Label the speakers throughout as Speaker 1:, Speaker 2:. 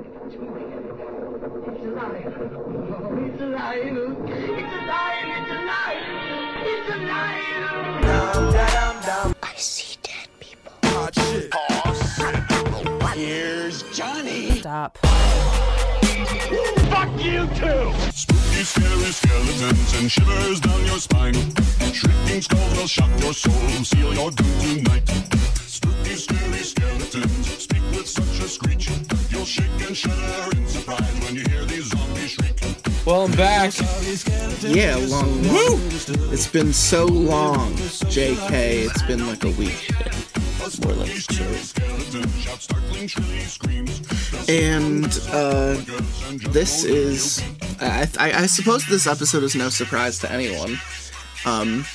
Speaker 1: It's alive. Oh, it's alive. It's alive. It's alive. It's alive.
Speaker 2: I see dead people. Hot shit. Pause.
Speaker 3: Here's Johnny.
Speaker 4: Stop. Fuck you too!
Speaker 5: Spooky, scary skeletons and shivers down your spine. Shrieking skulls will shock your soul, seal your doom tonight. Spooky, scary skeletons speak with such a screech. You'll shake and shudder in surprise when you hear these zombies shriek.
Speaker 6: Well, I'm back.
Speaker 7: Yeah, long. Woo! It's been so long, JK. It's been like a week.
Speaker 6: More like two.
Speaker 7: And uh, this is, I, I, I suppose this episode is no surprise to anyone. Um,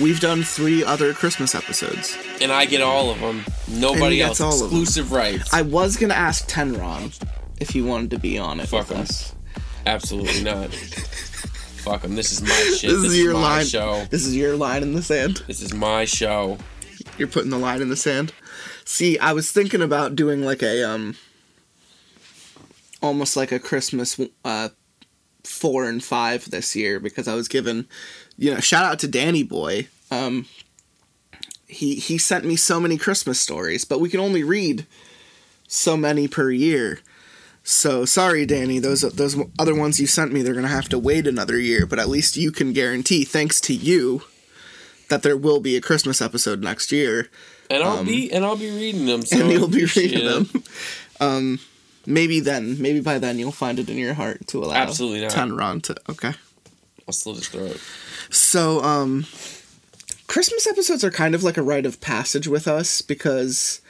Speaker 7: we've done three other Christmas episodes.
Speaker 6: And I get all of them. Nobody else.
Speaker 7: all.
Speaker 6: Exclusive rights.
Speaker 7: I was gonna ask Tenron if he wanted to be on it
Speaker 6: Fuck
Speaker 7: with
Speaker 6: him.
Speaker 7: us.
Speaker 6: Absolutely not. Fuck them. This is my shit.
Speaker 7: This, is your
Speaker 6: my
Speaker 7: line.
Speaker 6: show.
Speaker 7: This is your line in the sand.
Speaker 6: This is my show.
Speaker 7: You're putting the line in the sand. See, I was thinking about doing like a um, almost like a Christmas uh, four and five this year because I was given, you know, shout out to Danny Boy. Um, he he sent me so many Christmas stories, but we can only read so many per year. So sorry, Danny. Those those other ones you sent me, they're gonna have to wait another year. But at least you can guarantee, thanks to you, that there will be a Christmas episode next year
Speaker 6: And I'll be and I'll be reading them. So
Speaker 7: Um, and you'll be reading them. Um, maybe then, maybe by then you'll find it in your heart to allow
Speaker 6: Absolutely not.
Speaker 7: Tenron to. Okay.
Speaker 6: I'll slit his throat.
Speaker 7: So, um, Christmas episodes are kind of like a rite of passage with us because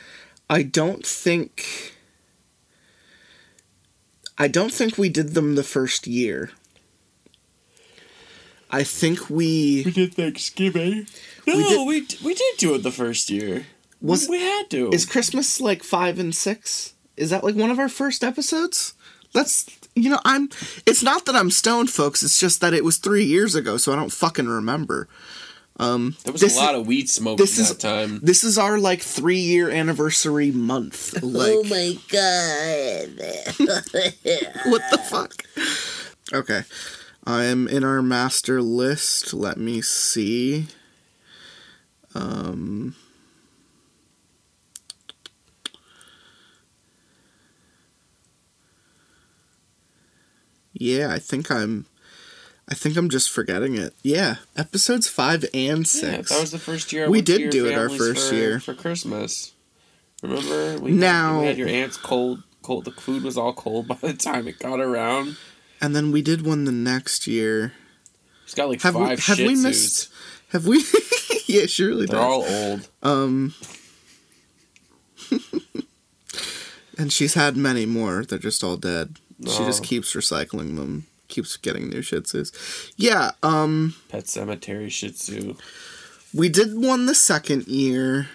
Speaker 7: I don't think. I don't think we did them the first year. I think we we
Speaker 6: did Thanksgiving. No,
Speaker 7: did-
Speaker 6: we d- we did do it the first year.
Speaker 7: Was-
Speaker 6: we had to?
Speaker 7: Is Christmas like five and six? Is that like one of our first episodes? That's you know I'm. It's not that I'm stoned, folks. It's just that it was three years ago, so I don't fucking remember. Um,
Speaker 6: there was
Speaker 7: this
Speaker 6: a lot of weed smoke
Speaker 7: this is-
Speaker 6: that time.
Speaker 7: This is our like three year anniversary month. Like,
Speaker 2: oh my god.
Speaker 7: what the fuck? Okay, I am in our master list. Let me see. Um. Yeah, I think I'm. I think I'm just forgetting it. Yeah, episodes five and
Speaker 6: Yeah,
Speaker 7: six.
Speaker 6: that was the first year. I
Speaker 7: We
Speaker 6: went to
Speaker 7: did do it our first
Speaker 6: for,
Speaker 7: year.
Speaker 6: for Christmas. Remember? We
Speaker 7: Now-
Speaker 6: we had your aunt's cold. Cold. The food was all cold by the time it got around.
Speaker 7: and then we did one the next year.
Speaker 6: He's got like
Speaker 7: Have we
Speaker 6: five
Speaker 7: have
Speaker 6: Shih
Speaker 7: we missed? Have we? yeah, surely.
Speaker 6: They're
Speaker 7: does.
Speaker 6: all old.
Speaker 7: Um, and she's had many more. They're just all dead. She just
Speaker 6: Oh.
Speaker 7: keeps recycling them. Keeps getting new Shih Tzus. Yeah. Um,
Speaker 6: Pet Cemetery Shih Tzu.
Speaker 7: we did one the second year.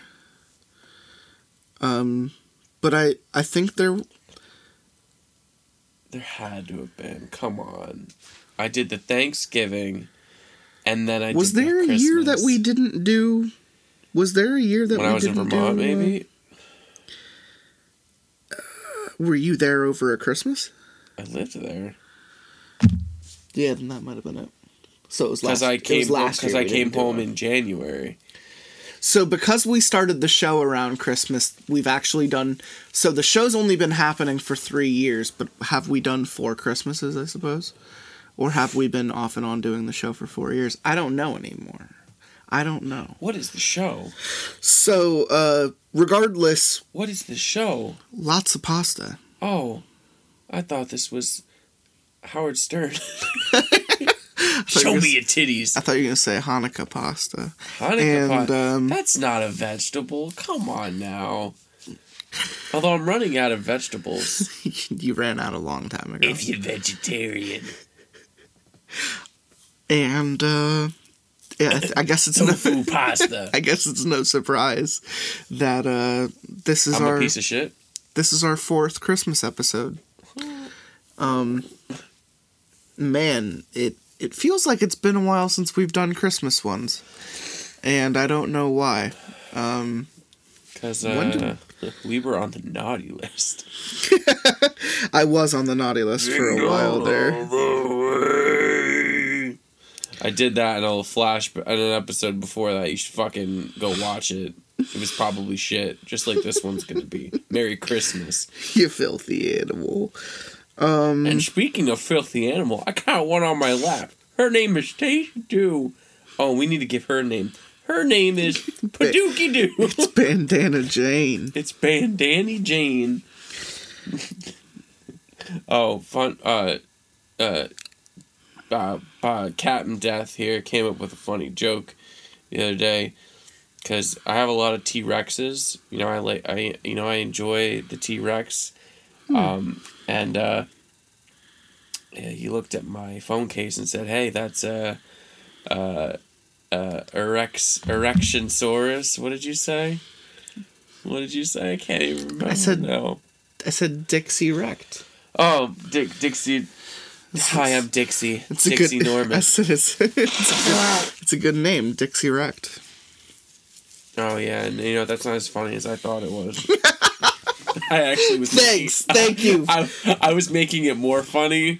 Speaker 7: Um, but I I think there
Speaker 6: There had to have been. Come on. I did the Thanksgiving, and then I
Speaker 7: was
Speaker 6: did the
Speaker 7: there a year that we didn't do. Was there a year that
Speaker 6: when
Speaker 7: we
Speaker 6: I was in
Speaker 7: didn't
Speaker 6: Vermont,
Speaker 7: do, uh,
Speaker 6: maybe.
Speaker 7: Were you there over a Christmas?
Speaker 6: I lived there
Speaker 7: Yeah, then that might have been it. So it was last.
Speaker 6: because I came
Speaker 7: last
Speaker 6: because I came home in January.
Speaker 7: So because we started the show around Christmas, we've actually done. So the show's only been happening for three years, but have we done four Christmases? I suppose, or have we been off and on doing the show for four years? I don't know anymore. I don't know.
Speaker 6: What is the show?
Speaker 7: So, uh, regardless,
Speaker 6: What is the show?
Speaker 7: lots of pasta.
Speaker 6: Oh, I thought this was Howard Stern. Show me your titties.
Speaker 7: I thought you were gonna say Hanukkah pasta.
Speaker 6: Hanukkah
Speaker 7: and,
Speaker 6: pot.
Speaker 7: um,
Speaker 6: That's not a vegetable. Come on now. Although I'm running out of vegetables.
Speaker 7: you ran out a long time ago.
Speaker 6: if you're vegetarian.
Speaker 7: and uh, yeah, I, th- I guess it's no.
Speaker 6: Pasta.
Speaker 7: I guess it's no surprise that uh, this is
Speaker 6: I'm
Speaker 7: our
Speaker 6: a piece of shit.
Speaker 7: this is our fourth Christmas episode. Um, man, it it feels like it's been a while since we've done Christmas ones, and I don't know why. Um,
Speaker 6: Because uh, we were on the naughty list.
Speaker 7: I I was on the naughty list for a while there.
Speaker 6: I did that in a flash in an episode before that. You should fucking go watch it. It was probably shit, just like this one's gonna be. Merry Christmas.
Speaker 7: You filthy animal. Um,
Speaker 6: And speaking of filthy animal, I got one on my lap. Her name is Stacy Doo. Oh, we need to give her a name. Her name is Padookie Doo.
Speaker 7: It's Bandana Jane.
Speaker 6: It's Bandani Jane. oh, fun. Uh, uh, uh, uh, Captain Death here came up with a funny joke the other day because I have a lot of T Rexes. You know, I like I you know I enjoy the T Rex, um, and uh, yeah, he looked at my phone case and said, "Hey, that's uh, uh, uh, erex erectionsaurus." What did you say? What did you say? I can't even remember.
Speaker 7: I said-
Speaker 6: no.
Speaker 7: I said Dixie wrecked.
Speaker 6: Oh, Dick Dixie. Hi, I'm Dixie.
Speaker 7: It's a
Speaker 6: Dixie
Speaker 7: good.
Speaker 6: Norman.
Speaker 7: I said it's, it's, a good, it's a good name, Dixie wrecked.
Speaker 6: Oh yeah, and you know that's not as funny as I thought it was. I actually was.
Speaker 7: Thanks,
Speaker 6: making-
Speaker 7: thank you.
Speaker 6: I, I was making it more funny.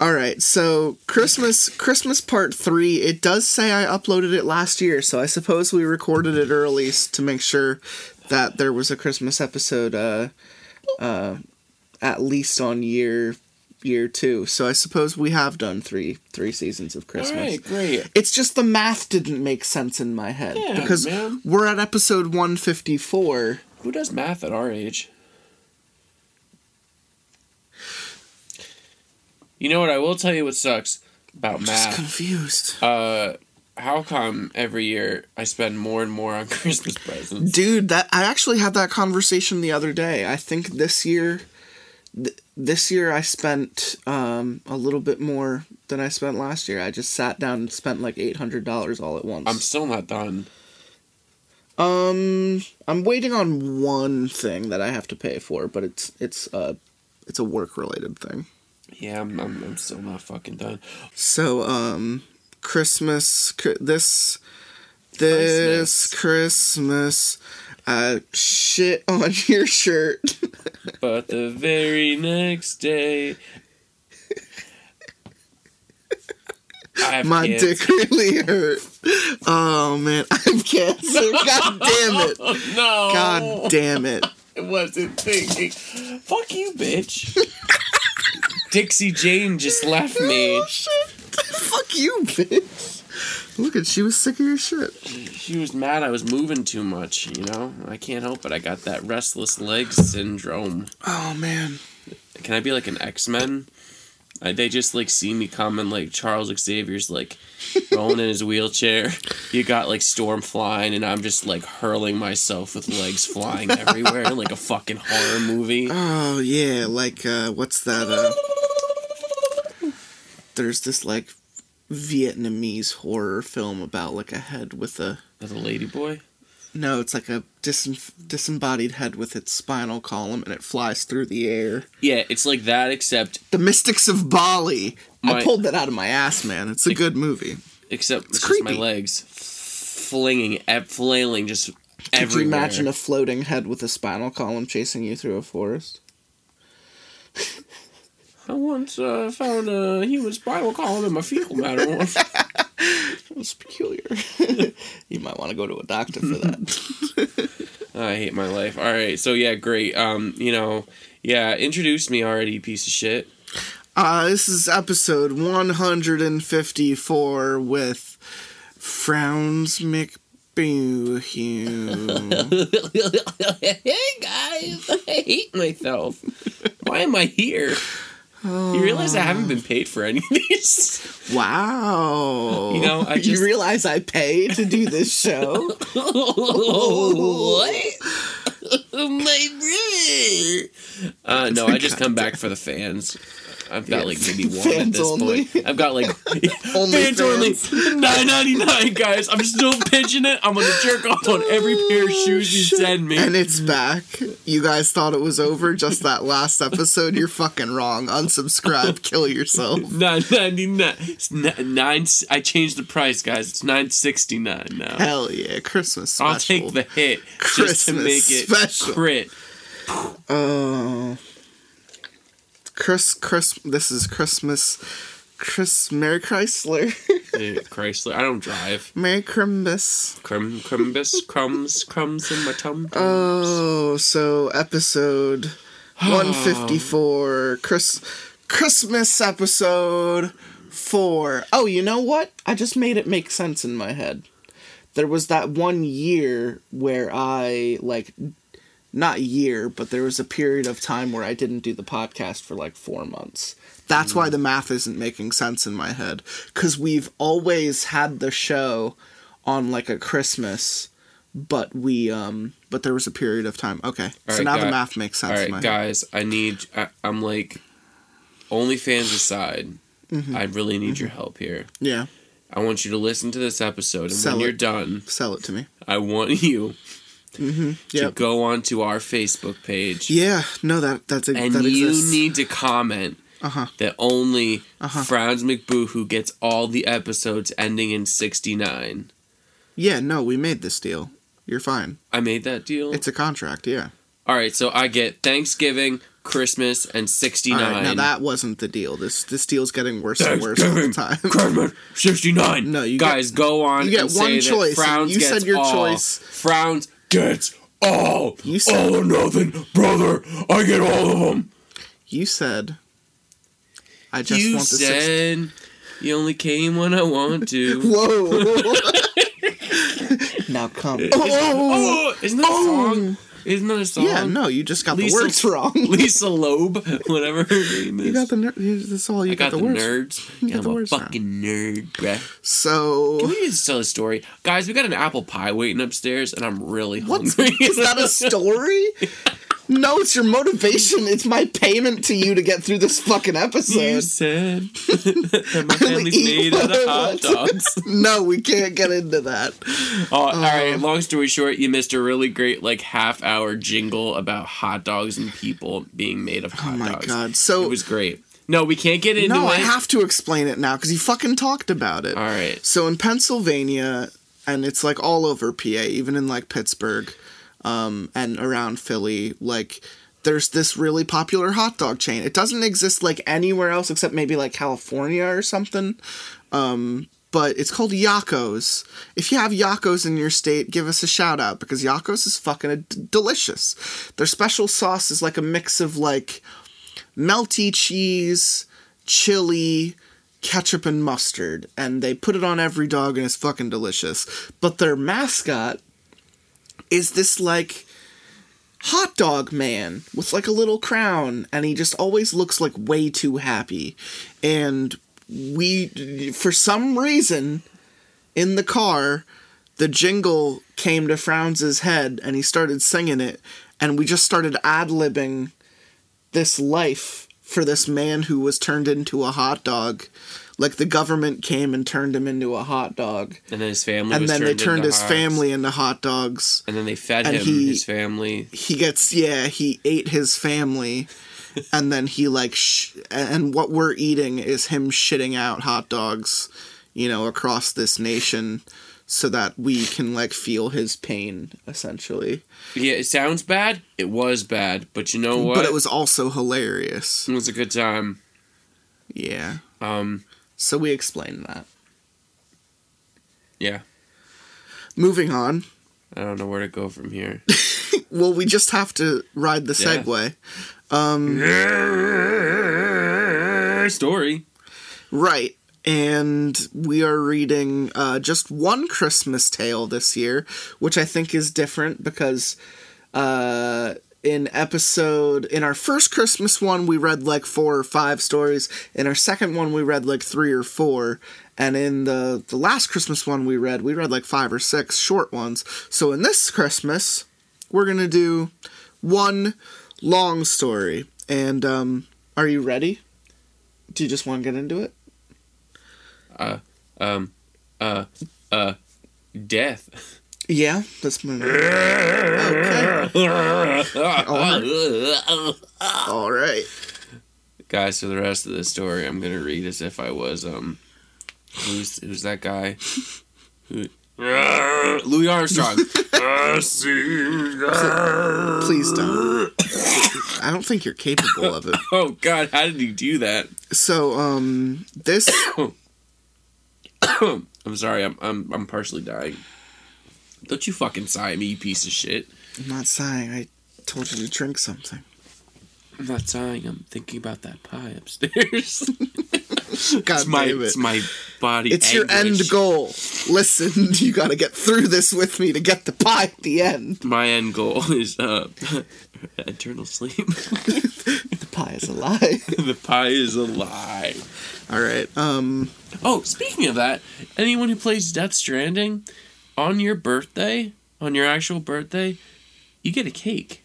Speaker 7: All right, so Christmas Christmas part 3, it does say I uploaded it last year, so I suppose we recorded it early to make sure that there was a Christmas episode uh uh at least on year year 2. So I suppose we have done 3 3 seasons of Christmas.
Speaker 6: right, great.
Speaker 7: It's just the math didn't make sense in my head
Speaker 6: Yeah,
Speaker 7: because
Speaker 6: man.
Speaker 7: we're at episode 154.
Speaker 6: Who does math at our age? You know what? I will tell you what sucks about
Speaker 7: Just
Speaker 6: math.
Speaker 7: confused.
Speaker 6: Uh, how come every year I spend more and more on Christmas presents?
Speaker 7: Dude, that I actually had that conversation the other day. I think this year th- this year I spent um a little bit more than I spent last year. I just sat down and spent like $800 all at once.
Speaker 6: I'm still not done.
Speaker 7: Um I'm waiting on one thing that I have to pay for, but it's it's uh it's a work related thing.
Speaker 6: Yeah, I'm, I'm, I'm still not fucking done.
Speaker 7: So um Christmas this this Christmas uh shit on your shirt.
Speaker 6: But the very next day, I have
Speaker 7: My
Speaker 6: cancer.
Speaker 7: dick really hurt. Oh man, I have cancer. God damn it.
Speaker 6: No.
Speaker 7: God damn it.
Speaker 6: I wasn't thinking. Fuck you, bitch. Dixie Jane just left me.
Speaker 7: Oh shit. Fuck you, bitch. Look at she was sick of your shit.
Speaker 6: She was mad I was moving too much, you know? I can't help it. I got that restless leg syndrome.
Speaker 7: Oh man.
Speaker 6: Can I be like an X Men? They just like see me coming, like Charles Xavier's like rolling in his wheelchair. You got like Storm flying, and I'm just like hurling myself with legs flying everywhere, like a fucking horror movie.
Speaker 7: Oh yeah, like uh what's that uh There's this like Vietnamese horror film about like a head with a
Speaker 6: With a lady boy.
Speaker 7: No, it's like a dis- disembodied head with its spinal column and it flies through the air.
Speaker 6: Yeah, it's like that, except
Speaker 7: The Mystics of Bali. I pulled that out of my ass, man. It's a good movie.
Speaker 6: except it's, just
Speaker 7: creepy.
Speaker 6: my legs flinging, flailing, just
Speaker 7: Could
Speaker 6: everywhere.
Speaker 7: you imagine a floating head with a spinal column chasing you through a forest?
Speaker 6: I once uh, found a human spinal column in my fecal matter once.
Speaker 7: That's peculiar. you might want to go to a doctor for that.
Speaker 6: I hate my life. All right, so yeah, great. Um, you know, yeah, introduce me already, piece of shit.
Speaker 7: Uh, this is episode 154 with Frowns McBoohoo.
Speaker 6: hey guys, I hate myself. Why am I here? You realize I haven't been paid for any of these?
Speaker 7: wow.
Speaker 6: You know, I
Speaker 7: you realize I pay to do this show?
Speaker 6: what? my brother. Uh, no, I just come back for the fans. I've got
Speaker 7: Yeah,
Speaker 6: like maybe one at this
Speaker 7: only.
Speaker 6: point. I've got like
Speaker 7: Only
Speaker 6: fans only nine ninety nine, guys. I'm still pitching it. I'm gonna jerk off on every pair of oh, shoes you send me.
Speaker 7: And it's back. You guys thought it was over just that last episode? You're fucking wrong. Unsubscribe, kill yourself.
Speaker 6: Nine ninety nine. Nine. I changed the price, guys. It's nine sixty nine now.
Speaker 7: Hell yeah, Christmas special.
Speaker 6: I'll take the hit just to make it
Speaker 7: special.
Speaker 6: crit.
Speaker 7: Oh, Chris Chris this is Christmas Chris Merry Chrysler.
Speaker 6: Chrysler. I don't drive.
Speaker 7: Merry Crimbus.
Speaker 6: Crumb, crumbus, crumbs, crumbs in my tum.
Speaker 7: Oh, so episode ah. 154 Chris Christmas episode 4. Oh, you know what? I just made it make sense in my head. There was that one year where I like not year, but there was a period of time where I didn't do the podcast for like 4 months. That's why the math isn't making sense in my head cuz we've always had the show on like a Christmas but we um but there was a period of time okay so
Speaker 6: right,
Speaker 7: now the math makes sense
Speaker 6: All right,
Speaker 7: my head.
Speaker 6: guys. I need. I, I'm like, OnlyFans aside.
Speaker 7: Mm-hmm.
Speaker 6: I really need your help here.
Speaker 7: yeah
Speaker 6: I want you to listen to this episode, and
Speaker 7: Sell
Speaker 6: when
Speaker 7: it.
Speaker 6: you're done,
Speaker 7: sell it to me
Speaker 6: I want you to
Speaker 7: Yep.
Speaker 6: go onto our Facebook page,
Speaker 7: yeah no that that's a,
Speaker 6: and
Speaker 7: that
Speaker 6: you
Speaker 7: exists
Speaker 6: need to comment
Speaker 7: uh-huh
Speaker 6: that only Frowns McBoo gets all the episodes ending in 69.
Speaker 7: yeah no we made this deal you're fine
Speaker 6: I made that deal.
Speaker 7: it's a contract yeah
Speaker 6: all right, so I get Thanksgiving, Christmas, and 69.
Speaker 7: all right now that wasn't the deal this this deal's getting worse and worse all the time
Speaker 6: Christmas, 69.
Speaker 7: No, you
Speaker 6: guys
Speaker 7: get-
Speaker 6: go on.
Speaker 7: you get one choice, you said your
Speaker 6: all.
Speaker 7: choice.
Speaker 6: Frowns gets all.
Speaker 7: You said-
Speaker 6: all or nothing, brother. I get all of them.
Speaker 7: you said i just
Speaker 6: you
Speaker 7: want the six-
Speaker 6: said you only came when I want to.
Speaker 7: whoa now come
Speaker 6: oh, isn't that a song? Oh. Isn't that a song?
Speaker 7: yeah no you just got
Speaker 6: Lisa-
Speaker 7: the words wrong
Speaker 6: Lisa Loeb, whatever her name is.
Speaker 7: you got the ner- that's all you
Speaker 6: I got,
Speaker 7: the,
Speaker 6: the nerds.
Speaker 7: You
Speaker 6: Yeah,
Speaker 7: got
Speaker 6: I'm
Speaker 7: the
Speaker 6: a
Speaker 7: words wrong.
Speaker 6: fucking nerd, bruh.
Speaker 7: so
Speaker 6: Can we just tell a story? Guys, we got an apple pie waiting upstairs, and I'm really
Speaker 7: What's
Speaker 6: hungry.
Speaker 7: is that a story? No, it's your motivation. It's my payment to you to get through this fucking episode.
Speaker 6: You said that my family's made out of hot dogs.
Speaker 7: No, we can't get into that.
Speaker 6: Oh, all right. Um, long story short, you missed a really great like half hour jingle about hot dogs and people being made of oh hot dogs.
Speaker 7: Oh my
Speaker 6: dogs.
Speaker 7: god. So
Speaker 6: it was great. No, we can't get into
Speaker 7: No,
Speaker 6: it.
Speaker 7: I have to explain it now because you fucking talked about it.
Speaker 6: All right.
Speaker 7: So in Pennsylvania, and it's like all over PA, even in like Pittsburgh, um, and around Philly, like there's this really popular hot dog chain. It doesn't exist like anywhere else except maybe like California or something. Um, but it's called Yocco's. If you have Yocco's in your state, give us a shout out because Yocco's is fucking delicious. Their special sauce is like a mix of like melty cheese, chili, ketchup, and mustard, and they put it on every dog, and it's fucking delicious. But their mascot is this like hot dog man with like a little crown, and he just always looks like way too happy. And we, for some reason, in the car, the jingle came to Frowns's head, and he started singing it, and we just started ad libbing this life for this man who was turned into a hot dog. Like the government came and turned him into a hot dog.
Speaker 6: And then his family.
Speaker 7: And then they
Speaker 6: turned
Speaker 7: turned his
Speaker 6: hogs.
Speaker 7: family into hot dogs.
Speaker 6: And then they fed him
Speaker 7: he-
Speaker 6: his family.
Speaker 7: He gets, yeah, he ate his family. and then he, like, sh- and what we're eating is him shitting out hot dogs, you know, across this nation so that we can, like, feel his pain, essentially.
Speaker 6: Yeah, it sounds bad. It was bad, but you know what?
Speaker 7: But it was also hilarious.
Speaker 6: It was a good time.
Speaker 7: Yeah.
Speaker 6: Um,
Speaker 7: So we explained that.
Speaker 6: yeah.
Speaker 7: Moving on.
Speaker 6: I don't know where to go from here.
Speaker 7: Well, we just have to ride the
Speaker 6: Yeah.
Speaker 7: segue.
Speaker 6: Story.
Speaker 7: Right. And we are reading uh, just one Christmas tale this year, which I think is different because uh, in episode, in our first Christmas one, we read like four or five stories. In our second one, we read like three or four. And in the, the last Christmas one we read, we read like five or six short ones. So in this Christmas, we're to do one long story. And um, are you ready? Do you just want to get into it?
Speaker 6: Uh um, uh, uh, death.
Speaker 7: Yeah, that's my Okay. All right.
Speaker 6: Guys, for the rest of the story, I'm gonna read as if I was um, who's who's that guy? Who Louis Armstrong. I see.
Speaker 7: Please don't. I don't think you're capable of it.
Speaker 6: Oh God, how did he do that?
Speaker 7: So, um, this
Speaker 6: I'm sorry, I'm I'm I'm partially dying. Don't you fucking sigh at me, you piece of shit.
Speaker 7: I'm not sighing. I told you to drink something.
Speaker 6: I'm not sighing. I'm thinking about that pie upstairs.
Speaker 7: God
Speaker 6: it's my
Speaker 7: it.
Speaker 6: it's my body.
Speaker 7: It's your end goal. Listen, you got to get through this with me to get the pie at the end.
Speaker 6: My end goal is uh, eternal sleep.
Speaker 7: The pie is a lie.
Speaker 6: the pie is a lie.
Speaker 7: All right. Um.
Speaker 6: Oh, speaking of that, anyone who plays Death Stranding, on your birthday, on your actual birthday, you get a cake.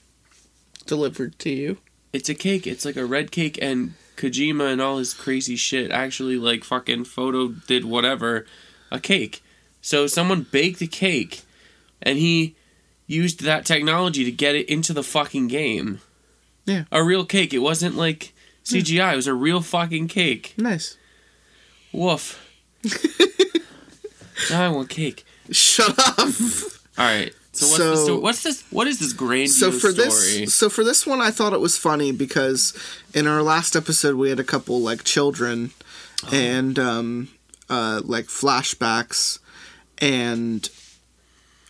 Speaker 7: Delivered to you.
Speaker 6: It's a cake. It's like a red cake, and Kojima and all his crazy shit actually like fucking photo did whatever, a cake. So someone baked a cake, and he used that technology to get it into the fucking game.
Speaker 7: Yeah.
Speaker 6: A real cake. It wasn't like CGI. It was a real fucking cake.
Speaker 7: Nice.
Speaker 6: Woof. now I want cake.
Speaker 7: Shut up.
Speaker 6: All right. So what's
Speaker 7: So-
Speaker 6: sto- what's this? What is this grandiose
Speaker 7: so for
Speaker 6: story?
Speaker 7: this so for this one i thought it was funny because in our last episode we had a couple like children and um uh like flashbacks and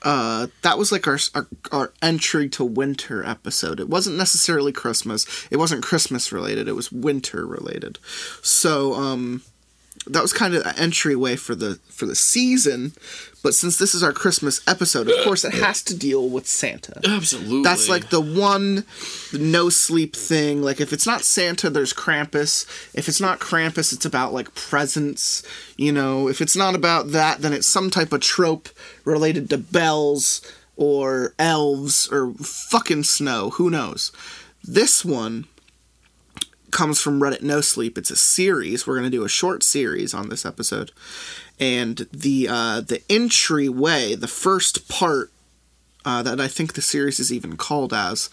Speaker 7: uh that was like our, our our entry to winter episode it wasn't necessarily christmas it wasn't christmas related it was winter related so um that was kind of an entryway for the for the season but since this is our christmas episode of course it has to deal with santa
Speaker 6: Absolutely.
Speaker 7: that's like the one no sleep thing. Like if it's not Santa, there's Krampus. If it's not Krampus, it's about like presents. You know, if it's not about that, then it's some type of trope related to bells or elves or fucking snow. Who knows? This one comes from Reddit No Sleep. It's a series. We're gonna do a short series on this episode, and the uh, the entryway, the first part uh, that I think the series is even called as,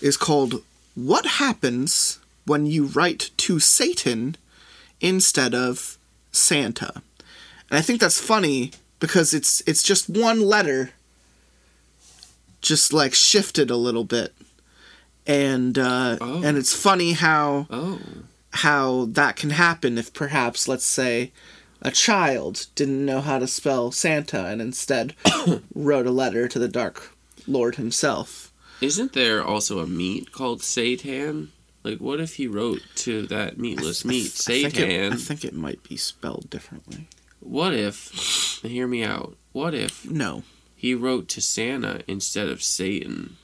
Speaker 7: is called What Happens When You Write to Satan Instead of Santa. And I think that's funny because it's it's just one letter just like shifted a little bit. And uh,
Speaker 6: Oh.
Speaker 7: and it's funny how
Speaker 6: oh.
Speaker 7: how that can happen if perhaps let's say a child didn't know how to spell Santa and instead wrote a letter to the Dark Lord himself.
Speaker 6: Isn't there also a meat called Satan? Like, what if he wrote to that meatless meat,
Speaker 7: I think, it,
Speaker 6: Satan?
Speaker 7: I think it might be spelled differently.
Speaker 6: What if, hear me out, what if
Speaker 7: No.
Speaker 6: he wrote to Santa instead of Satan?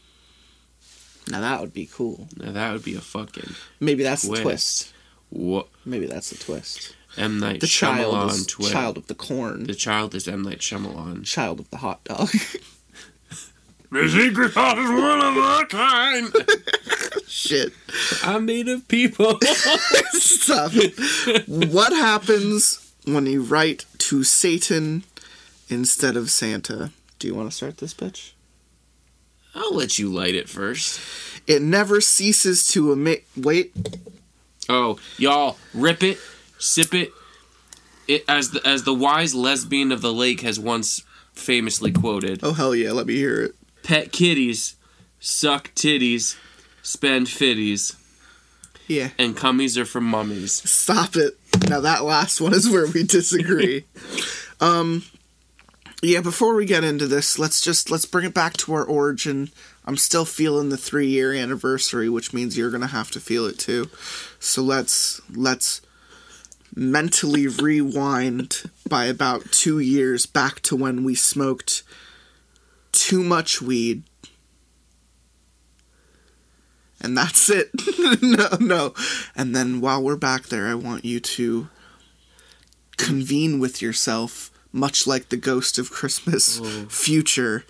Speaker 7: Now that would be cool.
Speaker 6: Now that would be a fucking
Speaker 7: Maybe that's the
Speaker 6: twist.
Speaker 7: twist.
Speaker 6: What?
Speaker 7: Maybe that's the twist.
Speaker 6: M. Night
Speaker 7: The child
Speaker 6: Shyamalan
Speaker 7: is
Speaker 6: twist.
Speaker 7: child of the corn.
Speaker 6: The child is M. Night Shyamalan.
Speaker 7: child of the hot dog.
Speaker 6: The secret heart is one of a kind.
Speaker 7: Shit.
Speaker 6: I'm made of people.
Speaker 7: Stop it. what happens when you write to Satan instead of Santa? Do you want to start this bitch?
Speaker 6: I'll let you light it first.
Speaker 7: It never ceases to emit. Wait.
Speaker 6: Oh, y'all, rip it, sip it. It as the as the wise lesbian of the lake has once famously quoted:
Speaker 7: Oh hell yeah! Let me hear it.
Speaker 6: "Pet kitties, suck titties, spend fitties,
Speaker 7: Yeah.
Speaker 6: and cummies are for mummies."
Speaker 7: Stop it. Now that last one is where we disagree. um. Yeah. Before we get into this, let's just let's bring it back to our origin. I'm still feeling the three year anniversary, which means you're gonna have to feel it too. So let's let's mentally rewind by about two years back to when we smoked too much weed. And that's it. no, no. And then while we're back there, I want you to convene with yourself, much like the ghost of Christmas future,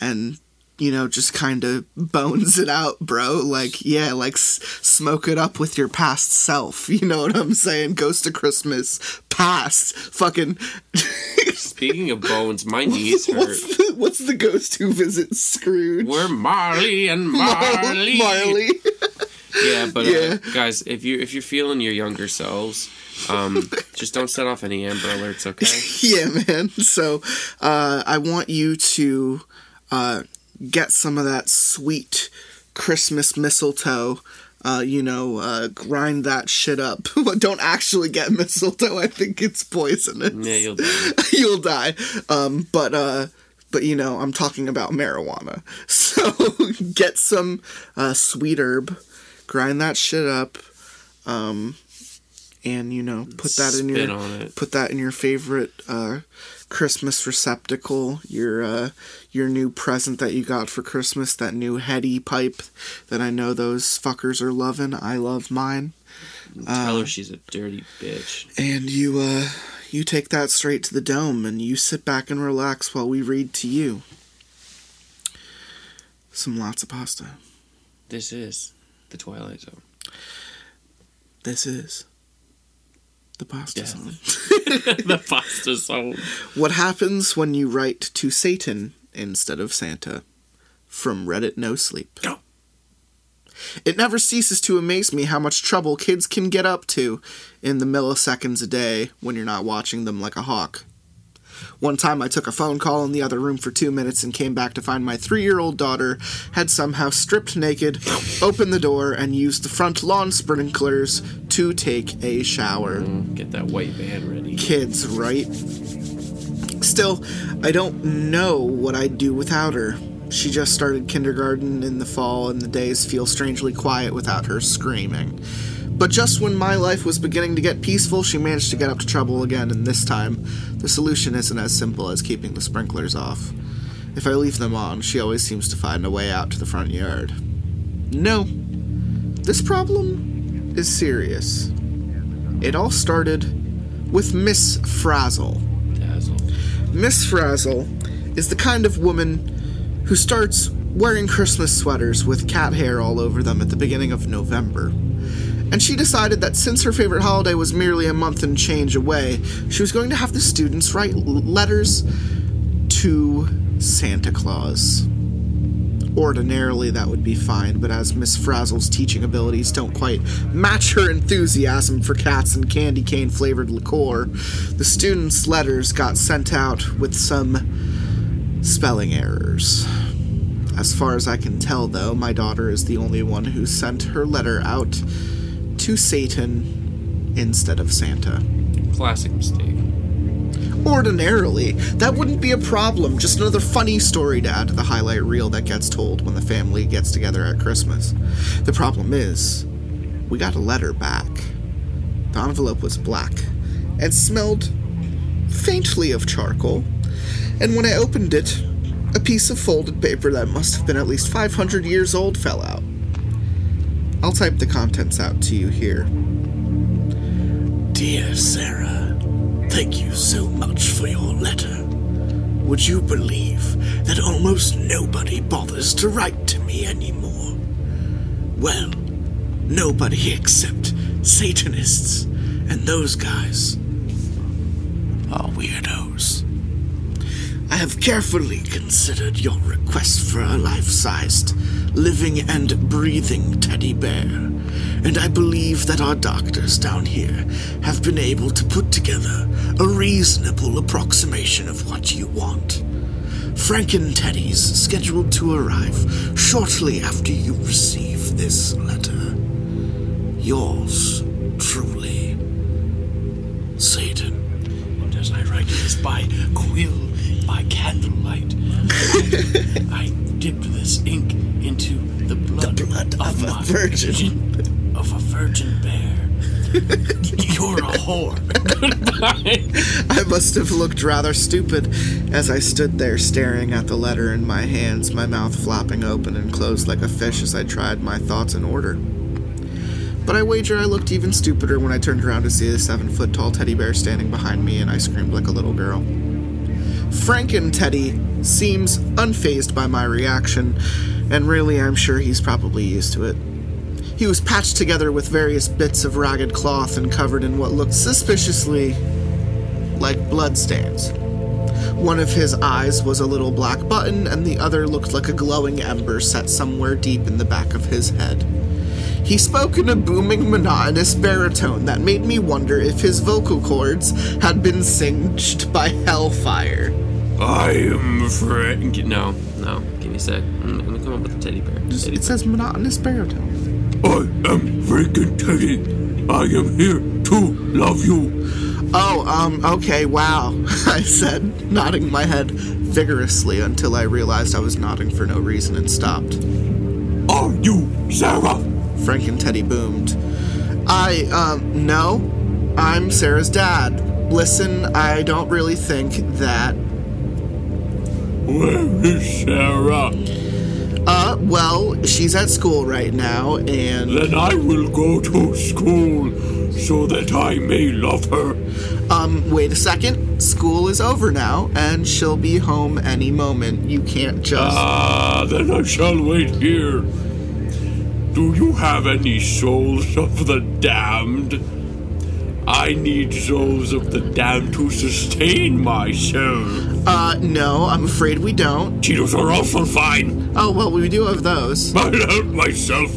Speaker 7: and you know, just kind of bones it out, bro. Like, yeah, like s- smoke it up with your past self. You know what I'm saying? Ghost of Christmas, past, fucking.
Speaker 6: Speaking of bones, my knees hurt.
Speaker 7: what's, the, what's the ghost who visits Scrooge?
Speaker 6: We're Marley and Marley.
Speaker 7: Marley.
Speaker 6: Yeah, but
Speaker 7: Yeah.
Speaker 6: Uh, guys, if you if you're feeling your younger selves, um, just don't set off any Amber Alerts, okay?
Speaker 7: yeah, man. So uh, I want you to uh, get some of that sweet Christmas mistletoe. Uh, you know, uh, grind that shit up. But don't actually get mistletoe. I think it's poisonous.
Speaker 6: Yeah, you'll die.
Speaker 7: You'll die. Um, but uh, but you know, I'm talking about marijuana. So get some uh, sweet herb, grind that shit up, um, and you know, put that in your put that in your favorite uh, Christmas receptacle, your uh, your new present that you got for Christmas, that new heady pipe that I know those fuckers are loving. I love mine.
Speaker 6: Tell her she's a dirty bitch.
Speaker 7: And you uh you take that straight to the dome and you sit back and relax while we read to you. Some lots of pasta.
Speaker 6: This is the Twilight Zone.
Speaker 7: This is the pasta
Speaker 6: Yeah.
Speaker 7: song.
Speaker 6: the pasta zone.
Speaker 7: What happens when you write to Satan instead of Santa? From Reddit No Sleep.
Speaker 6: Go.
Speaker 7: It never ceases to amaze me how much trouble kids can get up to in the milliseconds a day when you're not watching them like a hawk. One time I took a phone call in the other room for two minutes and came back to find my three year old daughter had somehow stripped naked, opened the door, and used the front lawn sprinklers to take a shower mm,
Speaker 6: Get that white van ready.
Speaker 7: kids, right? Still, I don't know what I'd do without her. She just started kindergarten in the fall, and the days feel strangely quiet without her screaming. But just when my life was beginning to get peaceful, she managed to get up to trouble again, and this time, the solution isn't as simple as keeping the sprinklers off. If I leave them on, she always seems to find a way out to the front yard. No, this problem is serious. It all started with Miss Frazzle.
Speaker 6: Dazzle.
Speaker 7: Miss Frazzle is the kind of woman who starts wearing Christmas sweaters with cat hair all over them at the beginning of November. And she decided that since her favorite holiday was merely a month and change away, she was going to have the students write letters to Santa Claus. Ordinarily, that would be fine, but as Miss Frazzle's teaching abilities don't quite match her enthusiasm for cats and candy cane flavored liqueur, the students' letters got sent out with some spelling errors. As far as I can tell, though, my daughter is the only one who sent her letter out to Satan instead of Santa.
Speaker 6: Classic mistake.
Speaker 7: Ordinarily, that wouldn't be a problem. Just another funny story to add to the highlight reel that gets told when the family gets together at Christmas. The problem is, we got a letter back. The envelope was black and smelled faintly of charcoal. And when I opened it, a piece of folded paper that must have been at least 500 years old fell out. I'll type the contents out to you here. Dear Sarah, thank you so much for your letter. Would you believe that almost nobody bothers to write to me anymore? Well, nobody except Satanists, and those guys are weirdos. I have carefully considered your request for a life sized, living and breathing teddy bear, and I believe that our doctors down here have been able to put together a reasonable approximation of what you want. Franken Teddy's scheduled to arrive shortly after you receive this letter. Yours truly, Satan.
Speaker 4: And as I write this by quill, by candlelight, I dipped this ink into the blood,
Speaker 7: blood of a
Speaker 4: my
Speaker 7: virgin.
Speaker 4: of a virgin bear. You're a whore.
Speaker 7: I must have looked rather stupid as I stood there staring at the letter in my hands, my mouth flapping open and closed like a fish as I tried my thoughts in order. But I wager I looked even stupider when I turned around to see the seven foot tall teddy bear standing behind me and I screamed like a little girl. Franken Teddy seems unfazed by my reaction, and really I'm sure he's probably used to it. He was patched together with various bits of ragged cloth and covered in what looked suspiciously like bloodstains. One of his eyes was a little black button, and the other looked like a glowing ember set somewhere deep in the back of his head. He spoke in a booming, monotonous baritone that made me wonder if his vocal cords had been singed by hellfire.
Speaker 6: I am Frank. No, no. Give me a sec. I'm gonna come up with a teddy bear. Teddy
Speaker 7: It says monotonous baritone.
Speaker 5: I am freaking Teddy. I am here to love you.
Speaker 7: Oh, um, okay, wow, I said, nodding my head vigorously until I realized I was nodding for no reason and stopped.
Speaker 5: Are you Sarah?
Speaker 7: Frank and Teddy boomed. I, um, no. I'm Sarah's dad. Listen, I don't really think that.
Speaker 5: Where is Sarah?
Speaker 7: Uh, well, she's at school right now, and.
Speaker 5: Then I will go to school so that I may love her.
Speaker 7: Um, wait a second. School is over now, and she'll be home any moment. You can't just.
Speaker 5: Ah, then I shall wait here. Do you have any souls of the damned? I need souls of the damned to sustain myself.
Speaker 7: Uh, no, I'm afraid we don't.
Speaker 5: Cheetos are also fine.
Speaker 7: Oh, well, we do have those.
Speaker 5: I'll help myself.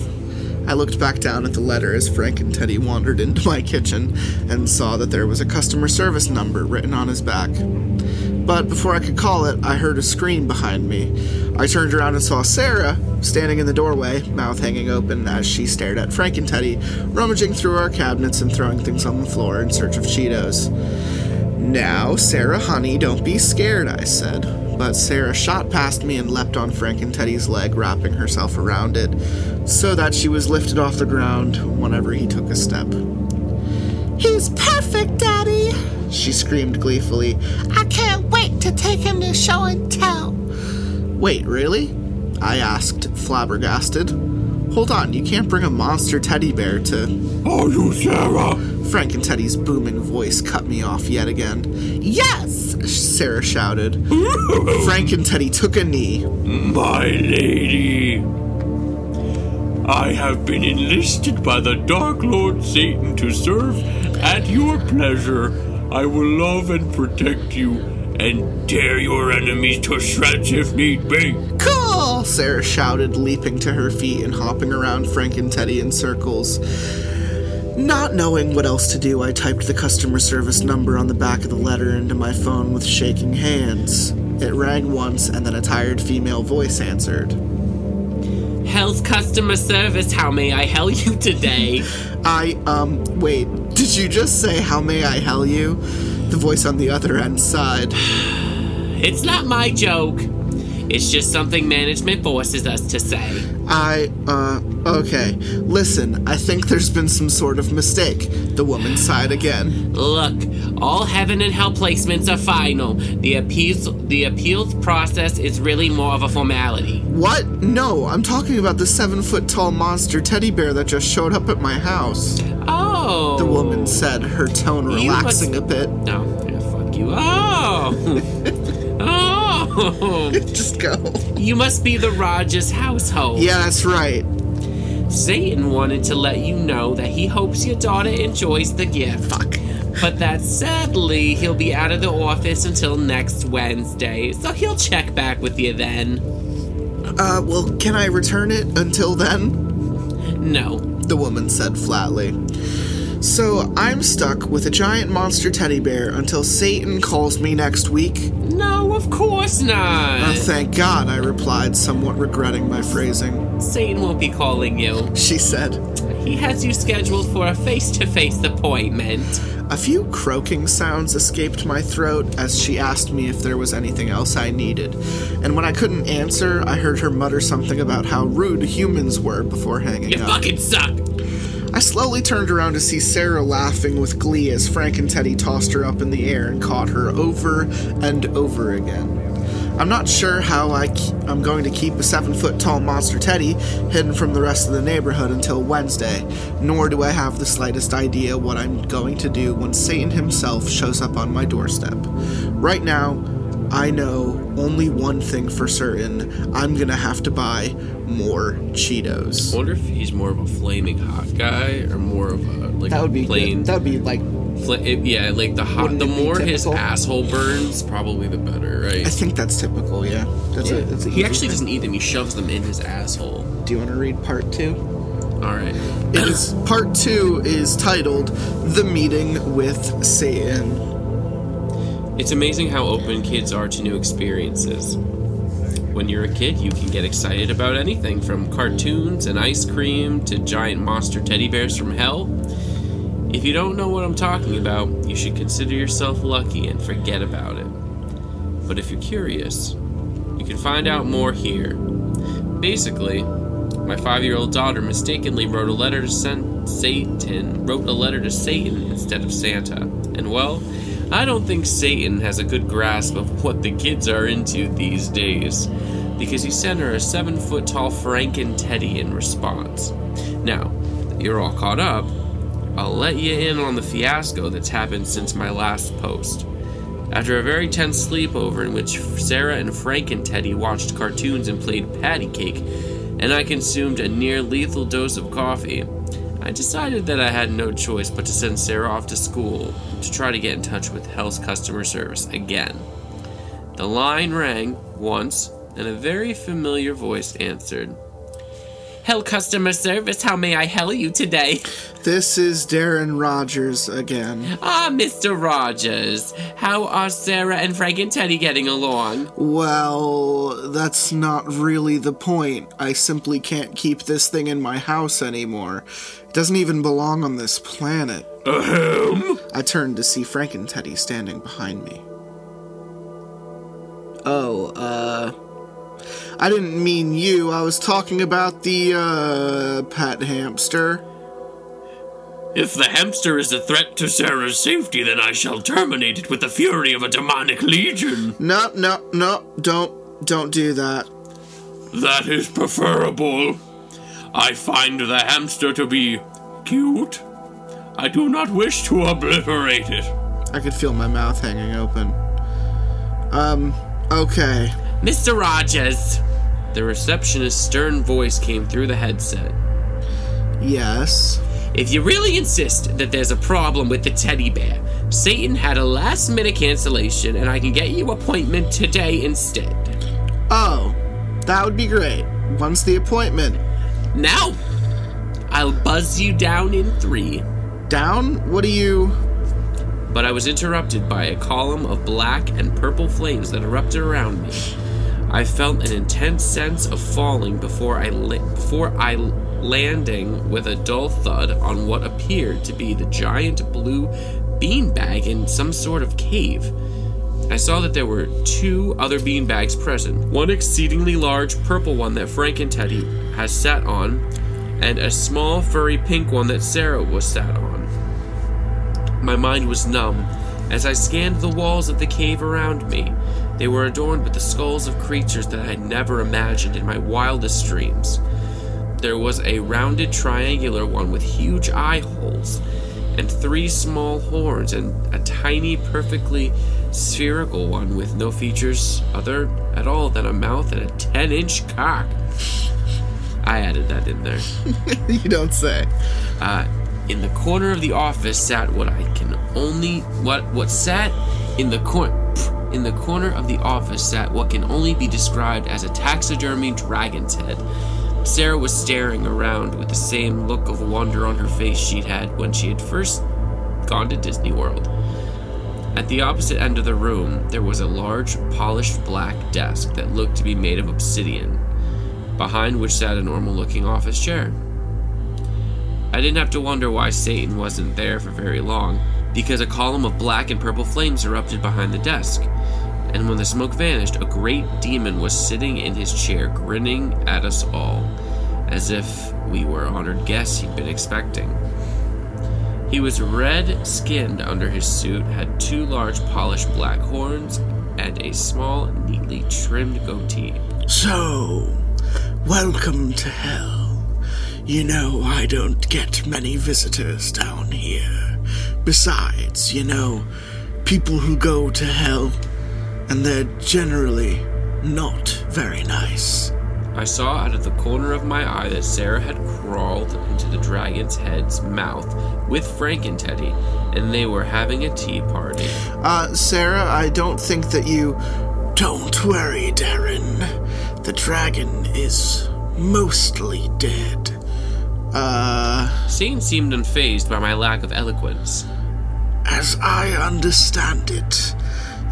Speaker 7: I looked back down at the letter as Frank and Teddy wandered into my kitchen and saw that there was a customer service number written on his back. But before I could call it, I heard a scream behind me. I turned around and saw Sarah standing in the doorway, mouth hanging open as she stared at Frank and Teddy, rummaging through our cabinets and throwing things on the floor in search of Cheetos. Now, Sarah, honey, don't be scared, I said. But Sarah shot past me and leapt on Frank and Teddy's leg, wrapping herself around it, so that she was lifted off the ground whenever he took a step. He's perfect, Daddy! She screamed gleefully. I can't wait to take him to show and tell. Wait, really? I asked, flabbergasted. Hold on, you can't bring a monster teddy bear to.
Speaker 5: Are you Sarah?
Speaker 7: Frank and Teddy's booming voice cut me off yet again. Yes! Sarah shouted. Frank and Teddy took a knee.
Speaker 5: My lady. I have been enlisted by the Dark Lord Satan to serve at your pleasure. I will love and protect you and tear your enemies to shreds if need be.
Speaker 7: Cool! Sarah shouted, leaping to her feet and hopping around Frank and Teddy in circles. Not knowing what else to do, I typed the customer service number on the back of the letter into my phone with shaking hands. It rang once, and then a tired female voice answered.
Speaker 8: Hell's customer service, how may I help you today?
Speaker 7: I, um, wait, did you just say, How may I hell you? The voice on the other end sighed.
Speaker 8: it's not my joke. It's just something management forces us to say.
Speaker 7: I, uh, okay. Listen, I think there's been some sort of mistake. The woman sighed again.
Speaker 8: Look, all heaven and hell placements are final. The appeals the appeals process is really more of a formality.
Speaker 7: What? No, I'm talking about the seven foot tall monster teddy bear that just showed up at my house.
Speaker 8: Oh.
Speaker 7: The woman said, her tone relaxing
Speaker 8: must-
Speaker 7: a bit.
Speaker 8: No, yeah, fuck you. Oh. oh.
Speaker 7: Just go.
Speaker 8: You must be the Rogers household.
Speaker 7: Yeah, that's right.
Speaker 8: Satan wanted to let you know that he hopes your daughter enjoys the gift.
Speaker 7: Fuck.
Speaker 8: But that sadly, he'll be out of the office until next Wednesday, so he'll check back with you then.
Speaker 7: Uh, well, can I return it until then?
Speaker 8: No.
Speaker 7: The woman said flatly. So I'm stuck with a giant monster teddy bear until Satan calls me next week?
Speaker 8: No, of course not.
Speaker 7: Oh, thank God, I replied, somewhat regretting my phrasing.
Speaker 8: Satan won't be calling you.
Speaker 7: She said.
Speaker 8: He has you scheduled for a face to face appointment.
Speaker 7: A few croaking sounds escaped my throat as she asked me if there was anything else I needed. And when I couldn't answer, I heard her mutter something about how rude humans were before hanging
Speaker 8: You
Speaker 7: up.
Speaker 8: fucking suck.
Speaker 7: I slowly turned around to see Sarah laughing with glee as Frank and Teddy tossed her up in the air and caught her over and over again. I'm not sure how I I'm going to keep a seven foot tall monster teddy hidden from the rest of the neighborhood until Wednesday, nor do I have the slightest idea what I'm going to do when Satan himself shows up on my doorstep. Right now, I know only one thing for certain I'm gonna have to buy more Cheetos.
Speaker 6: I wonder if he's more of a flaming hot guy or more of a like
Speaker 7: That would be
Speaker 6: plain.
Speaker 7: That would be like
Speaker 6: fla- it- yeah, like the hot. The more his asshole burns, probably the better, right?
Speaker 7: I think that's typical, yeah. That's a, that's
Speaker 6: He actually
Speaker 7: thing.
Speaker 6: doesn't eat them. He shoves them in his asshole.
Speaker 7: Do you want to read part two?
Speaker 6: All right.
Speaker 7: It is part two is titled "The Meeting with Satan."
Speaker 6: It's amazing how open kids are to new experiences. When you're a kid, you can get excited about anything from cartoons and ice cream to giant monster teddy bears from hell. If you don't know what I'm talking about, you should consider yourself lucky and forget about it. But if you're curious, you can find out more here. Basically, my five-year-old daughter mistakenly wrote a letter to Satan, wrote a letter to Satan instead of Santa. And well, I don't think Satan has a good grasp of what the kids are into these days, because he sent her a seven-foot-tall Franken Teddy in response. Now, you're all caught up, I'll let you in on the fiasco that's happened since my last post. After a very tense sleepover in which Sarah and Frank and Teddy watched cartoons and played patty cake, and I consumed a near lethal dose of coffee, I decided that I had no choice but to send Sarah off to school to try to get in touch with Hell's customer service again. The line rang once, and a very familiar voice answered. Hell customer service, how may I help you today?
Speaker 7: This is Darren Rogers again.
Speaker 6: Ah, Mr. Rogers, how are Sarah and Frank and Teddy getting along?
Speaker 7: Well, that's not really the point. I simply can't keep this thing in my house anymore. It doesn't even belong on this planet.
Speaker 4: Ahem.
Speaker 7: I turned to see Frank and Teddy standing behind me. Oh, uh. I didn't mean you. I was talking about the, uh, pet hamster.
Speaker 4: If the hamster is a threat to Sarah's safety, then I shall terminate it with the fury of a demonic legion.
Speaker 7: No, no, no, don't, don't do that.
Speaker 4: That is preferable. I find the hamster to be cute. I do not wish to obliterate it.
Speaker 7: I could feel my mouth hanging open. Um, okay.
Speaker 6: Mr. Rogers! The receptionist's stern voice came through the headset.
Speaker 7: Yes.
Speaker 6: If you really insist that there's a problem with the teddy bear, Satan had a last minute cancellation and I can get you an appointment today instead.
Speaker 7: Oh, that would be great. When's the appointment?
Speaker 6: Now, I'll buzz you down in three.
Speaker 7: Down? What do you.
Speaker 6: But I was interrupted by a column of black and purple flames that erupted around me. I felt an intense sense of falling before I la- before I landing with a dull thud on what appeared to be the giant blue beanbag in some sort of cave. I saw that there were two other beanbags present. One exceedingly large purple one that Frank and Teddy has sat on, and a small furry pink one that Sarah was sat on. My mind was numb as I scanned the walls of the cave around me. They were adorned with the skulls of creatures that I had never imagined in my wildest dreams. There was a rounded triangular one with huge eye holes, and three small horns, and a tiny, perfectly spherical one with no features other at all than a mouth and a 10 inch cock. I added that in there.
Speaker 7: you don't say.
Speaker 6: Uh, in the corner of the office sat what I can only what what sat in the corner in the corner of the office sat what can only be described as a taxidermy dragon's head. Sarah was staring around with the same look of wonder on her face she'd had when she had first gone to Disney World. At the opposite end of the room, there was a large, polished black desk that looked to be made of obsidian, behind which sat a normal looking office chair. I didn't have to wonder why Satan wasn't there for very long, because a column of black and purple flames erupted behind the desk. And when the smoke vanished, a great demon was sitting in his chair, grinning at us all, as if we were honored guests he'd been expecting. He was red skinned under his suit, had two large polished black horns, and a small, neatly trimmed goatee.
Speaker 7: So, welcome to hell. You know, I don't get many visitors down here. Besides, you know, people who go to hell, and they're generally not very nice.
Speaker 6: I saw out of the corner of my eye that Sarah had crawled into the dragon's head's mouth with Frank and Teddy, and they were having a tea party.
Speaker 7: Uh, Sarah, I don't think that you. Don't worry, Darren. The dragon is mostly dead. Uh,
Speaker 6: Satan seemed unfazed by my lack of eloquence.
Speaker 7: as I understand it,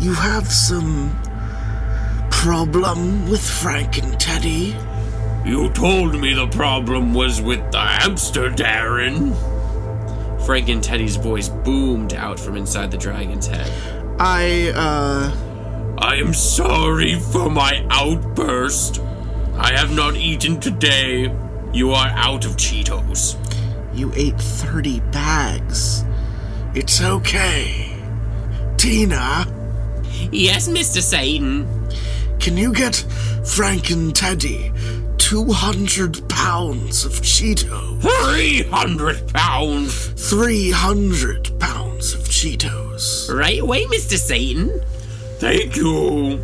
Speaker 7: you have some problem with Frank and Teddy.
Speaker 9: You told me the problem was with the hamster, Darren.
Speaker 6: Frank and Teddy's voice boomed out from inside the dragon's head.
Speaker 7: I, uh,
Speaker 9: I am sorry for my outburst. I have not eaten today. You are out of Cheetos.
Speaker 7: you ate 30 bags. It's okay. Tina,
Speaker 6: Yes, Mr. Satan.
Speaker 7: can you get Frank and Teddy 200 pounds of Cheetos?
Speaker 9: 300 pounds.
Speaker 7: 300 pounds of Cheetos.
Speaker 6: Right away, Mr. Satan.
Speaker 9: Thank you.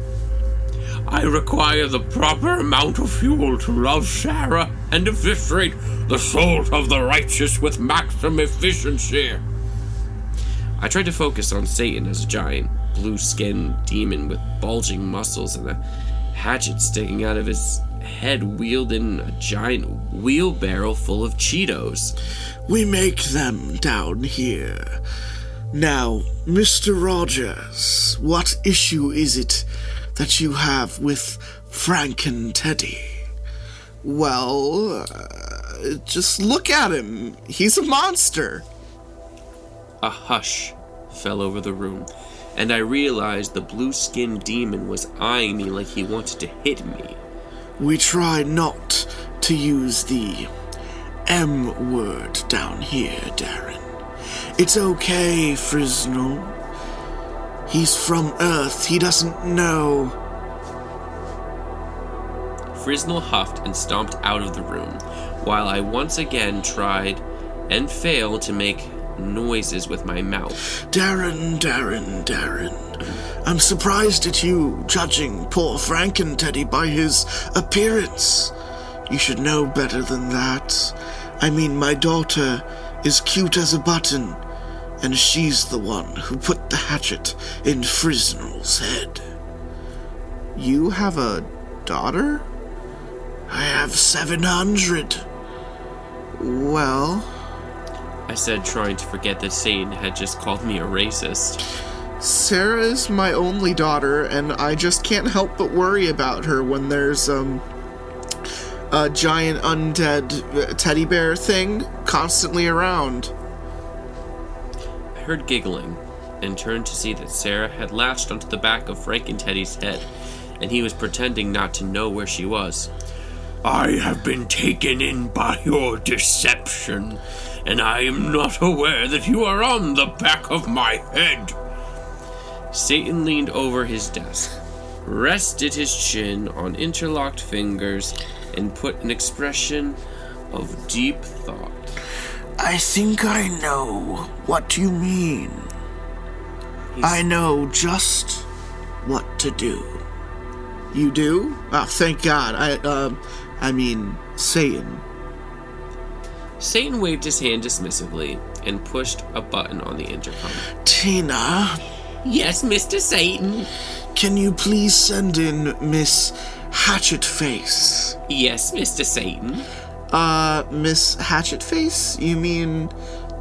Speaker 9: I require the proper amount of fuel to love Sarah and eviscerate the souls of the righteous with maximum efficiency.
Speaker 6: I tried to focus on Satan as a giant, blue skinned demon with bulging muscles and a hatchet sticking out of his head, wielding a giant wheelbarrow full of Cheetos.
Speaker 7: We make them down here. Now, Mr. Rogers, what issue is it that you have with Frank and Teddy? Well, uh, just look at him. He's a monster.
Speaker 6: A hush fell over the room, and I realized the blue skinned demon was eyeing me like he wanted to hit me.
Speaker 7: We try not to use the M word down here, Darren. It's okay, Frisnel. He's from Earth. He doesn't know.
Speaker 6: Frisnel huffed and stomped out of the room, while I once again tried and failed to make noises with my mouth.
Speaker 7: Darren, Darren, Darren. I'm surprised at you judging poor Frank and Teddy by his appearance. You should know better than that. I mean, my daughter is cute as a button, and she's the one who put the hatchet in Frisnel's head. You have a daughter? I have 700. Well,
Speaker 6: I said, trying to forget that Satan had just called me a racist.
Speaker 7: Sarah is my only daughter, and I just can't help but worry about her when there's um a giant undead uh, teddy bear thing constantly around.
Speaker 6: I heard giggling and turned to see that Sarah had latched onto the back of Frank and Teddy's head, and he was pretending not to know where she was.
Speaker 9: I have been taken in by your deception, and I am not aware that you are on the back of my head.
Speaker 6: Satan leaned over his desk, rested his chin on interlocked fingers, and put an expression of deep thought.
Speaker 7: I think I know what you mean. I know just what to do. You do? Oh, thank God. I um, I mean Satan.
Speaker 6: Satan waved his hand dismissively and pushed a button on the intercom.
Speaker 7: Tina,
Speaker 6: Yes, Mr. Satan.
Speaker 7: can you please send in Miss Hatchetface?
Speaker 6: Yes, Mr. Satan.
Speaker 7: Uh, Miss Hatchetface? You mean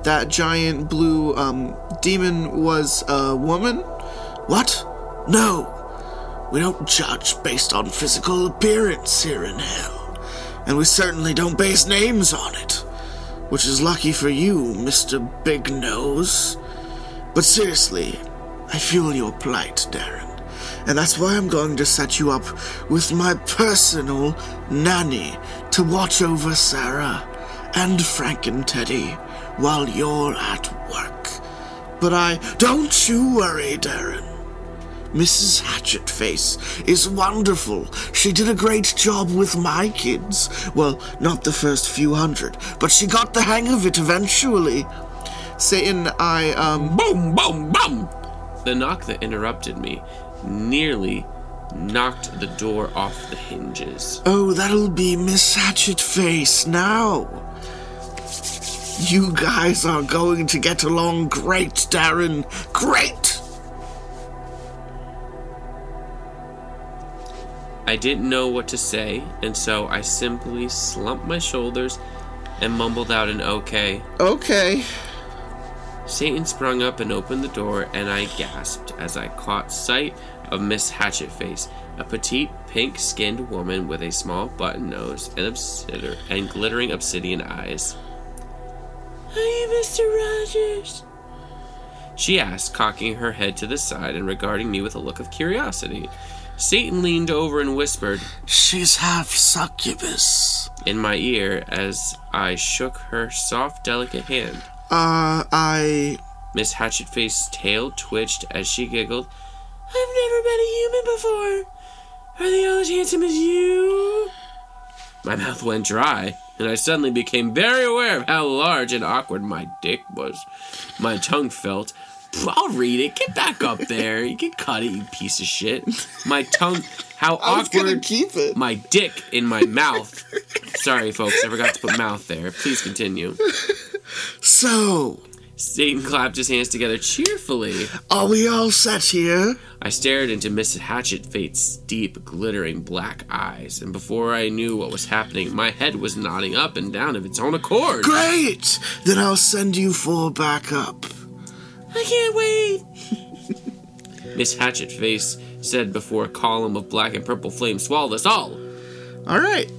Speaker 7: that giant blue, um, demon was a woman? What? No. We don't judge based on physical appearance here in hell. And we certainly don't base names on it. Which is lucky for you, Mr. Big Nose. But seriously, I feel your plight, Darren. And that's why I'm going to set you up with my personal nanny to watch over Sarah and Frank and Teddy while you're at work. But I. Don't you worry, Darren. Mrs. Hatchetface is wonderful. She did a great job with my kids. Well, not the first few hundred, but she got the hang of it eventually. Satan, I, um.
Speaker 9: Boom, boom, boom.
Speaker 6: The knock that interrupted me nearly knocked the door off the hinges.
Speaker 7: Oh, that'll be Miss Hatchetface now. You guys are going to get along great, Darren. Great!
Speaker 6: I didn't know what to say, and so I simply slumped my shoulders
Speaker 8: and mumbled out an okay.
Speaker 7: Okay.
Speaker 8: Satan sprung up and opened the door, and I gasped as I caught sight of Miss Hatchetface, a petite, pink skinned woman with a small button nose and, obsidian, and glittering obsidian eyes. Are you Mr. Rogers? She asked, cocking her head to the side and regarding me with a look of curiosity. Satan leaned over and whispered
Speaker 7: She's half succubus.
Speaker 8: in my ear as I shook her soft, delicate hand.
Speaker 7: Uh, I.
Speaker 8: Miss Hatchetface's tail twitched as she giggled. I've never met a human before. Are they all as handsome as you? My mouth went dry, and I suddenly became very aware of how large and awkward my dick was. My tongue felt. I'll read it. Get back up there. You can cut it, you piece of shit. My tongue. How
Speaker 7: I was gonna
Speaker 8: awkward.
Speaker 7: keep it.
Speaker 8: My dick in my mouth. Sorry, folks. I forgot to put mouth there. Please continue.
Speaker 7: So,
Speaker 8: Satan clapped his hands together cheerfully.
Speaker 7: are we all set here?
Speaker 8: I stared into Mrs. Hatchetface's deep, glittering black eyes, and before I knew what was happening, my head was nodding up and down of its own accord.
Speaker 7: Great! Then I'll send you four back up.
Speaker 8: I can't wait. Miss Hatchetface said before a column of black and purple flame swallowed us all.
Speaker 7: All right.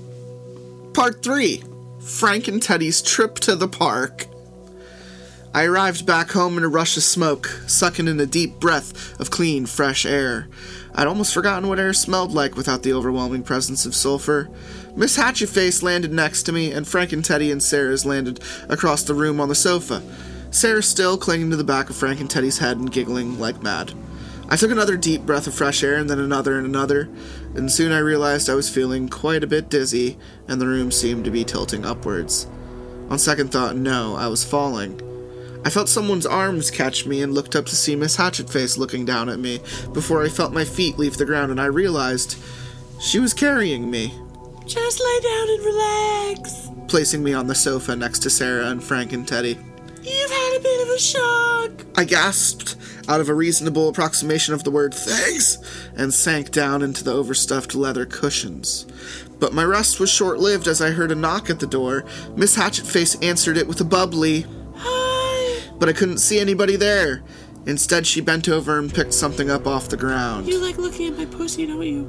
Speaker 7: Part 3 Frank and Teddy's trip to the park. I arrived back home in a rush of smoke, sucking in a deep breath of clean, fresh air. I'd almost forgotten what air smelled like without the overwhelming presence of sulfur. Miss Hatchetface landed next to me, and Frank and Teddy and Sarah's landed across the room on the sofa. Sarah still clinging to the back of Frank and Teddy's head and giggling like mad. I took another deep breath of fresh air and then another and another, and soon I realized I was feeling quite a bit dizzy and the room seemed to be tilting upwards. On second thought, no, I was falling. I felt someone's arms catch me and looked up to see Miss Hatchetface looking down at me before I felt my feet leave the ground and I realized she was carrying me,
Speaker 8: Just lay down and relax.
Speaker 7: placing me on the sofa next to Sarah and Frank and Teddy.
Speaker 8: You've had a bit of a shock.
Speaker 7: I gasped out of a reasonable approximation of the word thanks and sank down into the overstuffed leather cushions. But my rest was short lived as I heard a knock at the door. Miss Hatchetface answered it with a bubbly,
Speaker 8: Hi.
Speaker 7: but I couldn't see anybody there. Instead, she bent over and picked something up off the ground.
Speaker 8: You like looking at my pussy, don't you?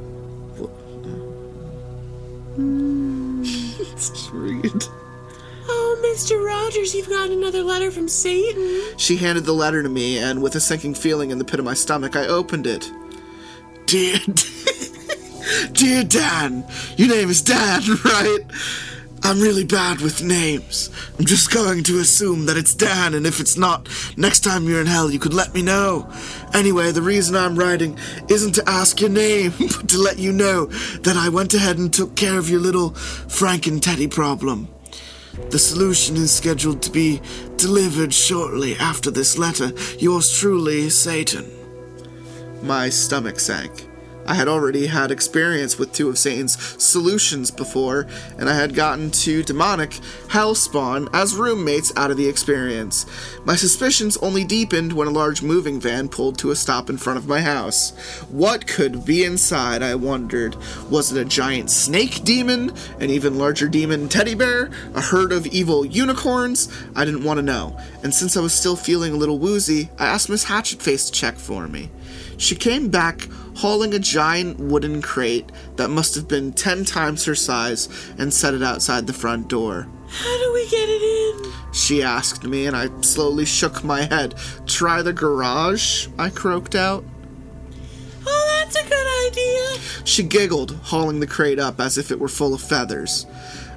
Speaker 7: Read.
Speaker 8: Oh, Mr. Rogers, you've got another letter from Satan.
Speaker 7: She handed the letter to me, and with a sinking feeling in the pit of my stomach, I opened it. Dear, dear Dan, your name is Dan, right? I'm really bad with names. I'm just going to assume that it's Dan, and if it's not, next time you're in hell, you could let me know. Anyway, the reason I'm writing isn't to ask your name, but to let you know that I went ahead and took care of your little Frank and Teddy problem. The solution is scheduled to be delivered shortly after this letter. Yours truly, Satan. My stomach sank. I had already had experience with two of Satan's solutions before, and I had gotten two demonic hellspawn as roommates out of the experience. My suspicions only deepened when a large moving van pulled to a stop in front of my house. What could be inside, I wondered. Was it a giant snake demon? An even larger demon teddy bear? A herd of evil unicorns? I didn't want to know, and since I was still feeling a little woozy, I asked Miss Hatchetface to check for me. She came back hauling a giant wooden crate that must have been ten times her size and set it outside the front door.
Speaker 8: How do we get it in?
Speaker 7: She asked me, and I slowly shook my head. Try the garage? I croaked out.
Speaker 8: Oh, that's a good idea.
Speaker 7: She giggled, hauling the crate up as if it were full of feathers.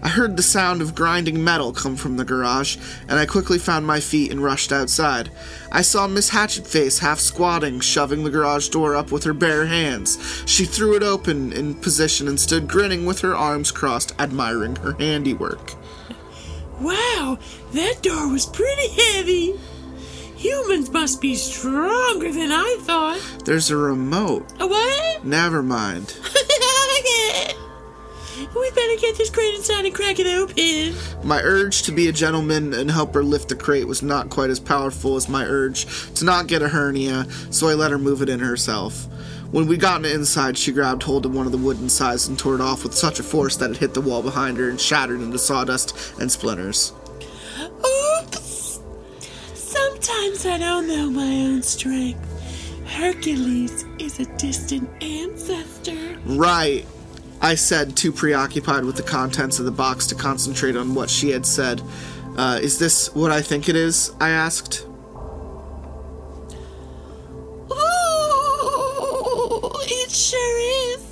Speaker 7: I heard the sound of grinding metal come from the garage, and I quickly found my feet and rushed outside. I saw Miss Hatchetface half squatting, shoving the garage door up with her bare hands. She threw it open in position and stood grinning with her arms crossed, admiring her handiwork.
Speaker 8: Wow, that door was pretty heavy. Humans must be stronger than I thought.
Speaker 7: There's a remote.
Speaker 8: A what?
Speaker 7: Never mind.
Speaker 8: We better get this crate inside and crack it open.
Speaker 7: My urge to be a gentleman and help her lift the crate was not quite as powerful as my urge to not get a hernia, so I let her move it in herself. When we gotten inside, she grabbed hold of one of the wooden sides and tore it off with such a force that it hit the wall behind her and shattered into sawdust and splinters.
Speaker 8: Oops! Sometimes I don't know my own strength. Hercules is a distant ancestor.
Speaker 7: Right, I said, too preoccupied with the contents of the box to concentrate on what she had said. Uh, is this what I think it is? I asked.
Speaker 8: Ooh, it sure is.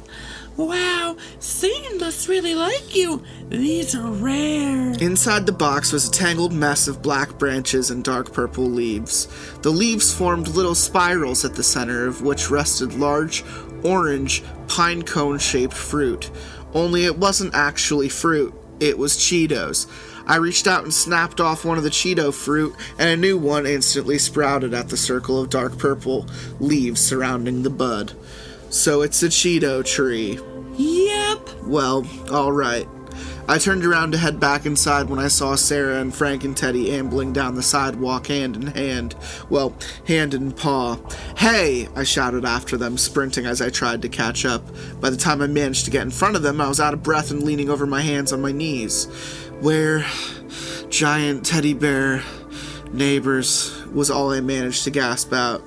Speaker 8: Wow, Satan must really like you. These are rare.
Speaker 7: Inside the box was a tangled mess of black branches and dark purple leaves. The leaves formed little spirals at the center of which rested large, orange, pine cone shaped fruit. Only it wasn't actually fruit, it was Cheetos. I reached out and snapped off one of the Cheeto fruit, and a new one instantly sprouted at the circle of dark purple leaves surrounding the bud. So it's a Cheeto tree.
Speaker 8: Yep.
Speaker 7: Well, alright. I turned around to head back inside when I saw Sarah and Frank and Teddy ambling down the sidewalk hand in hand. Well, hand in paw. Hey! I shouted after them, sprinting as I tried to catch up. By the time I managed to get in front of them, I was out of breath and leaning over my hands on my knees. Where giant teddy bear neighbors was all I managed to gasp out.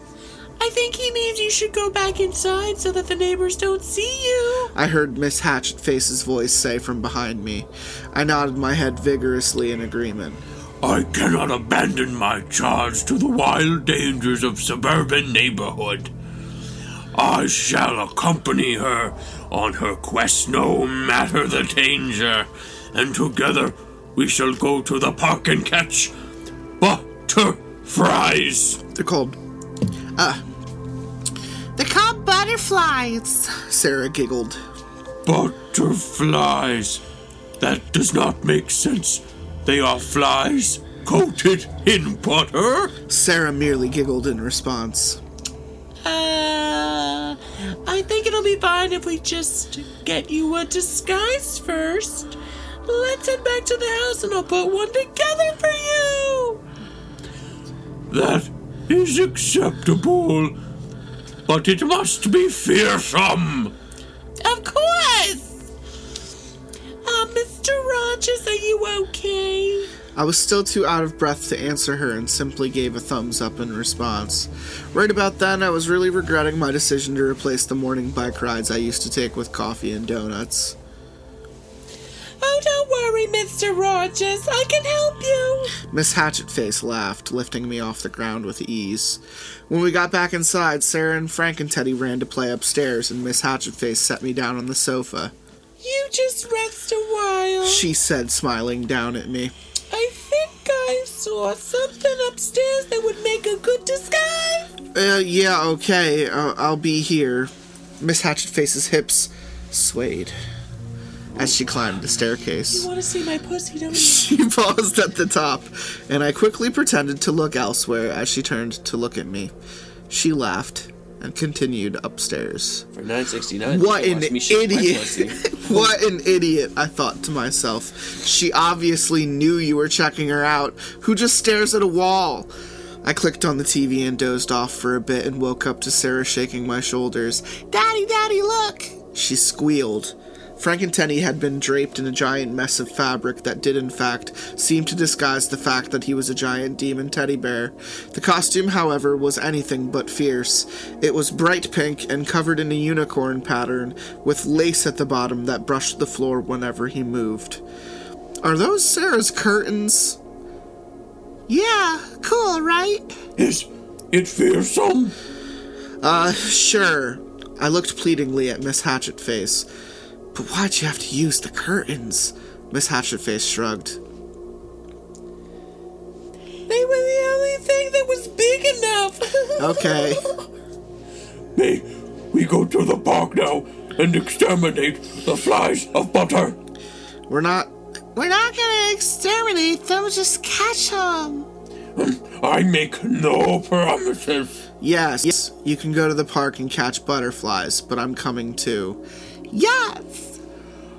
Speaker 8: I think he means you should go back inside so that the neighbors don't see you.
Speaker 7: I heard Miss Hatchetface's voice say from behind me. I nodded my head vigorously in agreement.
Speaker 4: I cannot abandon my charge to the wild dangers of suburban neighborhood. I shall accompany her on her quest no matter the danger, and together we shall go to the park and catch butterflies.
Speaker 7: They're called. Uh. They're called butterflies, Sarah giggled.
Speaker 4: Butterflies. That does not make sense. They are flies coated in butter.
Speaker 7: Sarah merely giggled in response.
Speaker 8: Uh, I think it'll be fine if we just get you a disguise first. Let's head back to the house and I'll put one together for you.
Speaker 4: That is acceptable. But it must be fearsome.
Speaker 8: Of course. Uh, Mr. Rogers, are you okay?
Speaker 7: I was still too out of breath to answer her and simply gave a thumbs up in response. Right about then, I was really regretting my decision to replace the morning bike rides I used to take with coffee and donuts.
Speaker 8: Oh, don't worry, Mr. Rogers. I can help you.
Speaker 7: Miss Hatchetface laughed, lifting me off the ground with ease. When we got back inside, Sarah and Frank and Teddy ran to play upstairs, and Miss Hatchetface set me down on the sofa.
Speaker 8: You just rest a while.
Speaker 7: She said, smiling down at me.
Speaker 8: I think I saw something upstairs that would make a good disguise.
Speaker 7: Uh, yeah, okay, uh, I'll be here. Miss Hatchetface's hips swayed as she climbed the staircase.
Speaker 8: You want to see my pussy, don't you?
Speaker 7: She paused at the top, and I quickly pretended to look elsewhere as she turned to look at me. She laughed and continued upstairs.
Speaker 6: For nine sixty nine.
Speaker 7: What an idiot! what an idiot! I thought to myself. She obviously knew you were checking her out. Who just stares at a wall? I clicked on the TV and dozed off for a bit and woke up to Sarah shaking my shoulders. Daddy, Daddy, look! She squealed. Frank and Teddy had been draped in a giant mess of fabric that did, in fact, seem to disguise the fact that he was a giant demon teddy bear. The costume, however, was anything but fierce. It was bright pink and covered in a unicorn pattern, with lace at the bottom that brushed the floor whenever he moved. Are those Sarah's curtains? Yeah, cool, right?
Speaker 4: Is it fearsome?
Speaker 7: Uh, sure. I looked pleadingly at Miss Hatchetface. But why'd you have to use the curtains? Miss Hatchetface shrugged.
Speaker 8: They were the only thing that was big enough.
Speaker 7: Okay.
Speaker 4: May we go to the park now and exterminate the flies of butter?
Speaker 7: We're not. We're not gonna exterminate them, just catch them.
Speaker 4: Um, I make no promises.
Speaker 7: Yes, yes, you can go to the park and catch butterflies, but I'm coming too. Yes!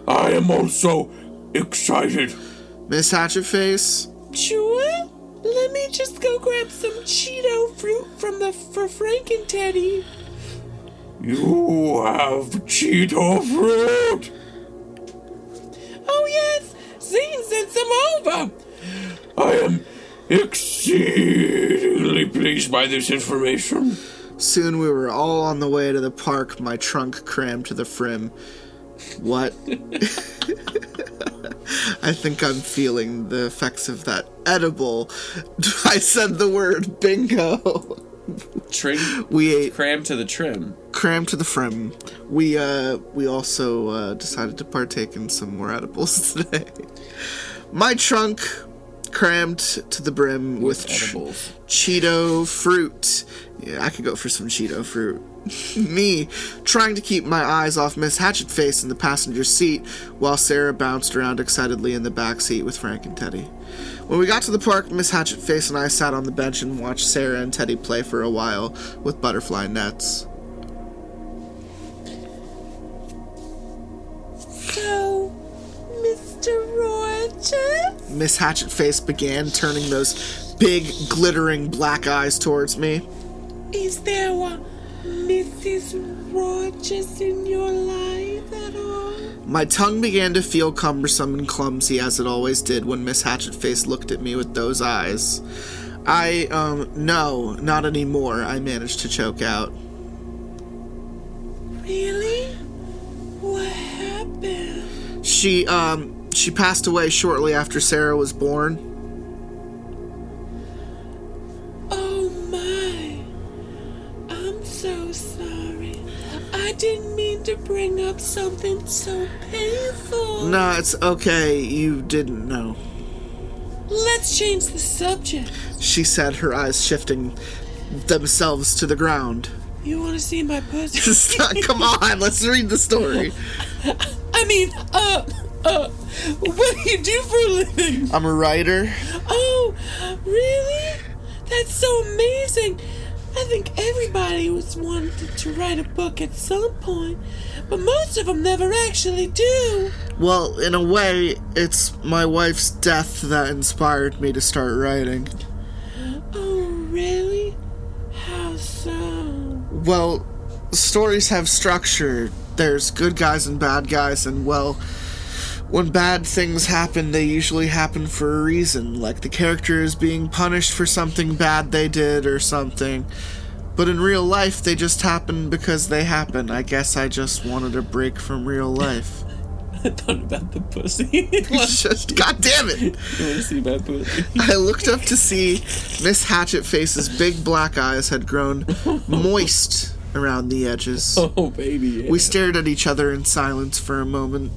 Speaker 4: I am also excited.
Speaker 7: Miss Hatchetface?
Speaker 8: Sure. Let me just go grab some Cheeto fruit from the for Frank and Teddy.
Speaker 4: You have Cheeto fruit.
Speaker 8: Oh yes, Zane sent some over.
Speaker 4: I am exceedingly pleased by this information.
Speaker 7: Soon we were all on the way to the park, my trunk crammed to the frim. What? I think I'm feeling the effects of that edible. I said the word bingo.
Speaker 8: Trim
Speaker 7: We ate
Speaker 8: cram to the trim.
Speaker 7: crammed to the frim. We uh we also uh, decided to partake in some more edibles today. My trunk crammed to the brim with,
Speaker 8: edibles.
Speaker 7: Cheeto fruit. Yeah, I could go for some Cheeto fruit. Me trying to keep my eyes off Miss Hatchetface in the passenger seat while Sarah bounced around excitedly in the back seat with Frank and Teddy. When we got to the park, Miss Hatchetface and I sat on the bench and watched Sarah and Teddy play for a while with butterfly nets.
Speaker 8: So, Mr. Rogers?
Speaker 7: Miss Hatchetface began, turning those big, glittering black eyes towards me.
Speaker 8: Is there a Mrs. Rogers in your life at all?
Speaker 7: My tongue began to feel cumbersome and clumsy as it always did when Miss Hatchetface looked at me with those eyes. I, um, no, not anymore, I managed to choke out.
Speaker 8: Really? What happened?
Speaker 7: She, um, she passed away shortly after Sarah was born.
Speaker 8: I didn't mean to bring up something so painful.
Speaker 7: No, it's okay, you didn't know.
Speaker 8: Let's change the subject.
Speaker 7: She said, her eyes shifting themselves to the ground.
Speaker 8: You want to see my pussy?
Speaker 7: Stop- Come on, let's read the story.
Speaker 8: I mean, uh, uh, what do you do for a living?
Speaker 7: I'm a writer.
Speaker 8: Oh, really? That's so amazing. I think everybody was wanted to write a book at some point, but most of them never actually do.
Speaker 7: Well, in a way, it's my wife's death that inspired me to start writing.
Speaker 8: Oh, really? How so?
Speaker 7: Well, stories have structure. There's good guys and bad guys, and well, when bad things happen, they usually happen for a reason, like the character is being punished for something bad they did or something. But in real life, they just happen because they happen. I guess I just wanted a break from real life.
Speaker 8: I thought about the pussy.
Speaker 7: just, god damn it!
Speaker 8: want to see my pussy?
Speaker 7: I looked up to see Miss Hatchetface's big black eyes had grown moist around the edges.
Speaker 8: Oh, baby. Yeah.
Speaker 7: We stared at each other in silence for a moment.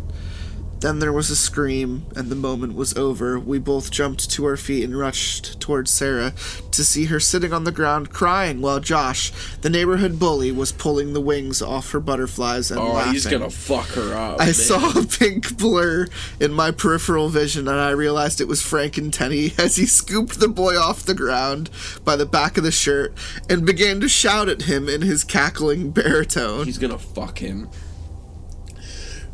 Speaker 7: Then there was a scream, and the moment was over. We both jumped to our feet and rushed towards Sarah to see her sitting on the ground crying while Josh, the neighborhood bully, was pulling the wings off her butterflies and
Speaker 8: Oh,
Speaker 7: laughing.
Speaker 8: he's gonna fuck her up.
Speaker 7: I
Speaker 8: man.
Speaker 7: saw a pink blur in my peripheral vision, and I realized it was Frank and Tenny as he scooped the boy off the ground by the back of the shirt and began to shout at him in his cackling baritone.
Speaker 8: He's gonna fuck him.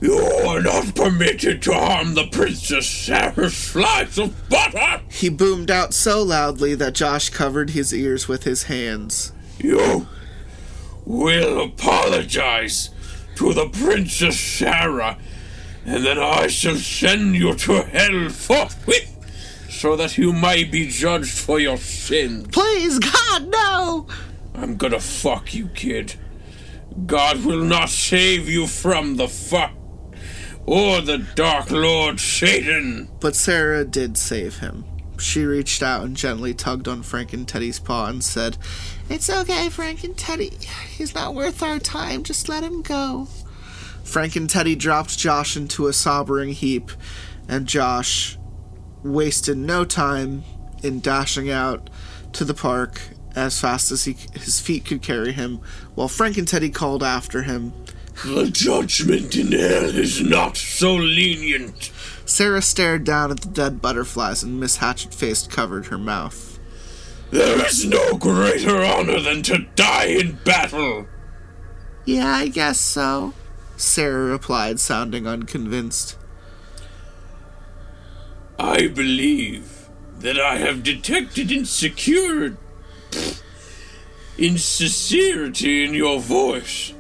Speaker 4: You are not permitted to harm the Princess Sarah's slice of butter.
Speaker 7: He boomed out so loudly that Josh covered his ears with his hands.
Speaker 4: You will apologize to the Princess Sarah, and then I shall send you to hell forthwith, so that you may be judged for your sins.
Speaker 7: Please, God, no!
Speaker 4: I'm gonna fuck you, kid. God will not save you from the fuck or the Dark Lord Satan.
Speaker 7: But Sarah did save him. She reached out and gently tugged on Frank and Teddy's paw and said, It's okay, Frank and Teddy. He's not worth our time. Just let him go. Frank and Teddy dropped Josh into a sobbing heap, and Josh wasted no time in dashing out to the park as fast as he, his feet could carry him, while Frank and Teddy called after him.
Speaker 4: The judgment in hell is not so lenient.
Speaker 7: Sarah stared down at the dead butterflies, and Miss Hatchetface covered her mouth.
Speaker 4: There is no greater honor than to die in battle.
Speaker 7: Yeah, I guess so. Sarah replied, sounding unconvinced.
Speaker 6: I believe that I have detected insecurity, insincerity in your voice.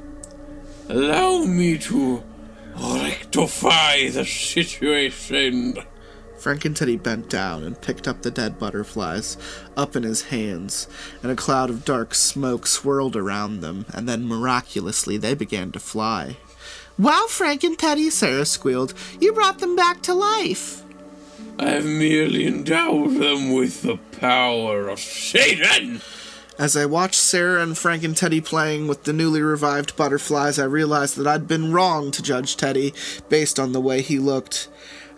Speaker 6: Allow me to rectify the situation.
Speaker 7: Frank and Teddy bent down and picked up the dead butterflies up in his hands, and a cloud of dark smoke swirled around them, and then miraculously they began to fly. Wow, Frank and Teddy, Sarah squealed, you brought them back to life.
Speaker 6: I have merely endowed them with the power of Satan.
Speaker 7: As I watched Sarah and Frank and Teddy playing with the newly revived butterflies, I realized that I'd been wrong to judge Teddy based on the way he looked.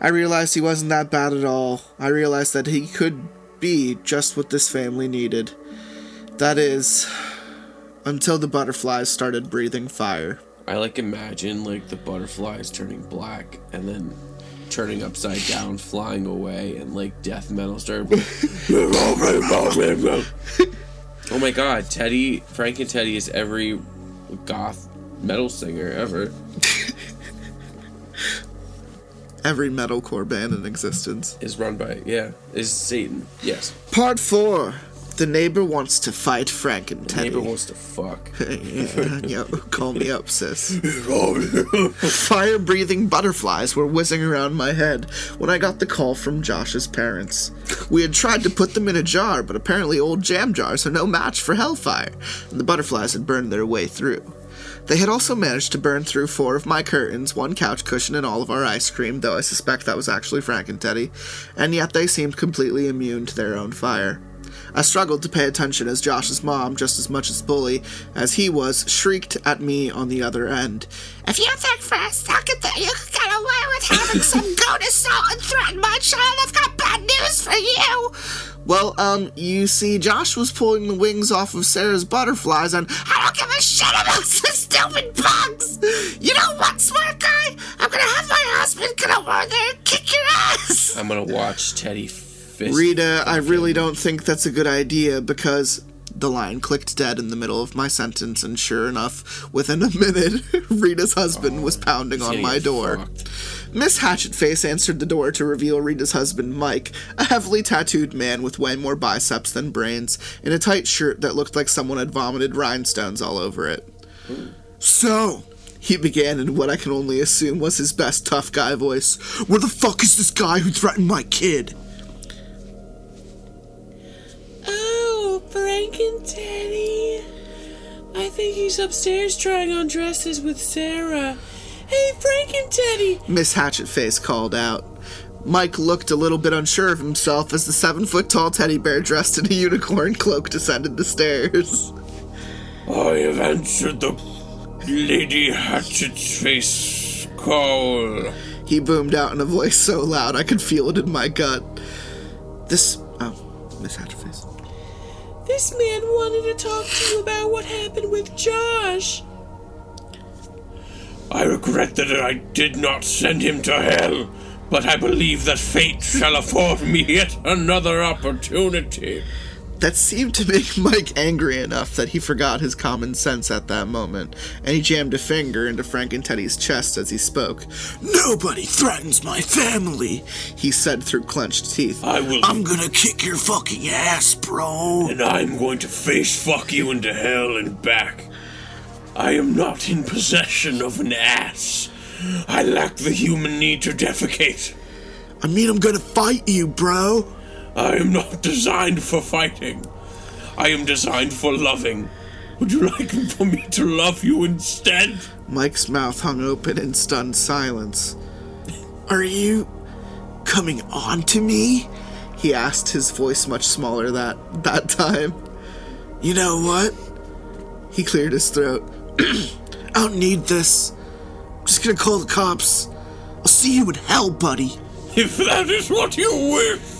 Speaker 7: I realized he wasn't that bad at all. I realized that he could be just what this family needed. That is, until the butterflies started breathing fire.
Speaker 8: I like imagine like the butterflies turning black and then turning upside down, flying away, and like death metal start. oh my god, Teddy, Frank and Teddy is every goth metal singer ever.
Speaker 7: Every metalcore band in existence.
Speaker 8: Is run by yeah, is Satan. Yes.
Speaker 7: Part 4 The neighbor wants to fight Frank and Teddy.
Speaker 8: Neighbor wants to fuck.
Speaker 7: yeah, yeah, call me up, sis. Fire breathing butterflies were whizzing around my head when I got the call from Josh's parents. We had tried to put them in a jar, but apparently old jam jars are no match for hellfire, and the butterflies had burned their way through. They had also managed to burn through four of my curtains, one couch cushion, and all of our ice cream, though I suspect that was actually Frank and Teddy, and yet they seemed completely immune to their own fire. I struggled to pay attention as Josh's mom, just as much as bully as he was, shrieked at me on the other end. If you think for a second that you can get away with having some goat assault and threaten my child, I've got bad news for you. Well, um, you see, Josh was pulling the wings off of Sarah's butterflies, and I don't give a shit about the stupid bugs. You know what, smart guy? I'm gonna have my husband come over there and kick your ass.
Speaker 8: I'm gonna watch Teddy fist.
Speaker 7: Rita, I really don't think that's a good idea because the line clicked dead in the middle of my sentence, and sure enough, within a minute, Rita's husband was oh,
Speaker 8: pounding
Speaker 7: on my door.
Speaker 8: fucked.
Speaker 7: Miss Hatchetface answered the door to reveal Rita's husband, Mike, a heavily tattooed man with way more biceps than brains, in a tight shirt that looked like someone had vomited rhinestones all over it. So, he began in what I can only assume was his best tough guy voice. Where the fuck is this guy who threatened my kid?
Speaker 8: Oh, Frank and Teddy. I think he's upstairs trying on dresses with Sarah. Hey, Frank and Teddy.
Speaker 7: Miss Hatchetface called out. Mike looked a little bit unsure of himself as the seven foot tall teddy bear dressed in a unicorn cloak descended the stairs.
Speaker 6: I have answered the Lady Hatchet's face call.
Speaker 7: He boomed out in a voice so loud I could feel it in my gut. This. Oh, Miss Hatchetface.
Speaker 8: This man wanted to talk to you about what happened with Josh.
Speaker 6: I regret that I did not send him to hell, but I believe that fate shall afford me yet another opportunity.
Speaker 7: That seemed to make Mike angry enough that he forgot his common sense at that moment, and he jammed a finger into Frank and Teddy's chest as he spoke. Nobody threatens my family, he said through clenched teeth.
Speaker 6: I will-
Speaker 7: I'm gonna kick your fucking ass, bro.
Speaker 6: And I'm going to face fuck you into hell and back. I am not in possession of an ass. I lack the human need to defecate.
Speaker 7: I mean, I'm gonna fight you, bro.
Speaker 6: I am not designed for fighting. I am designed for loving. Would you like for me to love you instead?
Speaker 7: Mike's mouth hung open in stunned silence. Are you coming on to me? He asked, his voice much smaller that that time. You know what? He cleared his throat. I don't need this. I'm just gonna call the cops. I'll see you in hell, buddy.
Speaker 6: If that is what you wish.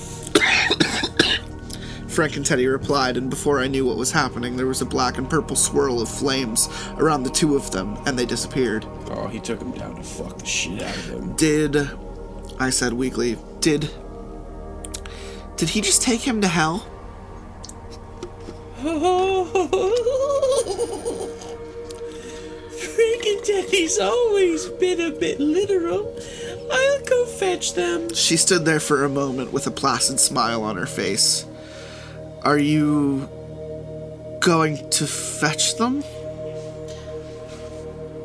Speaker 7: Frank and Teddy replied, and before I knew what was happening, there was a black and purple swirl of flames around the two of them, and they disappeared.
Speaker 8: Oh, he took him down to fuck the shit out of him.
Speaker 7: Did I said weakly, did did he just take him to hell?
Speaker 8: Frankenteddy's always been a bit literal. I'll go fetch them.
Speaker 7: She stood there for a moment with a placid smile on her face. Are you going to fetch them?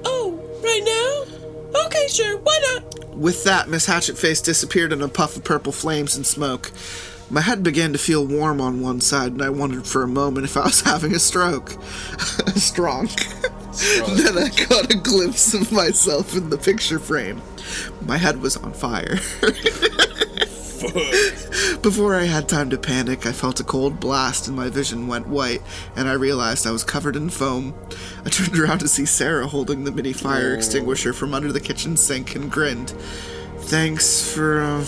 Speaker 8: Oh, right now? Okay, sure, why not?
Speaker 7: With that, Miss Hatchetface disappeared in a puff of purple flames and smoke. My head began to feel warm on one side, and I wondered for a moment if I was having a stroke. Strong. then I caught a glimpse of myself in the picture frame. My head was on fire. Before I had time to panic, I felt a cold blast and my vision went white, and I realized I was covered in foam. I turned around to see Sarah holding the mini fire extinguisher from under the kitchen sink and grinned. Thanks for. Uh,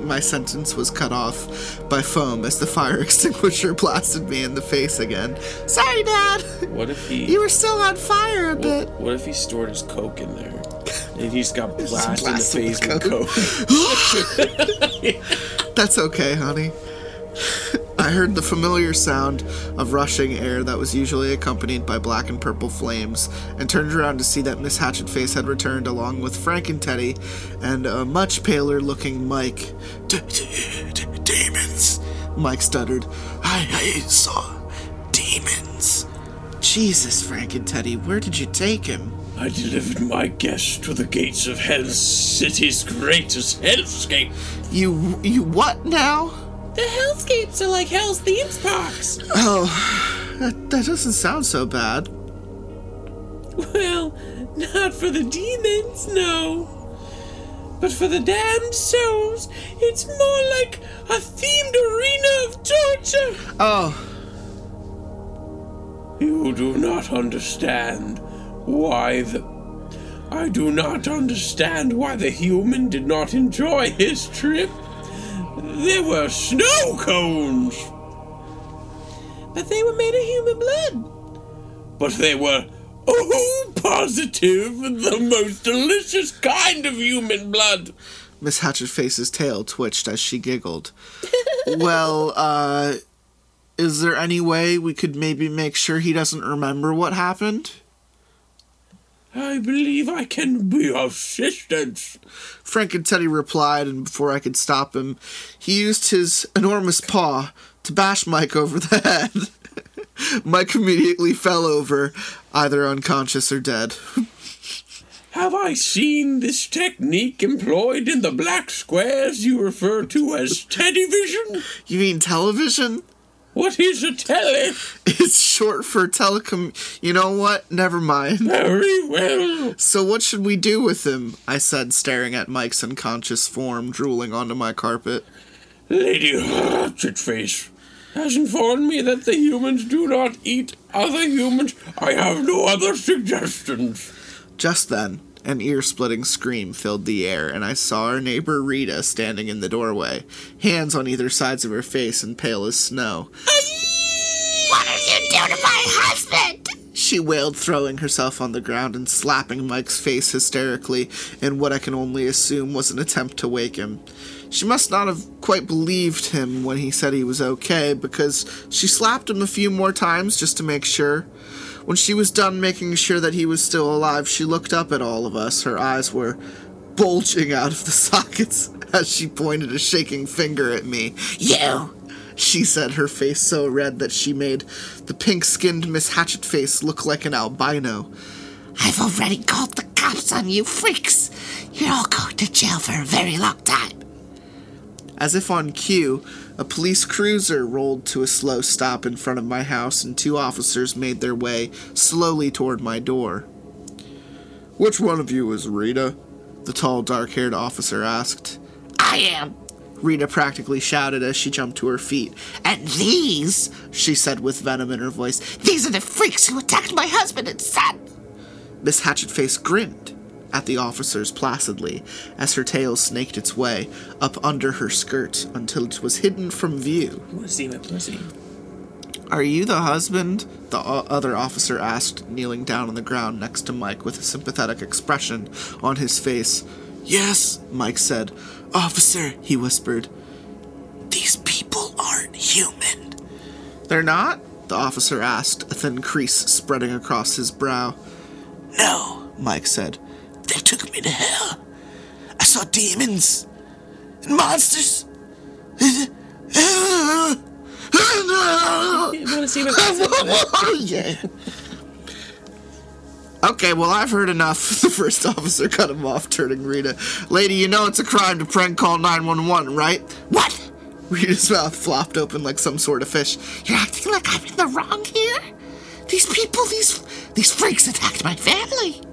Speaker 7: my sentence was cut off by foam as the fire extinguisher blasted me in the face again. Sorry, Dad!
Speaker 8: What if he.
Speaker 7: You were still on fire a bit.
Speaker 8: What if he stored his coke in there? And he just got blasted in the face
Speaker 7: with
Speaker 8: with coke.
Speaker 7: That's okay, honey. I heard the familiar sound of rushing air that was usually accompanied by black and purple flames, and turned around to see that Miss Hatchetface had returned along with Frank and Teddy and a much paler looking Mike. "D- d- d- Demons, Mike stuttered. I, I saw demons. Jesus, Frank and Teddy, where did you take him?
Speaker 6: I delivered my guest to the gates of Hell's City's greatest hellscape.
Speaker 7: You, you what now?
Speaker 8: The hellscapes are like Hell's theme parks.
Speaker 7: Oh, that, that doesn't sound so bad.
Speaker 8: Well, not for the demons, no. But for the damned souls, it's more like a themed arena of torture.
Speaker 7: Oh,
Speaker 6: You do not understand why the. I do not understand why the human did not enjoy his trip. There were snow cones,
Speaker 8: But they were made of human blood.
Speaker 6: but they were oh positive the most delicious kind of human blood.
Speaker 7: Miss Hatchetface's tail twitched as she giggled. well, uh, is there any way we could maybe make sure he doesn't remember what happened?
Speaker 6: I believe I can be of assistance.
Speaker 7: Frank and Teddy replied, and before I could stop him, he used his enormous paw to bash Mike over the head. Mike immediately fell over, either unconscious or dead.
Speaker 6: Have I seen this technique employed in the black squares you refer to as television?
Speaker 7: You mean television?
Speaker 6: What is a tele?
Speaker 7: It's short for telecom. You know what? Never mind.
Speaker 6: Very well.
Speaker 7: So, what should we do with him? I said, staring at Mike's unconscious form drooling onto my carpet.
Speaker 6: Lady Hatchetface has informed me that the humans do not eat other humans. I have no other suggestions.
Speaker 7: Just then, an ear splitting scream filled the air, and I saw our neighbor Rita standing in the doorway, hands on either sides of her face and pale as snow.
Speaker 10: What did you do to my husband?
Speaker 7: She wailed, throwing herself on the ground and slapping Mike's face hysterically in what I can only assume was an attempt to wake him. She must not have quite believed him when he said he was okay, because she slapped him a few more times just to make sure. When she was done making sure that he was still alive, she looked up at all of us. Her eyes were bulging out of the sockets as she pointed a shaking finger at me. You! She said, her face so red that she made the pink skinned Miss Hatchetface look like an albino.
Speaker 10: I've already called the cops on you freaks. You're all going to jail for a very long time.
Speaker 7: As if on cue, a police cruiser rolled to a slow stop in front of my house, and two officers made their way slowly toward my door. Which one of you is Rita? The tall, dark haired officer asked.
Speaker 10: I am.
Speaker 7: Rita practically shouted as she jumped to her feet.
Speaker 10: And these,
Speaker 7: She said with venom in her voice.
Speaker 10: these are the freaks who attacked my husband and son.
Speaker 7: Miss Hatchetface grinned at the officers placidly as her tail snaked its way up under her skirt until it was hidden from view.
Speaker 8: I want to see my pussy.
Speaker 7: Are you the husband? The o- other officer asked, kneeling down on the ground next to Mike with a sympathetic expression on his face. Yes, Mike said. Officer, he whispered.
Speaker 10: These people aren't human.
Speaker 7: They're not? The officer asked, a thin crease spreading across his brow. No, Mike said. They took me to hell. I saw demons and monsters.
Speaker 11: You want to see what
Speaker 7: yeah. Okay, well, I've heard enough. The first officer cut him off, turning Rita. Lady, you know it's a crime to prank call 911, right? What? Rita's mouth flopped open like some sort of fish. You're acting like I'm in the wrong here? These people, these these freaks attacked my family.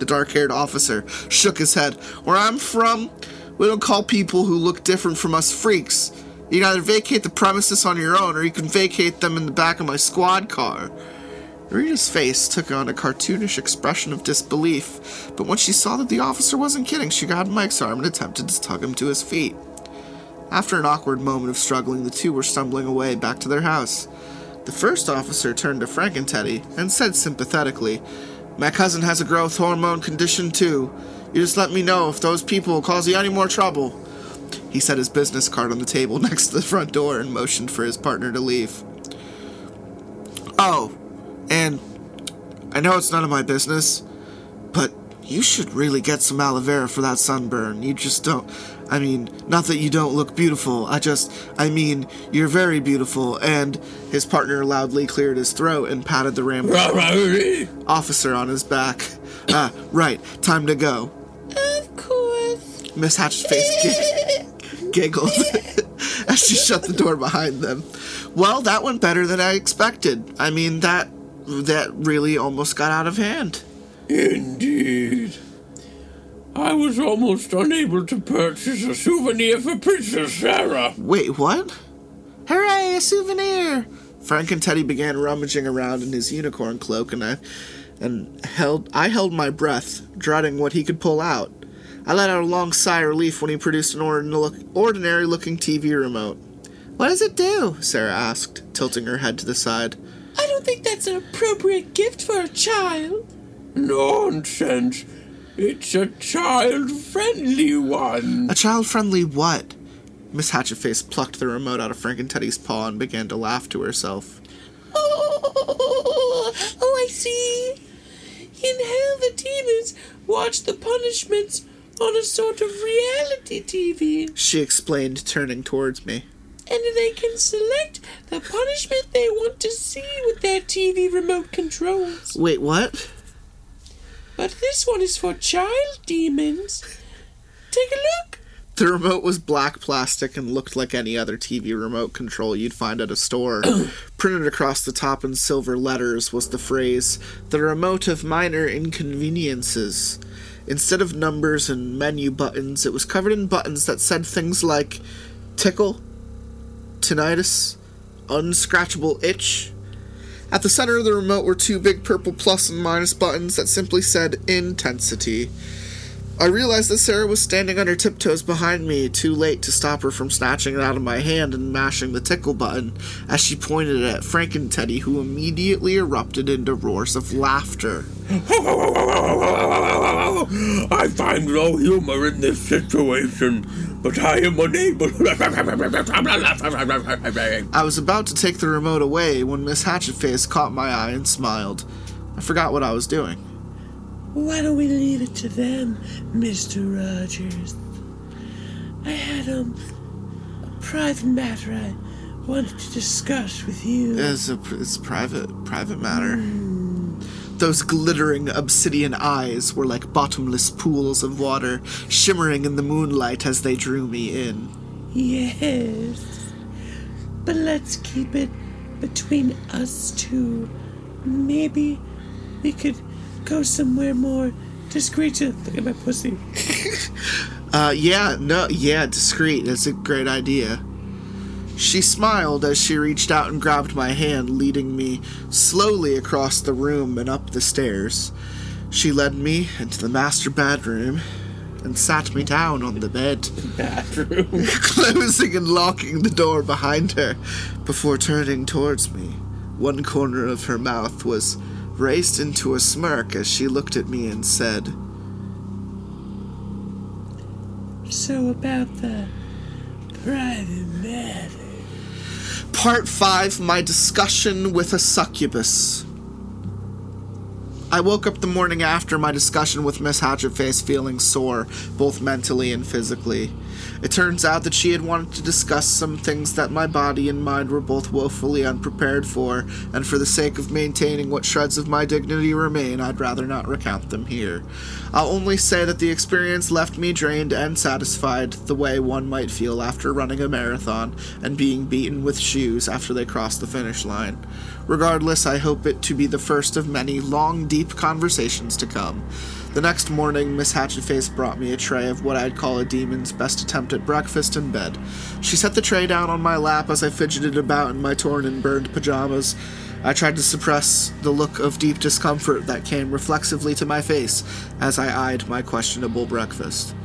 Speaker 7: The dark-haired officer shook his head. Where I'm from, we don't call people who look different from us freaks. You can either vacate the premises on your own, or you can vacate them in the back of my squad car. Rita's face took on a cartoonish expression of disbelief, but when she saw that the officer wasn't kidding, she grabbed Mike's arm and attempted to tug him to his feet. After an awkward moment of struggling, the two were stumbling away back to their house. The first officer turned to Frank and Teddy and said sympathetically, My cousin has a growth hormone condition too. You just let me know if those people cause you any more trouble. He set his business card on the table next to the front door and motioned for his partner to leave. Oh, and I know it's none of my business, but you should really get some aloe vera for that sunburn. You just don't. I mean, not that you don't look beautiful. I just. I mean, you're very beautiful. And his partner loudly cleared his throat and patted the rambling officer on his back. Ah, right. Time to go.
Speaker 8: Of course.
Speaker 7: Miss Hatch's face gig- giggled as she shut the door behind them. Well, that went better than I expected. I mean, that that really almost got out of hand.
Speaker 6: Indeed. I was almost unable to purchase a souvenir for Princess Sarah.
Speaker 7: Wait, what? Hooray, a souvenir! Frank and Teddy began rummaging around in his unicorn cloak, and I and held I held my breath, dreading what he could pull out. I let out a long sigh of relief when he produced an ordinary looking TV remote. What does it do? Sarah asked, tilting her head to the side.
Speaker 8: I don't think that's an appropriate gift for a child.
Speaker 6: Nonsense. It's a child friendly one.
Speaker 7: A child friendly what? Miss Hatchetface plucked the remote out of Frank and Teddy's paw and began to laugh to herself.
Speaker 8: Oh, oh, I see. In hell, the demons watch the punishments on a sort of reality TV,
Speaker 7: She explained, turning towards me.
Speaker 8: and they can select the punishment they want to see with their TV remote controls.
Speaker 7: Wait, what?
Speaker 8: But this one is for child demons. Take a look.
Speaker 7: The remote was black plastic and looked like any other TV remote control you'd find at a store. Printed across the top in silver letters was the phrase, the remote of minor inconveniences. Instead of numbers and menu buttons, it was covered in buttons that said things like tickle, tinnitus, unscratchable itch. At the center of the remote were two big purple plus and minus buttons that simply said intensity. I realized that Sarah was standing on her tiptoes behind me, too late to stop her from snatching it out of my hand and mashing the tickle button as she pointed it at Frank and Teddy, who immediately erupted into roars of laughter.
Speaker 6: I find no humor in this situation, but I am unable.
Speaker 7: I was about to take the remote away when Miss Hatchetface caught my eye and smiled. I forgot what I was doing.
Speaker 8: Why don't we leave it to them, Mr. Rogers? I had um a private matter I wanted to discuss with you.
Speaker 7: It's a it's private private matter. Those glittering obsidian eyes were like bottomless pools of water, shimmering in the moonlight as they drew me in.
Speaker 8: Yes. But let's keep it between us two. Maybe we could go somewhere more discreet. Look at my pussy.
Speaker 7: Uh, yeah, no, yeah, discreet. That's a great idea. She smiled as she reached out and grabbed my hand, leading me slowly across the room and up the stairs. She led me into the master bedroom and sat me down on the bed,
Speaker 11: Bathroom.
Speaker 7: closing and locking the door behind her before turning towards me. One corner of her mouth was raised into a smirk as she looked at me and said,
Speaker 8: So about the private matter.
Speaker 7: Part 5 My Discussion with a Succubus. I woke up the morning after my discussion with Miss Hatchetface feeling sore, both mentally and physically. It turns out that she had wanted to discuss some things that my body and mind were both woefully unprepared for, and for the sake of maintaining what shreds of my dignity remain, I'd rather not recount them here. I'll only say that the experience left me drained and satisfied, the way one might feel after running a marathon and being beaten with shoes after they cross the finish line. Regardless, I hope it to be the first of many long, deep conversations to come. The next morning, Miss Hatchetface brought me a tray of what I'd call a demon's best attempt at breakfast in bed. She set the tray down on my lap as I fidgeted about in my torn and burned pajamas. I tried to suppress the look of deep discomfort that came reflexively to my face as I eyed my questionable breakfast.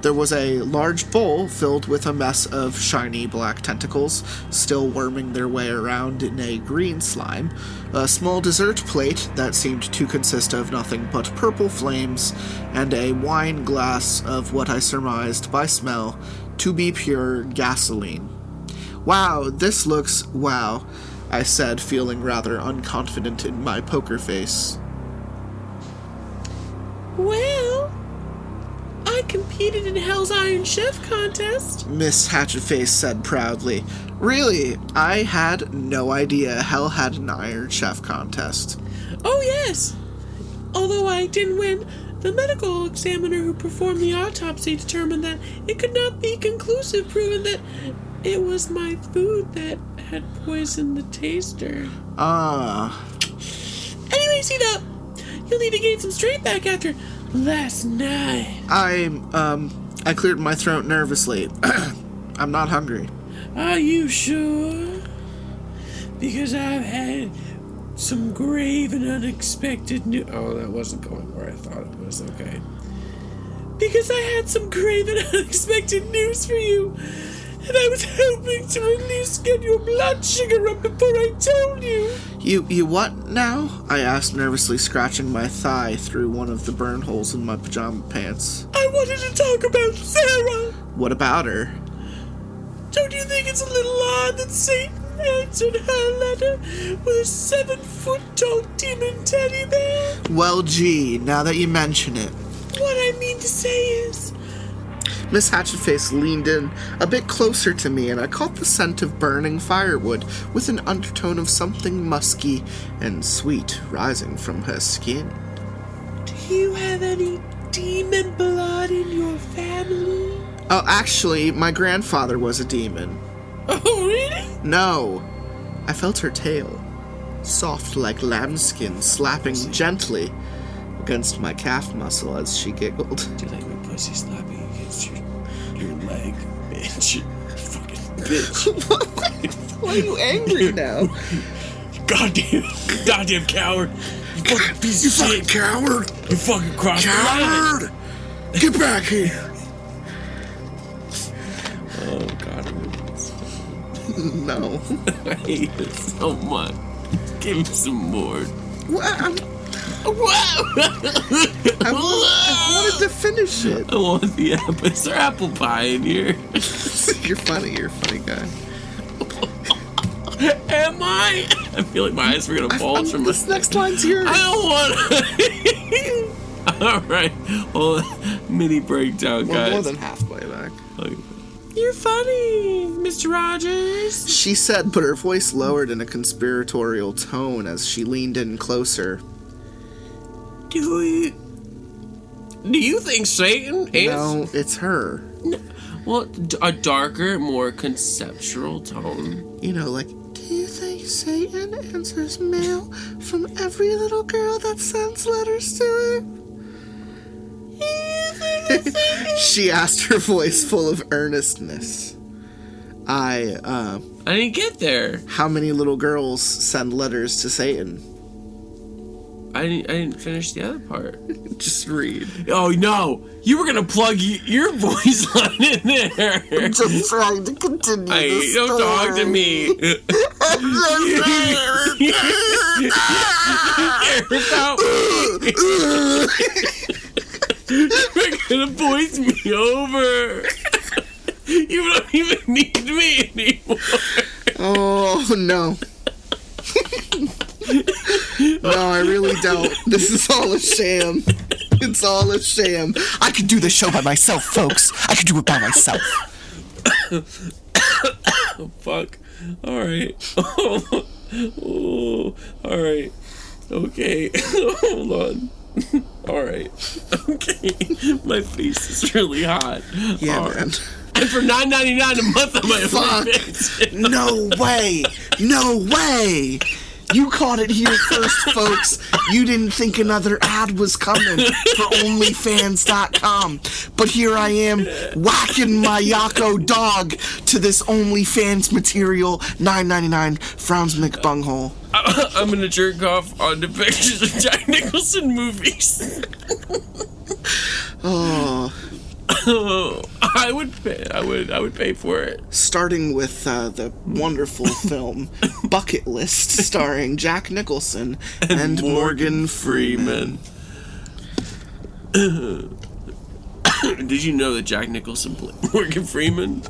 Speaker 7: There was a large bowl filled with a mess of shiny black tentacles, still worming their way around in a green slime, a small dessert plate that seemed to consist of nothing but purple flames, and a wine glass of what I surmised by smell to be pure gasoline. Wow, this looks wow, I said, feeling rather unconfident in my poker face.
Speaker 8: Well, I competed in Hell's Iron Chef contest.
Speaker 7: Miss Hatchetface said proudly. Really, I had no idea Hell had an Iron Chef contest.
Speaker 8: Oh, yes. Although I didn't win, the medical examiner who performed the autopsy determined that it could not be conclusive, proving that it was my food that had poisoned the taster.
Speaker 7: Ah,
Speaker 8: Anyway, see that you'll need to gain some strength back after last night.
Speaker 7: I, um, I cleared my throat nervously. I'm not hungry.
Speaker 8: Are you sure? Because I've had some grave and unexpected news. Oh, that wasn't going where I thought it was. Okay. Because I had some grave and unexpected news for you. And I was hoping to at least get your blood sugar up before I told you.
Speaker 7: You, you what now? I asked nervously, scratching my thigh through one of the burn holes in my pajama pants.
Speaker 8: I wanted to talk about Sarah.
Speaker 7: What about her?
Speaker 8: Don't you think it's a little odd that Satan answered her letter with a seven foot tall demon teddy bear?
Speaker 7: Well, gee, now that you mention it.
Speaker 8: What I mean to say is,
Speaker 7: Miss Hatchetface leaned in a bit closer to me, and I caught the scent of burning firewood with an undertone of something musky and sweet rising from her skin.
Speaker 8: do you have any demon blood in your family?
Speaker 7: Oh, actually, my grandfather was a demon.
Speaker 8: Oh, really?
Speaker 7: No. I felt her tail, soft like lambskin, slapping gently against my calf muscle as she giggled.
Speaker 8: Do you like my pussy slapping against your, your leg, bitch? You fucking bitch.
Speaker 7: Why are you angry now?
Speaker 8: Goddamn, goddamn coward. You fucking piece of shit.
Speaker 7: coward!
Speaker 8: You fucking crossed the line.
Speaker 7: Get back here!
Speaker 6: Oh god, I hate this.
Speaker 7: No.
Speaker 6: I hate this so much. Give me some more.
Speaker 7: What? I'm- I, wa- I wanted to finish it.
Speaker 6: I want the apple. Is there apple pie in here?
Speaker 7: You're funny. You're a funny guy.
Speaker 6: Am I? I feel like my eyes were gonna bulge
Speaker 7: I'm-
Speaker 6: from
Speaker 7: this
Speaker 6: my
Speaker 7: next line's yours.
Speaker 6: I don't want. All right. Well, mini breakdown,
Speaker 7: We're
Speaker 6: guys.
Speaker 7: more than halfway back.
Speaker 8: You're funny, Mr. Rogers.
Speaker 7: She said, but her voice lowered in a conspiratorial tone as she leaned in closer.
Speaker 6: Do you? Do you think Satan? Is,
Speaker 7: No, it's her.
Speaker 6: Well, d- a darker, more conceptual tone.
Speaker 7: You know, like, do you think Satan answers mail from every little girl that sends letters to her? she asked her voice full of earnestness. I, uh,
Speaker 6: I didn't get there.
Speaker 7: how many little girls send letters to Satan?
Speaker 6: I didn't. I didn't finish the other part.
Speaker 7: Just read.
Speaker 6: Oh no! You were gonna plug y- your voice line in there.
Speaker 7: You're just trying to continue.
Speaker 6: Hey,
Speaker 7: the
Speaker 6: don't talk to
Speaker 7: story.
Speaker 6: me. You're gonna voice me over. You don't even need me anymore.
Speaker 7: Oh no. No, I really don't. This is all a sham. It's all a sham. I could do the show by myself, folks. I could do it by myself.
Speaker 8: Fuck. All right. oh, all right. Okay. Hold on. All right. Okay. My face is really hot.
Speaker 7: Yeah,
Speaker 8: All right.
Speaker 7: man.
Speaker 8: And for nine ninety nine a month, I might
Speaker 7: Fuck. No way. No way. You caught it here first, folks. You didn't think another ad was coming for OnlyFans.com. But here I am, whacking my Yocco dog to this OnlyFans material, $9.99, Frowns McBunghole.
Speaker 8: I'm gonna jerk off onto pictures of Jack Nicholson movies.
Speaker 7: Oh.
Speaker 8: I would pay. I would. I would pay for it.
Speaker 7: Starting with uh, the wonderful film Bucket List, starring Jack Nicholson and, Morgan Freeman.
Speaker 8: Did you know that Jack Nicholson played Morgan Freeman?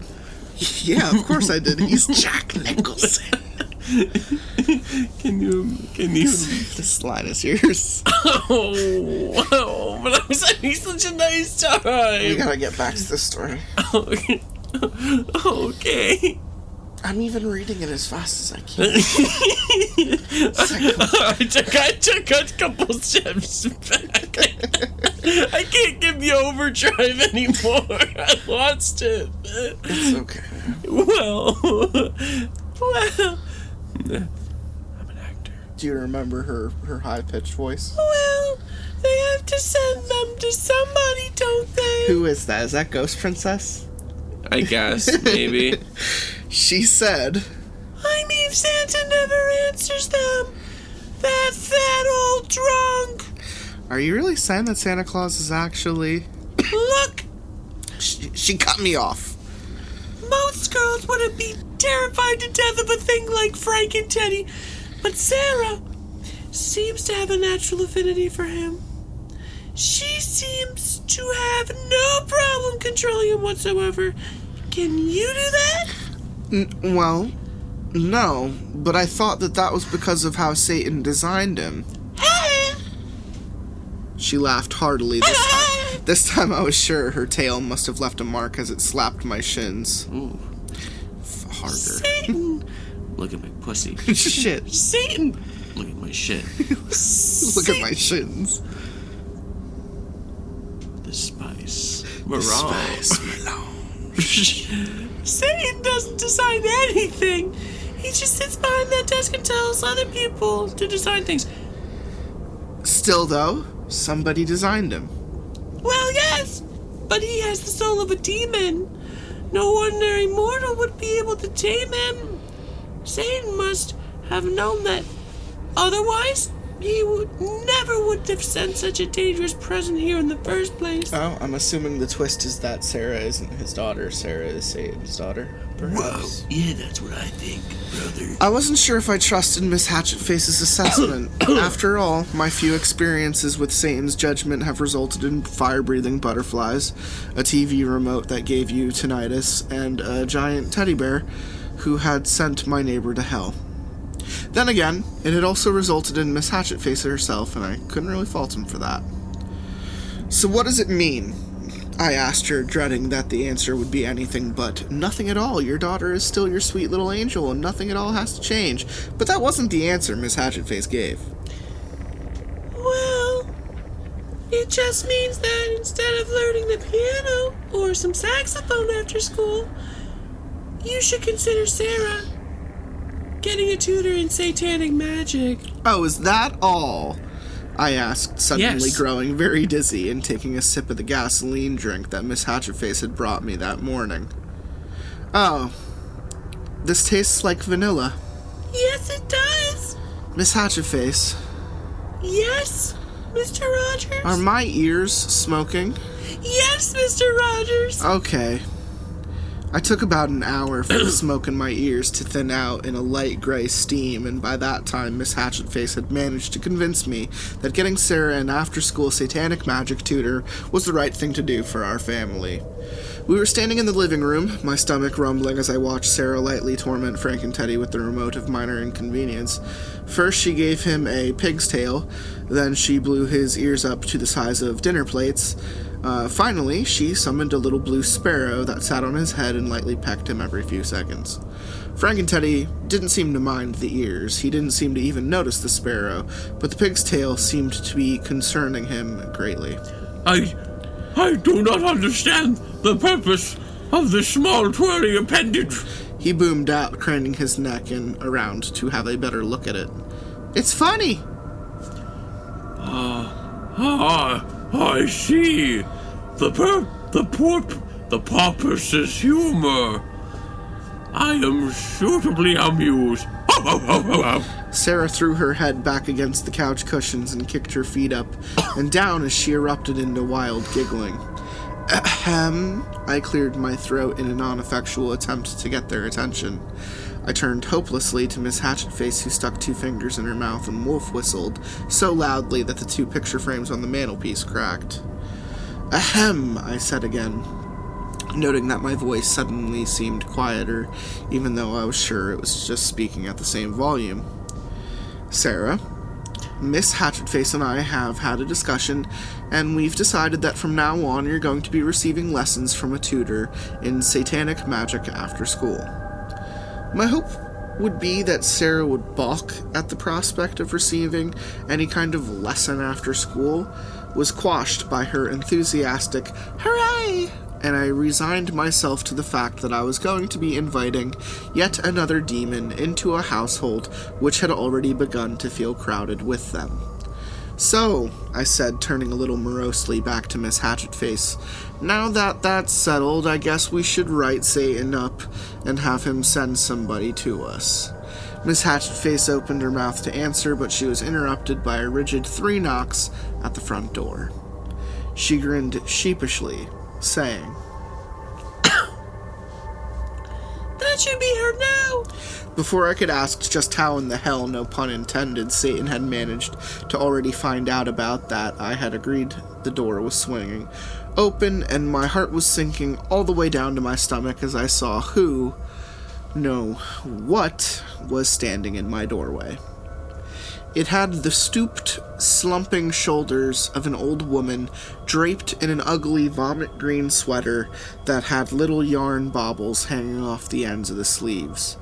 Speaker 7: Yeah, of course I did. He's Jack Nicholson.
Speaker 8: Can you? Can you?
Speaker 7: This line is yours.
Speaker 8: Oh, wow! But I was having such a nice
Speaker 7: We gotta get back to this story.
Speaker 8: Okay. okay.
Speaker 7: I'm even reading it as fast as I can.
Speaker 8: I took, I took a couple steps back. I can't give you overdrive anymore. I lost it.
Speaker 7: It's okay.
Speaker 8: Well, well. I'm an actor.
Speaker 7: Do you remember her her high pitched voice?
Speaker 8: Well, they have to send them to somebody, don't they?
Speaker 7: Who is that? Is that Ghost Princess?
Speaker 8: I guess, maybe.
Speaker 7: She said,
Speaker 8: I mean, Santa never answers them. That's that fat old drunk.
Speaker 7: "Are you really saying that Santa Claus is actually?"
Speaker 8: Look,
Speaker 7: She, she cut me off.
Speaker 8: Most girls wouldn't be terrified to death of a thing like Frank and Teddy, but Sarah seems to have a natural affinity for him. She seems to have no problem controlling him whatsoever. Can you do that?
Speaker 7: N- well, no, but I thought that that was because of how Satan designed him. She laughed heartily this time. This time I was sure her tail must have left a mark as it slapped my shins.
Speaker 8: Ooh,
Speaker 7: F- harder.
Speaker 8: Satan! Look at my pussy.
Speaker 7: Shit.
Speaker 8: Satan! Look at my shit.
Speaker 7: Look at my shins.
Speaker 8: The spice. The
Speaker 7: Spice alone.
Speaker 8: Satan doesn't design anything. He just sits behind that desk and tells other people to design things.
Speaker 7: Still, though, somebody designed him.
Speaker 8: Well, yes, but he has the soul of a demon. No ordinary mortal would be able to tame him. Satan must have known that. Otherwise, he would never would have sent such a dangerous present here in the first place.
Speaker 7: Oh, I'm assuming the twist is that Sarah isn't his daughter. Sarah is Satan's daughter. Perhaps.
Speaker 8: yeah, that's what I think, brother.
Speaker 7: I wasn't sure if I trusted Miss Hatchetface's assessment. After all, my few experiences with Satan's judgment have resulted in fire breathing butterflies, a TV remote that gave you tinnitus, and a giant teddy bear who had sent my neighbor to hell. Then again, it had also resulted in Miss Hatchetface herself, and I couldn't really fault him for that. So, what does it mean? I asked her, dreading that the answer would be anything but nothing at all. Your daughter is still your sweet little angel, and nothing at all has to change. But that wasn't the answer Miss Hatchetface gave.
Speaker 8: Well, it just means that instead of learning the piano or some saxophone after school, you should consider Sarah getting a tutor in satanic magic.
Speaker 7: Oh, is that all? I asked, suddenly
Speaker 8: Yes.
Speaker 7: growing very dizzy and taking a sip of the gasoline drink that Miss Hatchetface had brought me that morning. Oh, this tastes like vanilla.
Speaker 8: Yes, it does.
Speaker 7: Miss Hatchetface,
Speaker 8: Yes, Mr. Rogers.
Speaker 7: are my ears smoking?
Speaker 8: yes, Mr. Rogers.
Speaker 7: Okay. I took about an hour for the smoke in my ears to thin out in a light gray steam, and by that time, Miss Hatchetface had managed to convince me that getting Sarah an after school satanic magic tutor was the right thing to do for our family. We were standing in the living room, my stomach rumbling as I watched Sarah lightly torment Frank and Teddy with the remote of minor inconvenience. First, she gave him a pig's tail, then, she blew his ears up to the size of dinner plates. Uh, finally, she summoned a little blue sparrow that sat on his head and lightly pecked him every few seconds. Frank and Teddy didn't seem to mind the ears. He didn't seem to even notice the sparrow, but the pig's tail seemed to be concerning him greatly.
Speaker 4: I. I do not understand the purpose of this small twirly appendage.
Speaker 7: He boomed out, craning his neck and around to have a better look at it. It's funny!
Speaker 4: Ah, I see. The pur- the poor, the porpoise's humor. I am suitably amused.
Speaker 7: Sarah threw her head back against the couch cushions and kicked her feet up and down as she erupted into wild giggling. Ahem. I cleared my throat in a non effectual attempt to get their attention. I turned hopelessly to Miss Hatchetface, who stuck two fingers in her mouth and wolf whistled so loudly that the two picture frames on the mantelpiece cracked. Ahem, I said again, noting that my voice suddenly seemed quieter, even though I was sure it was just speaking at the same volume. Sarah, Miss Hatchetface and I have had a discussion, and we've decided that from now on you're going to be receiving lessons from a tutor in satanic magic after school. My hope would be that Sarah would balk at the prospect of receiving any kind of lesson after school, was quashed by her enthusiastic hooray, and I resigned myself to the fact that I was going to be inviting yet another demon into a household which had already begun to feel crowded with them. So, I said, turning a little morosely back to Miss Hatchetface, now that that's settled, I guess we should write Satan up and have him send somebody to us. Miss Hatchetface opened her mouth to answer, but she was interrupted by a rigid three knocks at the front door. She grinned sheepishly, saying,
Speaker 2: That should be her now.
Speaker 7: Before I could ask just how in the hell, no pun intended, Satan had managed to already find out about that, I had agreed the door was swinging open, and my heart was sinking all the way down to my stomach as I saw who, no, what, was standing in my doorway. It had the stooped, slumping shoulders of an old woman draped in an ugly vomit green sweater that had little yarn baubles hanging off the ends of the sleeves.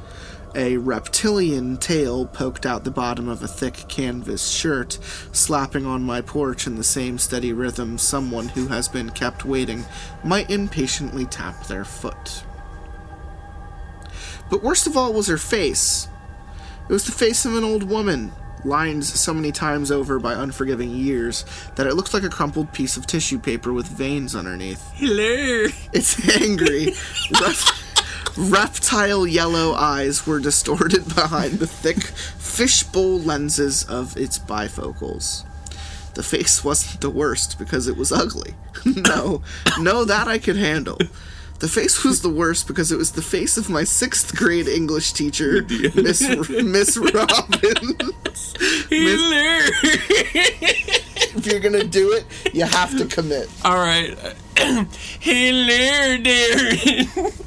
Speaker 7: A reptilian tail poked out the bottom of a thick canvas shirt, slapping on my porch in the same steady rhythm someone who has been kept waiting might impatiently tap their foot. But worst of all was her face. It was the face of an old woman, lined so many times over by unforgiving years that it looked like a crumpled piece of tissue paper with veins underneath.
Speaker 2: Hello.
Speaker 7: Its angry, reptile yellow eyes were distorted behind the thick fishbowl lenses of its bifocals. The face wasn't the worst because it was ugly. no, no, that I could handle. The face was the worst because it was the face of my sixth grade English teacher, Miss Miss Robin.
Speaker 2: Hello.
Speaker 7: if you're gonna do it, you have to commit.
Speaker 2: All right. Hello, Darren.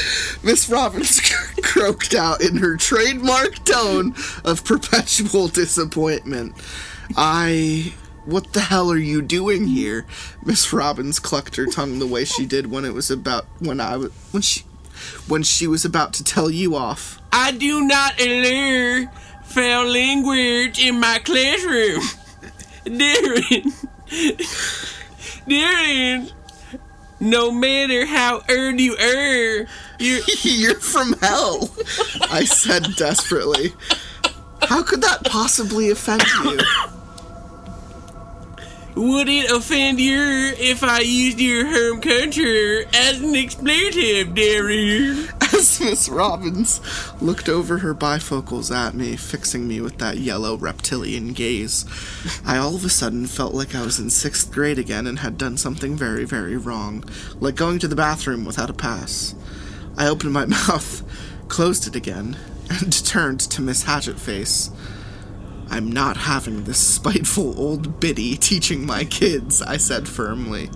Speaker 7: Miss Robbins croaked out in her trademark tone of perpetual disappointment. I. What the hell are you doing here? Miss Robbins clucked her tongue the way she did when it was about when I was when she when she was about to tell you off.
Speaker 2: I do not allow foul language in my classroom. Darren. Darren. No matter how earned you are, you're
Speaker 7: You're from hell, I said desperately. How could that possibly offend you?
Speaker 2: Would it offend you if I used your home country as an expletive, Darren?
Speaker 7: As Miss Robbins looked over her bifocals at me, fixing me with that yellow reptilian gaze, I all of a sudden felt like I was in sixth grade again and had done something very, very wrong, like going to the bathroom without a pass. I opened my mouth, closed it again, and turned to Miss Hatchetface. I'm not having this spiteful old biddy teaching my kids, I said firmly.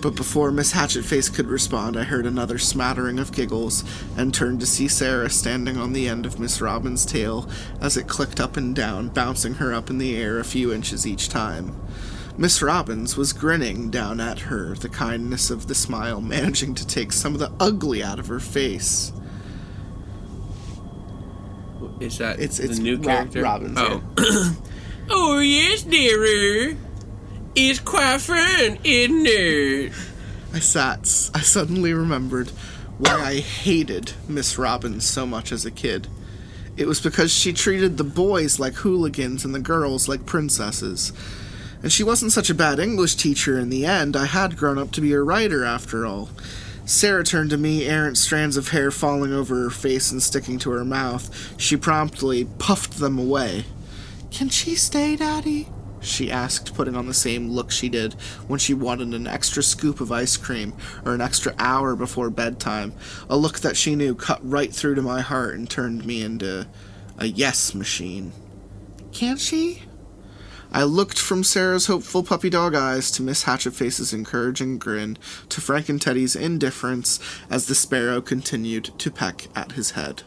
Speaker 7: But before Miss Hatchetface could respond, I heard another smattering of giggles and turned to see Sarah standing on the end of Miss Robbins' tail as it clicked up and down, bouncing her up in the air a few inches each time. Miss Robbins was grinning down at her, the kindness of the smile managing to take some of the ugly out of her face.
Speaker 8: Is that
Speaker 7: It's it's
Speaker 8: the new
Speaker 7: Rob-
Speaker 8: character?
Speaker 7: Robbins.
Speaker 8: Oh,
Speaker 7: yeah.
Speaker 8: oh yes, dearer. It's quite fun, isn't it?
Speaker 7: I sat. I suddenly remembered why I hated Miss Robbins so much as a kid. It was because she treated the boys like hooligans and the girls like princesses. And she wasn't such a bad English teacher in the end. I had grown up to be a writer after all. Sarah turned to me, errant strands of hair falling over her face and sticking to her mouth. She promptly puffed them away. Can she stay, Daddy? She asked, putting on the same look she did when she wanted an extra scoop of ice cream or an extra hour before bedtime. A look that she knew cut right through to my heart and turned me into a yes machine. Can't she? I looked from Sarah's hopeful puppy dog eyes to Miss Hatchetface's encouraging grin to Frank and Teddy's indifference as the sparrow continued to peck at his head.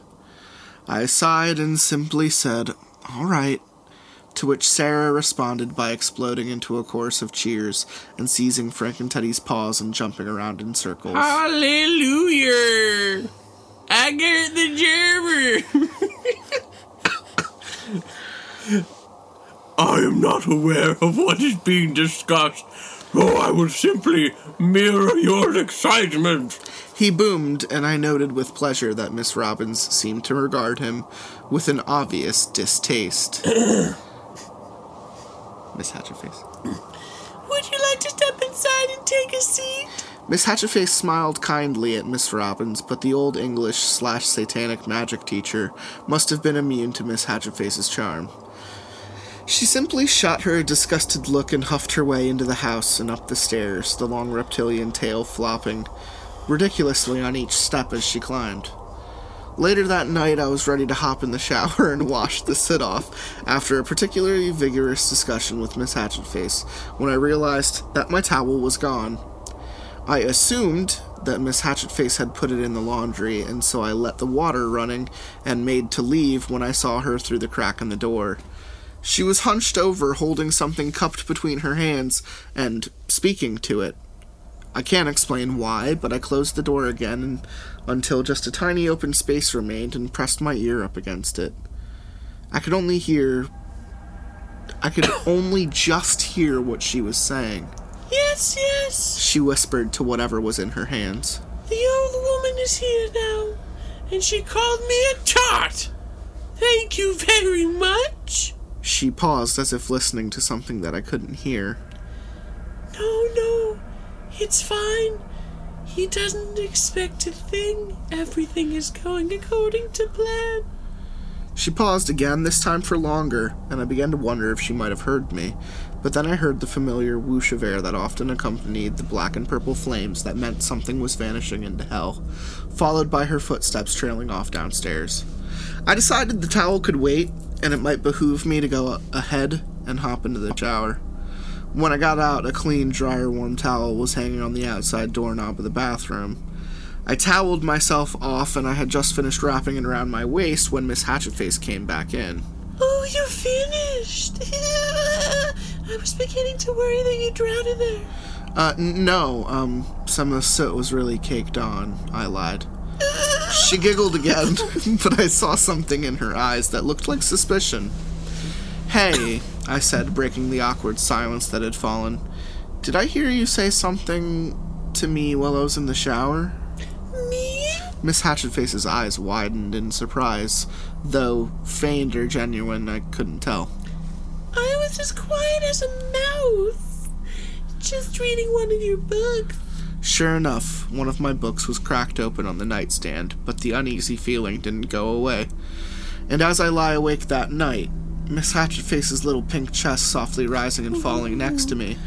Speaker 7: I sighed and simply said, All right, to which Sarah responded by exploding into a chorus of cheers and seizing Frank and Teddy's paws and jumping around in circles.
Speaker 8: Hallelujah! I get the gerber.
Speaker 4: I am not aware of what is being discussed, though I will simply mirror your excitement.
Speaker 7: He boomed, and I noted with pleasure that Miss Robbins seemed to regard him with an obvious distaste. Miss Hatchetface.
Speaker 2: Would you like to step inside and take a seat?
Speaker 7: Miss Hatchetface smiled kindly at Miss Robbins, but the old English slash satanic magic teacher must have been immune to Miss Hatchetface's charm. She simply shot her a disgusted look and huffed her way into the house and up the stairs, the long reptilian tail flopping ridiculously on each step as she climbed. Later that night, I was ready to hop in the shower and wash the sit off after a particularly vigorous discussion with Miss Hatchetface when I realized that my towel was gone. I assumed that Miss Hatchetface had put it in the laundry, and so I let the water running and made to leave when I saw her through the crack in the door. She was hunched over, holding something cupped between her hands and speaking to it. I can't explain why, but I closed the door again until just a tiny open space remained and pressed my ear up against it. I could only hear. I could only just hear what she was saying.
Speaker 2: Yes, yes.
Speaker 7: She whispered to whatever was in her hands.
Speaker 2: The old woman is here now, and she called me a tart. Thank you very much.
Speaker 7: She paused as if listening to something that I couldn't hear.
Speaker 2: No, no, it's fine. He doesn't expect a thing. Everything is going according to plan.
Speaker 7: She paused again, this time for longer, and I began to wonder if she might have heard me. But then I heard the familiar whoosh of air that often accompanied the black and purple flames that meant something was vanishing into hell, followed by her footsteps trailing off downstairs. I decided the towel could wait, and it might behoove me to go ahead and hop into the shower. When I got out, a clean, dryer, warm towel was hanging on the outside doorknob of the bathroom. I toweled myself off, and I had just finished wrapping it around my waist when Miss Hatchetface came back in.
Speaker 2: Oh, you finished. I was beginning to worry that you drowned in there.
Speaker 7: Uh, no, um, some of the soot was really caked on. I lied. She giggled again, but I saw something in her eyes that looked like suspicion. Hey, I said, breaking the awkward silence that had fallen. Did I hear you say something to me while I was in the shower?
Speaker 2: Me?
Speaker 7: Miss Hatchetface's eyes widened in surprise, though feigned or genuine, I couldn't tell.
Speaker 2: I was as quiet as a mouse. Just reading one of your books.
Speaker 7: Sure enough, one of my books was cracked open on the nightstand, but the uneasy feeling didn't go away. And as I lie awake that night, Miss Hatchetface's little pink chest softly rising and falling next to me,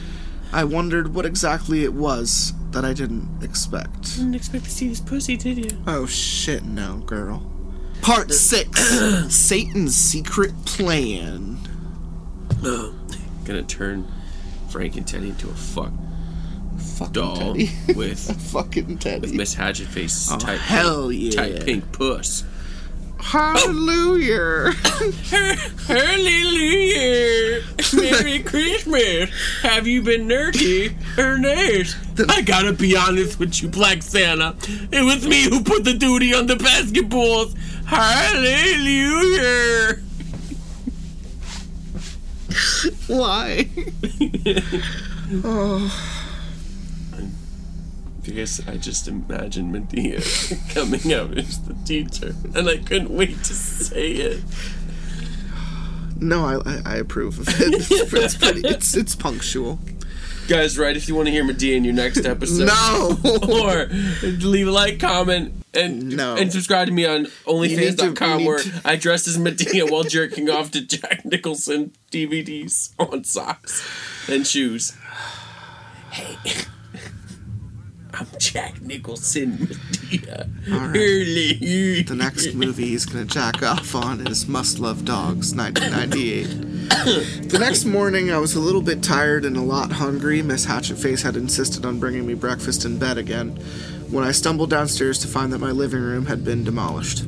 Speaker 7: I wondered what exactly it was that I didn't expect.
Speaker 2: Didn't expect to see this pussy, did you?
Speaker 7: Oh shit, no, girl. Part 6 Satan's Secret Plan.
Speaker 8: Gonna turn Frank and Teddy into a fuck.
Speaker 7: Fucking
Speaker 6: doll
Speaker 7: Teddy.
Speaker 6: with
Speaker 7: Fucking Teddy.
Speaker 6: with Miss Hatchet Face's
Speaker 7: Oh,
Speaker 6: tight
Speaker 7: hell
Speaker 6: pink,
Speaker 7: yeah.
Speaker 6: tight pink puss.
Speaker 7: Hallelujah.
Speaker 6: Hallelujah! Merry Christmas! Have you been nerdy or nice? I gotta be honest with you, Black Santa. It was me who put the duty on the basketballs. Hallelujah!
Speaker 7: Why?
Speaker 6: Because oh. I just imagined Madea coming out as the teacher, and I couldn't wait to say it.
Speaker 7: No, I, I, I approve of it. It's, it's pretty. It's it's punctual.
Speaker 6: Guys, right? If you want to hear Madea in your next episode,
Speaker 7: No.
Speaker 6: or leave a like, comment, and
Speaker 7: No.
Speaker 6: and subscribe to me on OnlyFans.com where
Speaker 7: to-
Speaker 6: I dress as Madea while jerking off to Jack Nicholson DVDs on socks and shoes. Hey, I'm Jack Nicholson
Speaker 7: right. The next movie he's gonna jack off on is Must Love Dogs, 1998. the next morning, I was a little bit tired and a lot hungry. Miss Hatchetface had insisted on bringing me breakfast in bed again. When I stumbled downstairs to find that my living room had been demolished.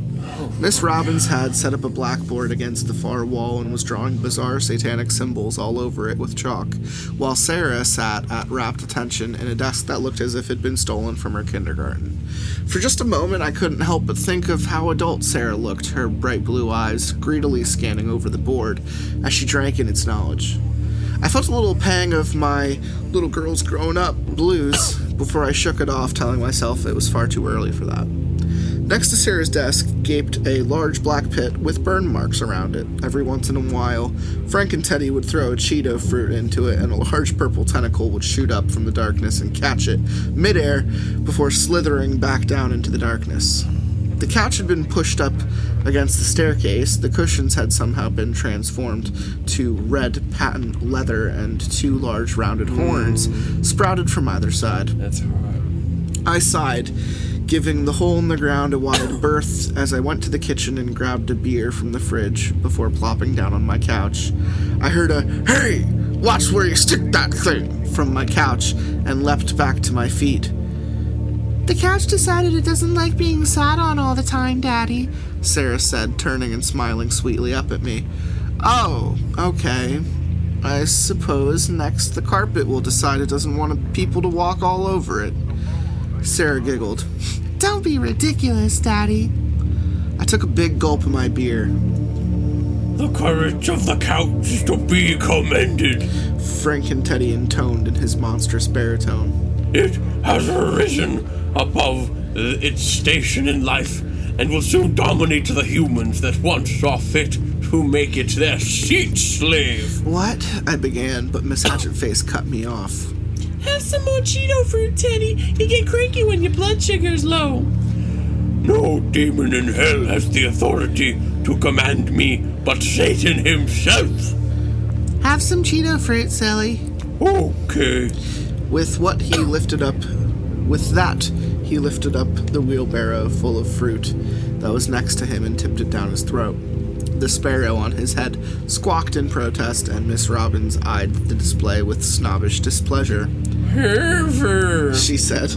Speaker 7: Miss Robbins had set up a blackboard against the far wall and was drawing bizarre satanic symbols all over it with chalk, while Sarah sat at rapt attention in a desk that looked as if it had been stolen from her kindergarten. For just a moment, I couldn't help but think of how adult Sarah looked, her bright blue eyes greedily scanning over the board as she drank in its knowledge. I felt a little pang of my little girl's grown up blues before I shook it off, telling myself it was far too early for that. Next to Sarah's desk gaped a large black pit with burn marks around it. Every once in a while, Frank and Teddy would throw a Cheeto fruit into it, and a large purple tentacle would shoot up from the darkness and catch it midair before slithering back down into the darkness. The couch had been pushed up against the staircase. The cushions had somehow been transformed to red patent leather, and two large rounded horns hmm. sprouted from either side.
Speaker 6: That's hot.
Speaker 7: I sighed, giving the hole in the ground a wide berth as I went to the kitchen and grabbed a beer from the fridge before plopping down on my couch. I heard a, Hey! Watch where you stick that thing! from my couch and leapt back to my feet. The couch decided it doesn't like being sat on all the time, Daddy, Sarah said, turning and smiling sweetly up at me. Oh, okay. I suppose next the carpet will decide it doesn't want people to walk all over it. Sarah giggled. Don't be ridiculous, Daddy. I took a big gulp of my beer.
Speaker 4: The courage of the couch is to be commended.
Speaker 7: Frank and Teddy intoned in his monstrous baritone.
Speaker 4: It has risen above its station in life and will soon dominate the humans that once saw fit to make it their seat slave.
Speaker 7: What? I began, but Miss Hatchetface cut me off.
Speaker 2: Have some more Cheeto fruit, Teddy. You get cranky when your blood sugar's low.
Speaker 4: No demon in hell has the authority to command me but Satan himself.
Speaker 7: Have some Cheeto fruit, Sally.
Speaker 4: Okay.
Speaker 7: With what he lifted up, with that, he lifted up the wheelbarrow full of fruit that was next to him and tipped it down his throat. The sparrow on his head squawked in protest, and Miss Robbins eyed the display with snobbish displeasure.
Speaker 6: Herver.
Speaker 7: She said,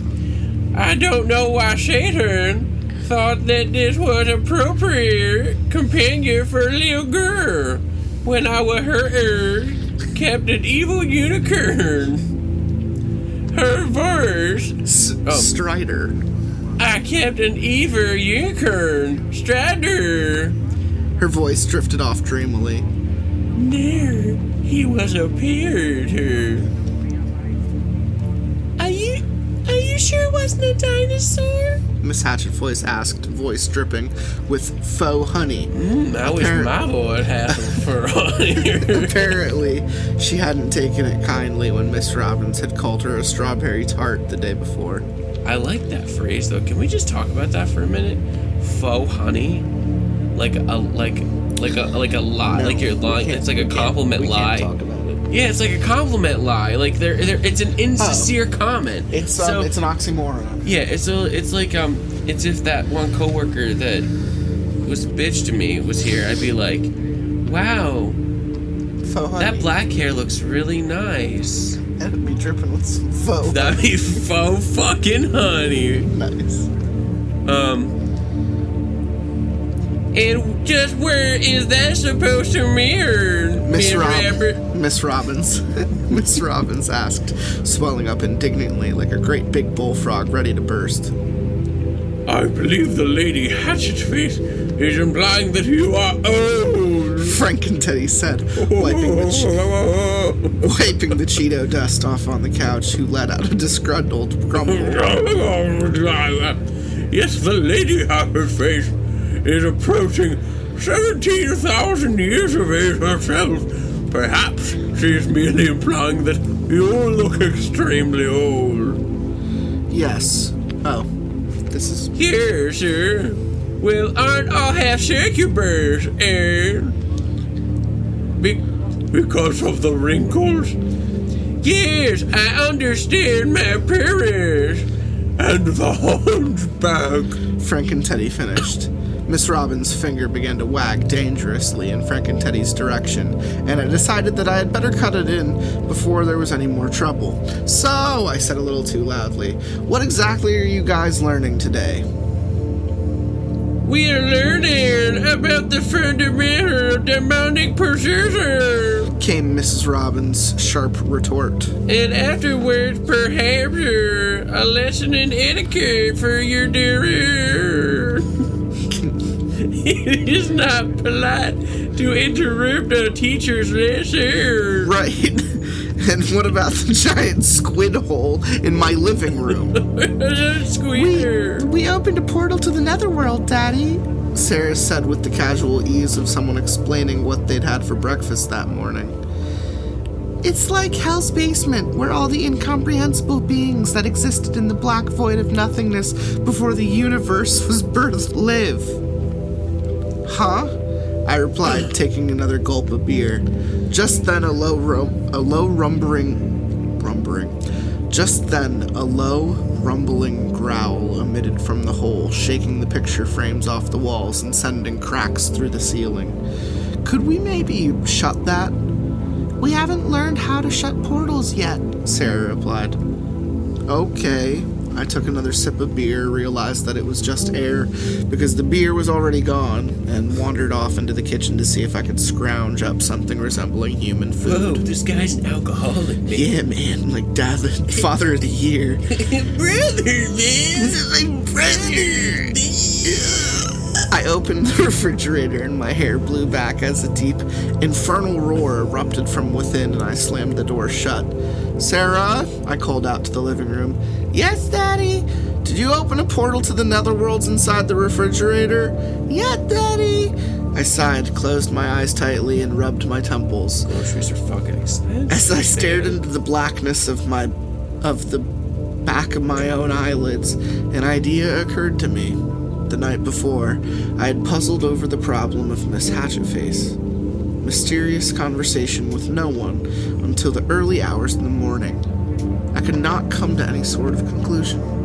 Speaker 6: I don't know why Satan thought that this was appropriate companion for a little girl when I was her kept an evil unicorn. Her verse,
Speaker 7: S- oh. Strider.
Speaker 6: I kept an evil unicorn, Strider.
Speaker 7: Her voice drifted off dreamily.
Speaker 6: There, he was a.
Speaker 2: Are sure it wasn't a dinosaur?
Speaker 7: Miss Hatchetvoice asked, voice dripping with faux honey.
Speaker 6: Mm, that was
Speaker 7: Appar-
Speaker 6: my boy half for honor.
Speaker 7: Apparently, she hadn't taken it kindly when Miss Robbins had called her a strawberry tart the day before.
Speaker 6: I like that phrase though. Can we just talk about that for a minute? Faux honey, like a like like a like a lie,
Speaker 7: No,
Speaker 6: like you're lying. It's like a
Speaker 7: we can't-
Speaker 6: compliment
Speaker 7: we can't
Speaker 6: lie.
Speaker 7: Talk about it.
Speaker 6: Yeah, it's like a compliment lie. Like they're, they're it's an insincere comment.
Speaker 7: It's um,
Speaker 6: so,
Speaker 7: it's an oxymoron.
Speaker 6: yeah, it's a, it's like um, it's if that one coworker that was bitch to me was here, I'd be like, wow,
Speaker 7: honey.
Speaker 6: that black hair looks really nice.
Speaker 7: It'd be dripping with some faux.
Speaker 6: That'd be faux fucking honey.
Speaker 7: nice.
Speaker 6: Um. And just where is that supposed to mirror,
Speaker 7: Miss
Speaker 6: Rabbit?
Speaker 7: Miss Robbins. Miss Robbins asked, swelling up indignantly like a great big bullfrog ready to burst.
Speaker 12: I believe the lady Hatchetface is implying that you are old.
Speaker 7: Frank and Teddy said, wiping the, che- wiping the Cheeto dust off on the couch, who let out a disgruntled grumble.
Speaker 12: Yes, the lady Hatchetface is approaching 17,000 years of age herself. Perhaps she is merely implying that you look extremely old.
Speaker 7: Yes. Oh. This is.
Speaker 6: Here, sir. Well, aren't all half succubers, eh?
Speaker 12: Be- because of the wrinkles
Speaker 6: Yes, I understand my parents.
Speaker 12: and the hunchback.
Speaker 7: Frank and Teddy finished. Miss Robbins' finger began to wag dangerously in Frank and Teddy's direction, and I decided that I had better cut it in before there was any more trouble. So, I said a little too loudly, what exactly are you guys learning today?
Speaker 6: We are learning about the fundamental of demonic possession.
Speaker 7: Came Mrs. Robbins' sharp retort.
Speaker 6: And afterwards, perhaps uh, a lesson in etiquette for your dear. it is not polite to interrupt a teacher's lesson.
Speaker 7: Right. And what about the giant squid hole in my living room?
Speaker 6: Squeaker.
Speaker 7: We opened a portal to the netherworld, Daddy. Sarah said with the casual ease of someone explaining what they'd had for breakfast that morning. It's like Hell's Basement, where all the incomprehensible beings that existed in the black void of nothingness before the universe was birthed live. Huh? I replied, taking another gulp of beer. Just then, a low rum- a low rumbling, rumbling. Just then, a low, rumbling growl emitted from the hole, shaking the picture frames off the walls and sending cracks through the ceiling. Could we maybe shut that? We haven't learned how to shut portals yet, Sarah replied. Okay. I took another sip of beer, realized that it was just air because the beer was already gone, and wandered off into the kitchen to see if I could scrounge up something resembling human food.
Speaker 6: Whoa, this guy's an alcoholic, man.
Speaker 7: Yeah, man, like dad, father of the year.
Speaker 6: Brother, man. My brother!
Speaker 7: I opened the refrigerator and my hair blew back as a deep, infernal roar erupted from within and I slammed the door shut. Sarah, I called out to the living room. Yes? Did you open a portal to the netherworlds inside the refrigerator? Yeah, Daddy. I sighed, closed my eyes tightly, and rubbed my temples.
Speaker 6: Groceries are fucking expensive.
Speaker 7: As I stared into the blackness of my of the back of my own eyelids, an idea occurred to me. The night before, I had puzzled over the problem of Miss Hatchetface. Mysterious conversation with no one until the early hours in the morning. I could not come to any sort of conclusion.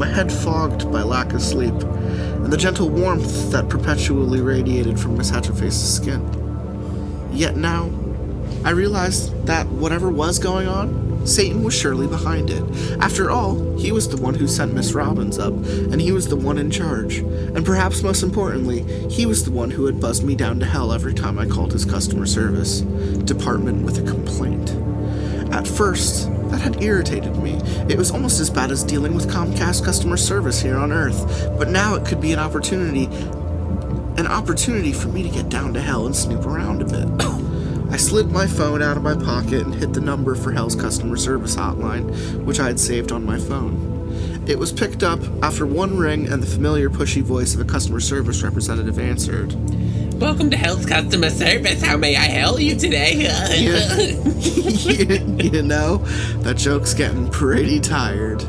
Speaker 7: My head fogged by lack of sleep, and the gentle warmth that perpetually radiated from Miss Hatchetface's skin. Yet now, I realized that whatever was going on, Satan was surely behind it. After all, he was the one who sent Miss Robbins up, and he was the one in charge. And perhaps most importantly, he was the one who had buzzed me down to hell every time I called his customer service department with a complaint. At first, that had irritated me. It was almost as bad as dealing with Comcast customer service here on Earth, but now it could be an opportunity an opportunity for me to get down to hell and snoop around a bit. I slid my phone out of my pocket and hit the number for Hell's customer service hotline, which I had saved on my phone. It was picked up after one ring and the familiar pushy voice of a customer service representative answered.
Speaker 6: Welcome to Health Customer Service. How may I help you today?
Speaker 7: you, you know, that joke's getting pretty tired.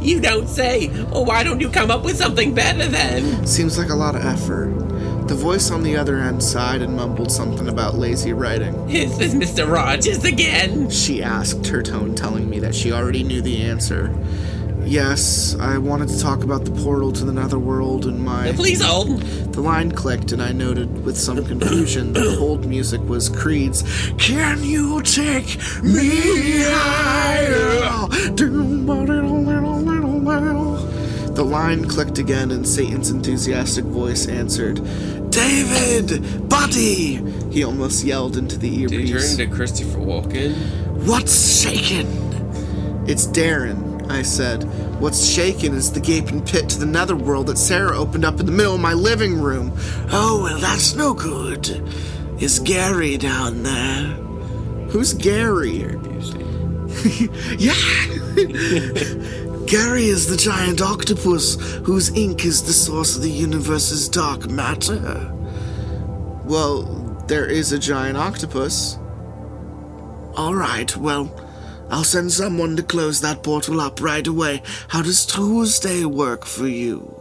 Speaker 6: you don't say. Well, why don't you come up with something better then?
Speaker 7: Seems like a lot of effort. The voice on the other end sighed and mumbled something about lazy writing.
Speaker 6: Is this Mr. Rogers again?
Speaker 7: She asked, her tone telling me that she already knew the answer. Yes, I wanted to talk about the portal to the netherworld and my.
Speaker 8: Please hold.
Speaker 7: The line clicked, and I noted with some confusion that the hold music was Creed's Can You Take Me Higher? The line clicked again, and Satan's enthusiastic voice answered, David! Buddy! He almost yelled into the earpiece.
Speaker 8: Did he turn into Christopher Walken?
Speaker 7: What's shaking? It's Darren, I said. What's shaking is the gaping pit to the netherworld that Sarah opened up in the middle of my living room. Oh, well, that's no good. Is Gary down there? Who's Gary? yeah! Gary is the giant octopus whose ink is the source of the universe's dark matter. Well, there is a giant octopus. All right, well, I'll send someone to close that portal up right away. How does Tuesday work for you?